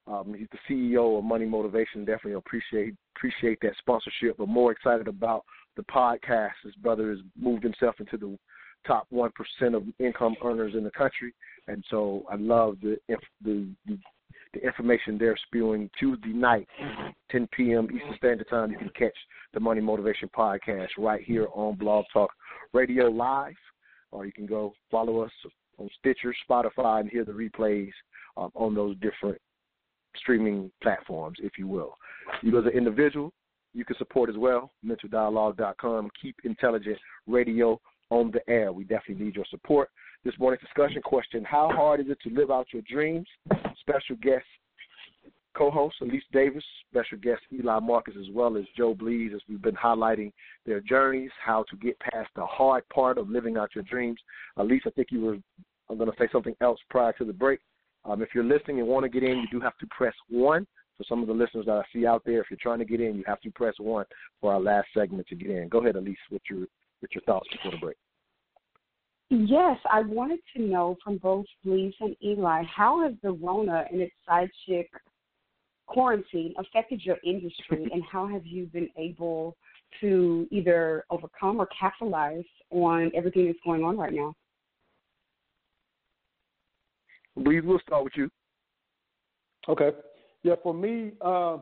Um, he's the CEO of Money Motivation. Definitely appreciate appreciate that sponsorship. But more excited about the podcast. His brother has moved himself into the top one percent of income earners in the country, and so I love the the the, the information they're spewing Tuesday night, 10 p.m. Eastern Standard Time. You can catch the Money Motivation podcast right here on Blog Talk Radio Live or you can go follow us on Stitcher, Spotify, and hear the replays um, on those different streaming platforms, if you will. You as an individual, you can support as well, mentaldialogue.com. Keep intelligent radio on the air. We definitely need your support. This morning's discussion question How hard is it to live out your dreams? Special guest co-host Elise Davis, special guest Eli Marcus, as well as Joe Blees, as we've been highlighting their journeys, how to get past the hard part of living out your dreams. Elise, I think you were I'm going to say something else prior to the break. Um, if you're listening and want to get in, you do have to press one. For some of the listeners that I see out there, if you're trying to get in, you have to press one for our last segment to get in. Go ahead, Elise, with your with your thoughts before the break. Yes, I wanted to know from both Blees and Eli, how has the Rona and its side chick quarantine affected your industry, and how have you been able to either overcome or capitalize on everything that's going on right now? Blees, we'll start with you. Okay. Yeah, for me, uh,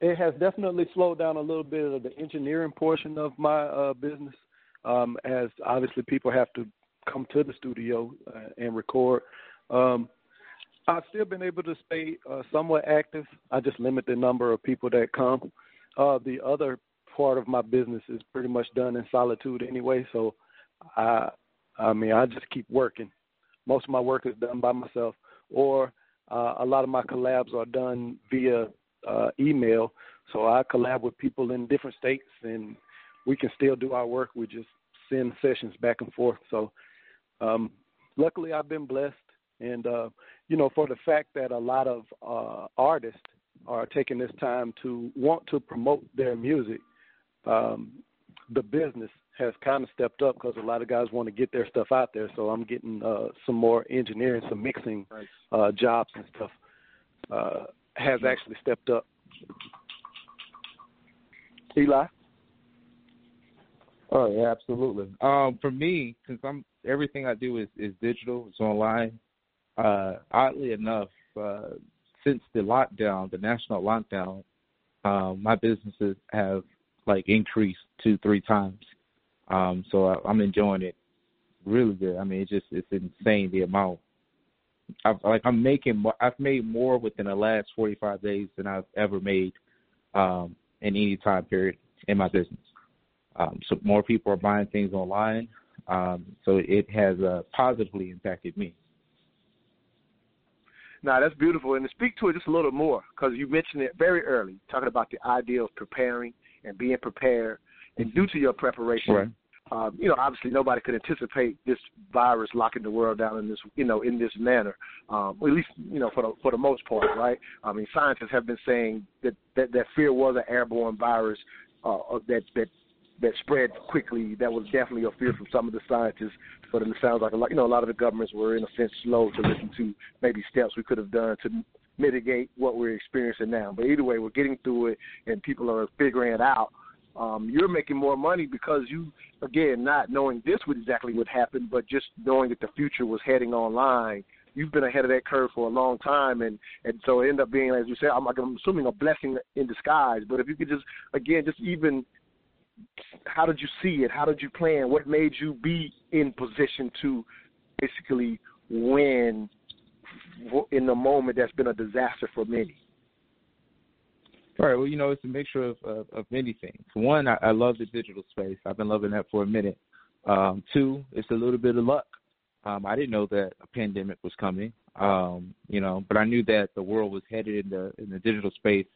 it has definitely slowed down a little bit of the engineering portion of my uh, business, um, as obviously people have to come to the studio uh, and record. Um, I've still been able to stay uh, somewhat active. I just limit the number of people that come. Uh, the other part of my business is pretty much done in solitude anyway, so I, I mean, I just keep working. Most of my work is done by myself, or uh, a lot of my collabs are done via uh, email. So I collab with people in different states, and we can still do our work. We just send sessions back and forth. So um, luckily, I've been blessed, and uh, you know, for the fact that a lot of uh, artists are taking this time to want to promote their music, um, the business has kind of stepped up because a lot of guys want to get their stuff out there. So I'm getting uh, some more engineering, some mixing uh, jobs and stuff. Uh, has actually stepped up. Eli. Oh yeah, absolutely. Um, for me, since I'm everything I do is is digital, it's online. Uh, oddly enough, uh, since the lockdown, the national lockdown, um, my businesses have like increased two, three times. Um, so I, I'm enjoying it really good. I mean, it's just it's insane the amount. I've like I'm making. I've made more within the last 45 days than I've ever made um, in any time period in my business. Um, so more people are buying things online. Um, so it has uh, positively impacted me. Now that's beautiful, and to speak to it just a little more, because you mentioned it very early, talking about the idea of preparing and being prepared, and due to your preparation, right. um, you know, obviously nobody could anticipate this virus locking the world down in this, you know, in this manner. Um, at least, you know, for the for the most part, right? I mean, scientists have been saying that that, that fear was an airborne virus uh, that that that spread quickly. That was definitely a fear from some of the scientists. But it sounds like a lot, you know, a lot of the governments were in a sense slow to listen to maybe steps we could have done to mitigate what we're experiencing now. But either way, we're getting through it, and people are figuring it out. Um, you're making more money because you, again, not knowing this would exactly what happened, but just knowing that the future was heading online. You've been ahead of that curve for a long time, and and so it ended up being, as you said, I'm, I'm assuming a blessing in disguise. But if you could just, again, just even how did you see it? How did you plan? What made you be in position to basically win in the moment that's been a disaster for many? All right. Well, you know, it's a mixture of of, of many things. One, I, I love the digital space. I've been loving that for a minute. Um, two, it's a little bit of luck. Um, I didn't know that a pandemic was coming. Um, you know, but I knew that the world was headed in the in the digital space.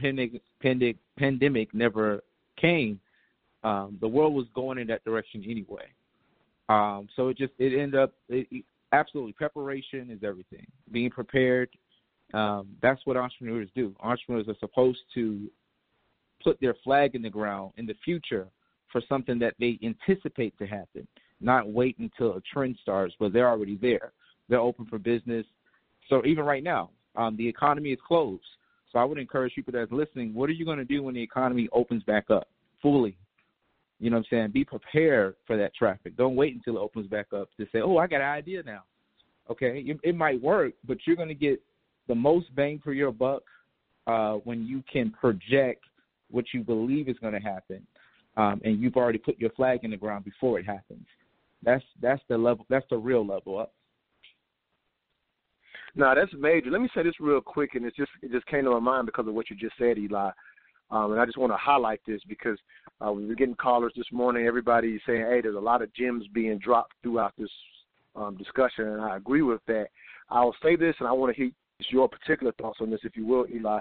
Pandemic, pandemic, pandemic never came, um, the world was going in that direction anyway. Um, so it just it ended up it, it, absolutely preparation is everything. Being prepared, um, that's what entrepreneurs do. Entrepreneurs are supposed to put their flag in the ground in the future for something that they anticipate to happen, not wait until a trend starts, but they're already there. They're open for business. So even right now, um, the economy is closed. So I would encourage people that's listening, what are you going to do when the economy opens back up fully? You know what I'm saying? Be prepared for that traffic. Don't wait until it opens back up to say, "Oh, I got an idea now." Okay, it, might work, but you're going to get the most bang for your buck uh, when you can project what you believe is going to happen, um, and you've already put your flag in the ground before it happens. That's that's the level. That's the real level up. No, that's major. Let me say this real quick, and it just it just came to my mind because of what you just said, Eli. Um, and I just want to highlight this because uh, we were getting callers this morning. Everybody saying, "Hey, there's a lot of gems being dropped throughout this um, discussion," and I agree with that. I'll say this, and I want to hear your particular thoughts on this, if you will, Eli.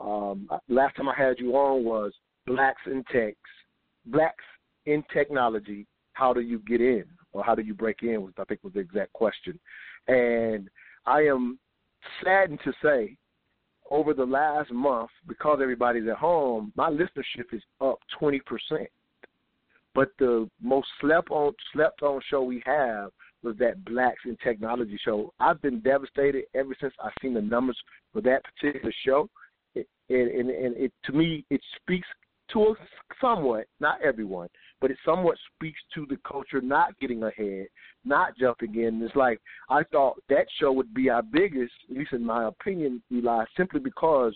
Um, last time I had you on was blacks in techs, blacks in technology. How do you get in, or how do you break in? Was I think was the exact question, and I am saddened to say over the last month, because everybody's at home, my listenership is up 20%. But the most slept on slept on show we have was that Blacks in Technology show. I've been devastated ever since I've seen the numbers for that particular show. It, and, and it to me it speaks to us somewhat, not everyone, but it somewhat speaks to the culture not getting ahead, not jumping in. It's like I thought that show would be our biggest, at least in my opinion, Eli, simply because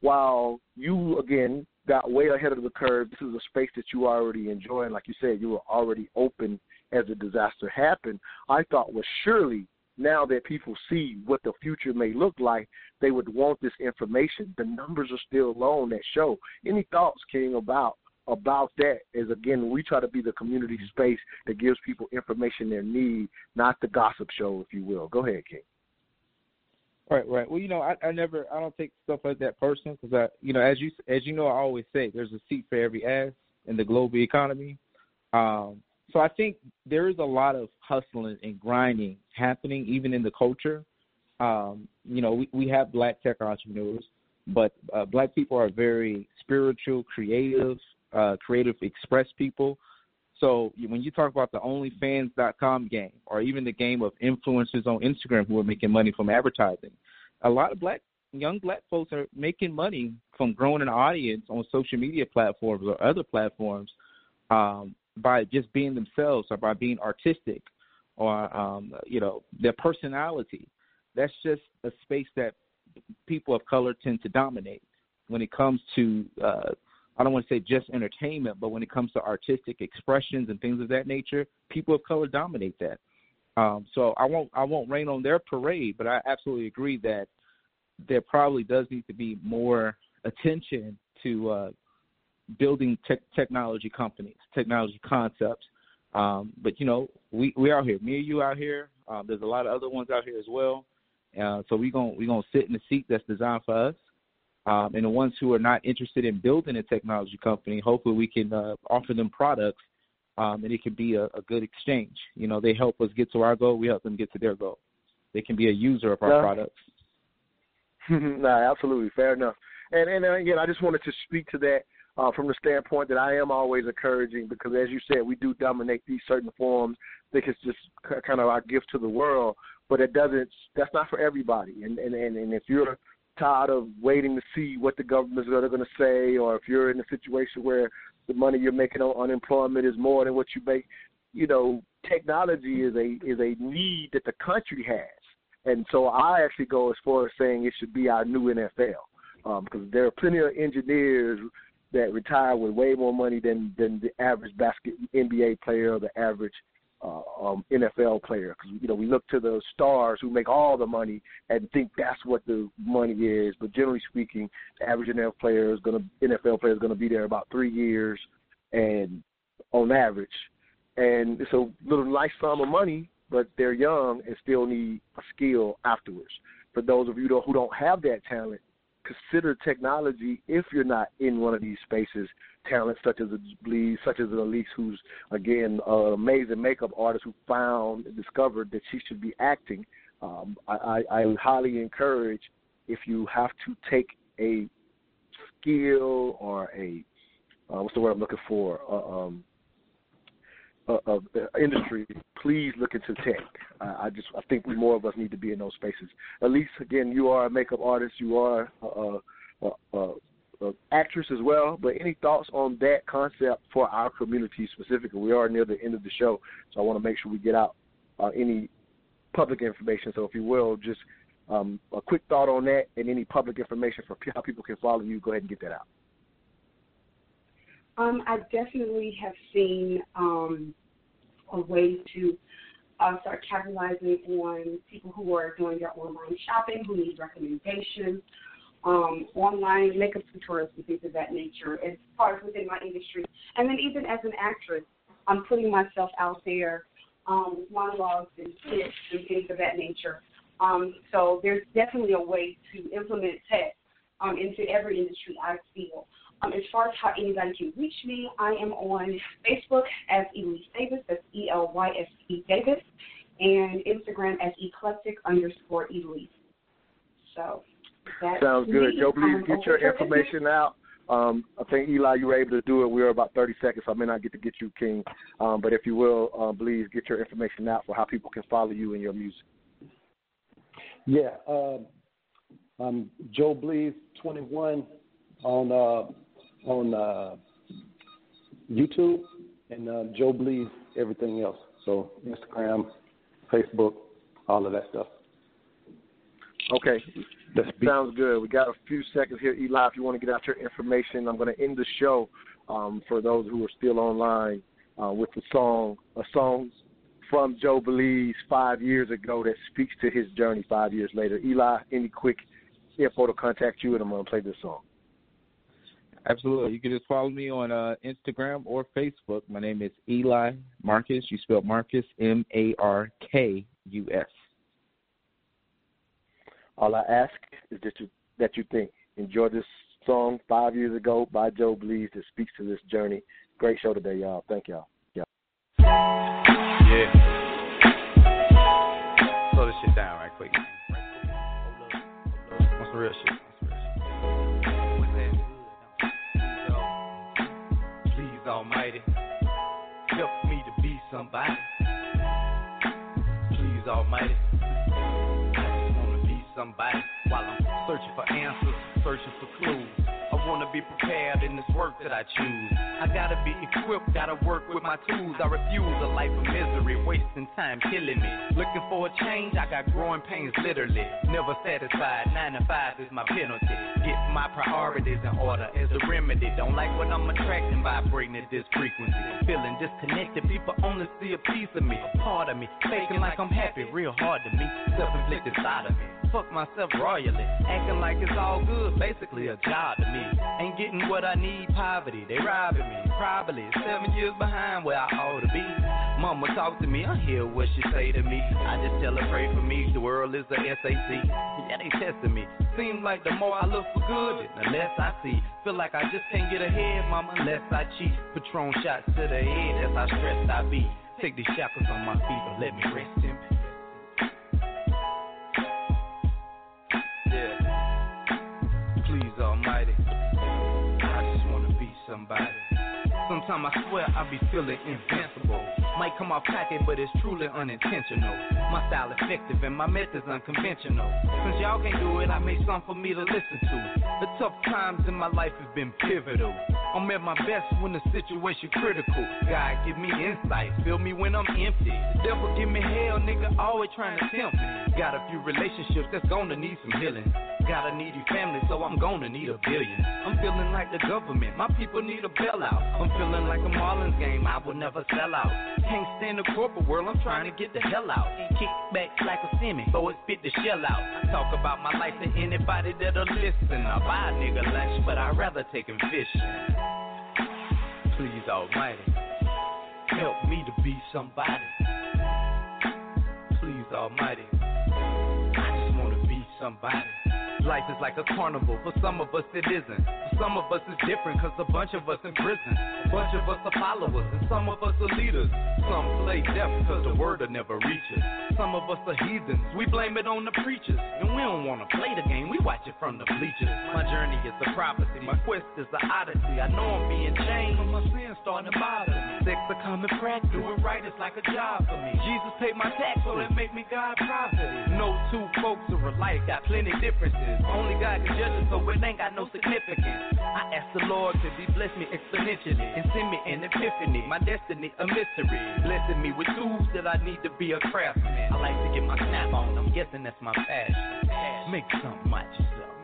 while you again got way ahead of the curve, this is a space that you already enjoying. Like you said, you were already open as the disaster happened. I thought was surely now that people see what the future may look like, they would want this information. The numbers are still low on that show. Any thoughts, King, about about that is again we try to be the community space that gives people information they need, not the gossip show, if you will. Go ahead, King. Right, right. Well, you know, I, I never, I don't take stuff like that personal because I, you know, as you, as you know, I always say there's a seat for every ass in the global economy. Um, so I think there is a lot of hustling and grinding happening even in the culture. Um, you know, we, we have black tech entrepreneurs, but uh, black people are very spiritual, creative, uh, creative, express people. So when you talk about the OnlyFans.com game, or even the game of influencers on Instagram who are making money from advertising, a lot of black young black folks are making money from growing an audience on social media platforms or other platforms um, by just being themselves or by being artistic or um, you know their personality. That's just a space that people of color tend to dominate when it comes to uh, I don't want to say just entertainment, but when it comes to artistic expressions and things of that nature, people of color dominate that. Um, so I won't I won't rain on their parade, but I absolutely agree that there probably does need to be more attention to uh, building te- technology companies, technology concepts. Um, but you know, we we out here. Me and you out here. Um, there's a lot of other ones out here as well. Uh, so we gonna we gonna sit in the seat that's designed for us um, and the ones who are not interested in building a technology company, hopefully we can uh, offer them products, um, and it can be a, a, good exchange. You know, they help us get to our goal, we help them get to their goal. They can be a user of our no. products. nah, absolutely, fair enough. And and again, I just wanted to speak to that uh, from the standpoint that I am always encouraging because, as you said, we do dominate these certain forms. I think it's just kind of our gift to the world, but it doesn't. That's not for everybody. And and and, and if you're tired of waiting to see what the government's going to say, or if you're in a situation where the money you're making on unemployment is more than what you make, you know, technology is a is a need that the country has, and so I actually go as far as saying it should be our new NFL, um, because there are plenty of engineers that retire with way more money than than the average basket NBA player or the average uh, um, NFL player because you know we look to the stars who make all the money and think that's what the money is. But generally speaking, the average NFL player is going to NFL player is going to be there about three years, and on average, and it's a little nice sum of money, but they're young and still need a skill afterwards. For those of you who don't have that talent, consider technology if you're not in one of these spaces talent such as a Blees, such as an Elise, who's again an amazing makeup artist who found and discovered that she should be acting. Um, I, I, I highly encourage if you have to take a skill or a uh, what's the word I'm looking for? Uh, um, of industry, please look into tech. I just I think more of us need to be in those spaces. Elise again, you are a makeup artist, you are a, a, a, actress as well. But any thoughts on that concept for our community specifically? We are near the end of the show, so I want to make sure we get out uh, any public information. So if you will, just um, a quick thought on that and any public information for how people can follow you. Go ahead and get that out. Um, I definitely have seen um, a way to uh, start capitalizing on people who are doing their online shopping, who need recommendations, um, online makeup tutorials and things of that nature as far as within my industry. And then even as an actress, I'm putting myself out there um, with monologues and skits and things of that nature. Um, so there's definitely a way to implement tech um, into every industry I feel. Um, as far as how anybody can reach me, I am on Facebook as Elise Davis, that's E L Y S E Davis, and Instagram as eclectic underscore Elise. So that Sounds good. Joe, please get your information out Um, I think Eli, you were able to do it. We were about 30 seconds, so I may not get to get you, King. Um, but if you will, uh, please get your information out for how people can follow you and your music. Yeah, uh, I'm Joe Blees 21 on uh, on uh, YouTube and uh, Joe Blees everything else. So Instagram, Facebook, all of that stuff. Okay, that sounds good. We got a few seconds here, Eli. If you want to get out your information, I'm going to end the show um, for those who are still online uh, with the song, a song from Joe Blees five years ago that speaks to his journey five years later. Eli, any quick info to contact you, and I'm going to play this song. Absolutely. You can just follow me on uh, Instagram or Facebook. My name is Eli Marcus. You spell Marcus M A R K U S. All I ask is that you that you think. Enjoy this song five years ago by Joe Blees that speaks to this journey. Great show today, y'all. Thank y'all. Yeah. Yeah. Slow this shit down right quick. What's the real shit? Almighty, help me to be somebody. Please, Almighty. I just wanna be somebody while I'm searching for answers, searching for clues wanna be prepared in this work that I choose. I gotta be equipped, gotta work with my tools. I refuse a life of misery, wasting time killing me. Looking for a change, I got growing pains literally. Never satisfied, nine to five is my penalty. Get my priorities in order as a remedy. Don't like what I'm attracting, vibrating at this frequency. Feeling disconnected, people only see a piece of me, a part of me. Faking like I'm happy, real hard to me. Self inflicted side of me. Fuck myself royally, acting like it's all good, basically a job to me. Ain't getting what I need, poverty, they robbing me. Probably seven years behind where I ought to be. Mama talk to me, I hear what she say to me. I just tell her pray for me, the world is a SAC. Yeah, they testing me. Seems like the more I look for good, the less I see. Feel like I just can't get ahead, mama, unless I cheat. Patron shots to the head, that's I stressed I be. Take these shackles on my feet, but let me rest in peace. Somebody. Sometimes I swear I be feeling invincible. Might come off cocky, but it's truly unintentional. My style effective and my methods unconventional. Since y'all can't do it, I made something for me to listen to. The tough times in my life have been pivotal. I'm at my best when the situation critical. God give me insight, fill me when I'm empty. The devil give me hell, nigga, always trying to tempt me. Got a few relationships that's gonna need some healing. Got a needy family, so I'm gonna need a billion. I'm feeling like the government, my people need a bailout. I'm feeling like a Marlins game, I will never sell out. Can't stand the corporate world, I'm trying to get the hell out. Kick back like a semi, so it fit the shell out. Talk about my life to anybody that'll listen. I buy a nigga lunch, but I'd rather take him fishing. Please, Almighty, help me to be somebody. Please, Almighty, somebody. Life is like a carnival. For some of us, it isn't. For some of us, it's different, cause a bunch of us in prison. A bunch of us are followers, and some of us are leaders. Some play deaf, cause the word will never reach us. Some of us are heathens. We blame it on the preachers. And we don't wanna play the game, we watch it from the bleachers. My journey is a prophecy. My quest is an odyssey. I know I'm being changed, but my sins starting to bother me. Sex a common practice. Doing right is like a job for me. Jesus paid my tax, so that make me God prophet. No two folks are alike, got plenty differences. Only God can judge us, so it ain't got no significance. I ask the Lord to be bless me exponentially and send me an epiphany. My destiny a mystery, blessing me with tools that I need to be a craftsman. I like to get my snap on. I'm guessing that's my passion. Make something out yourself.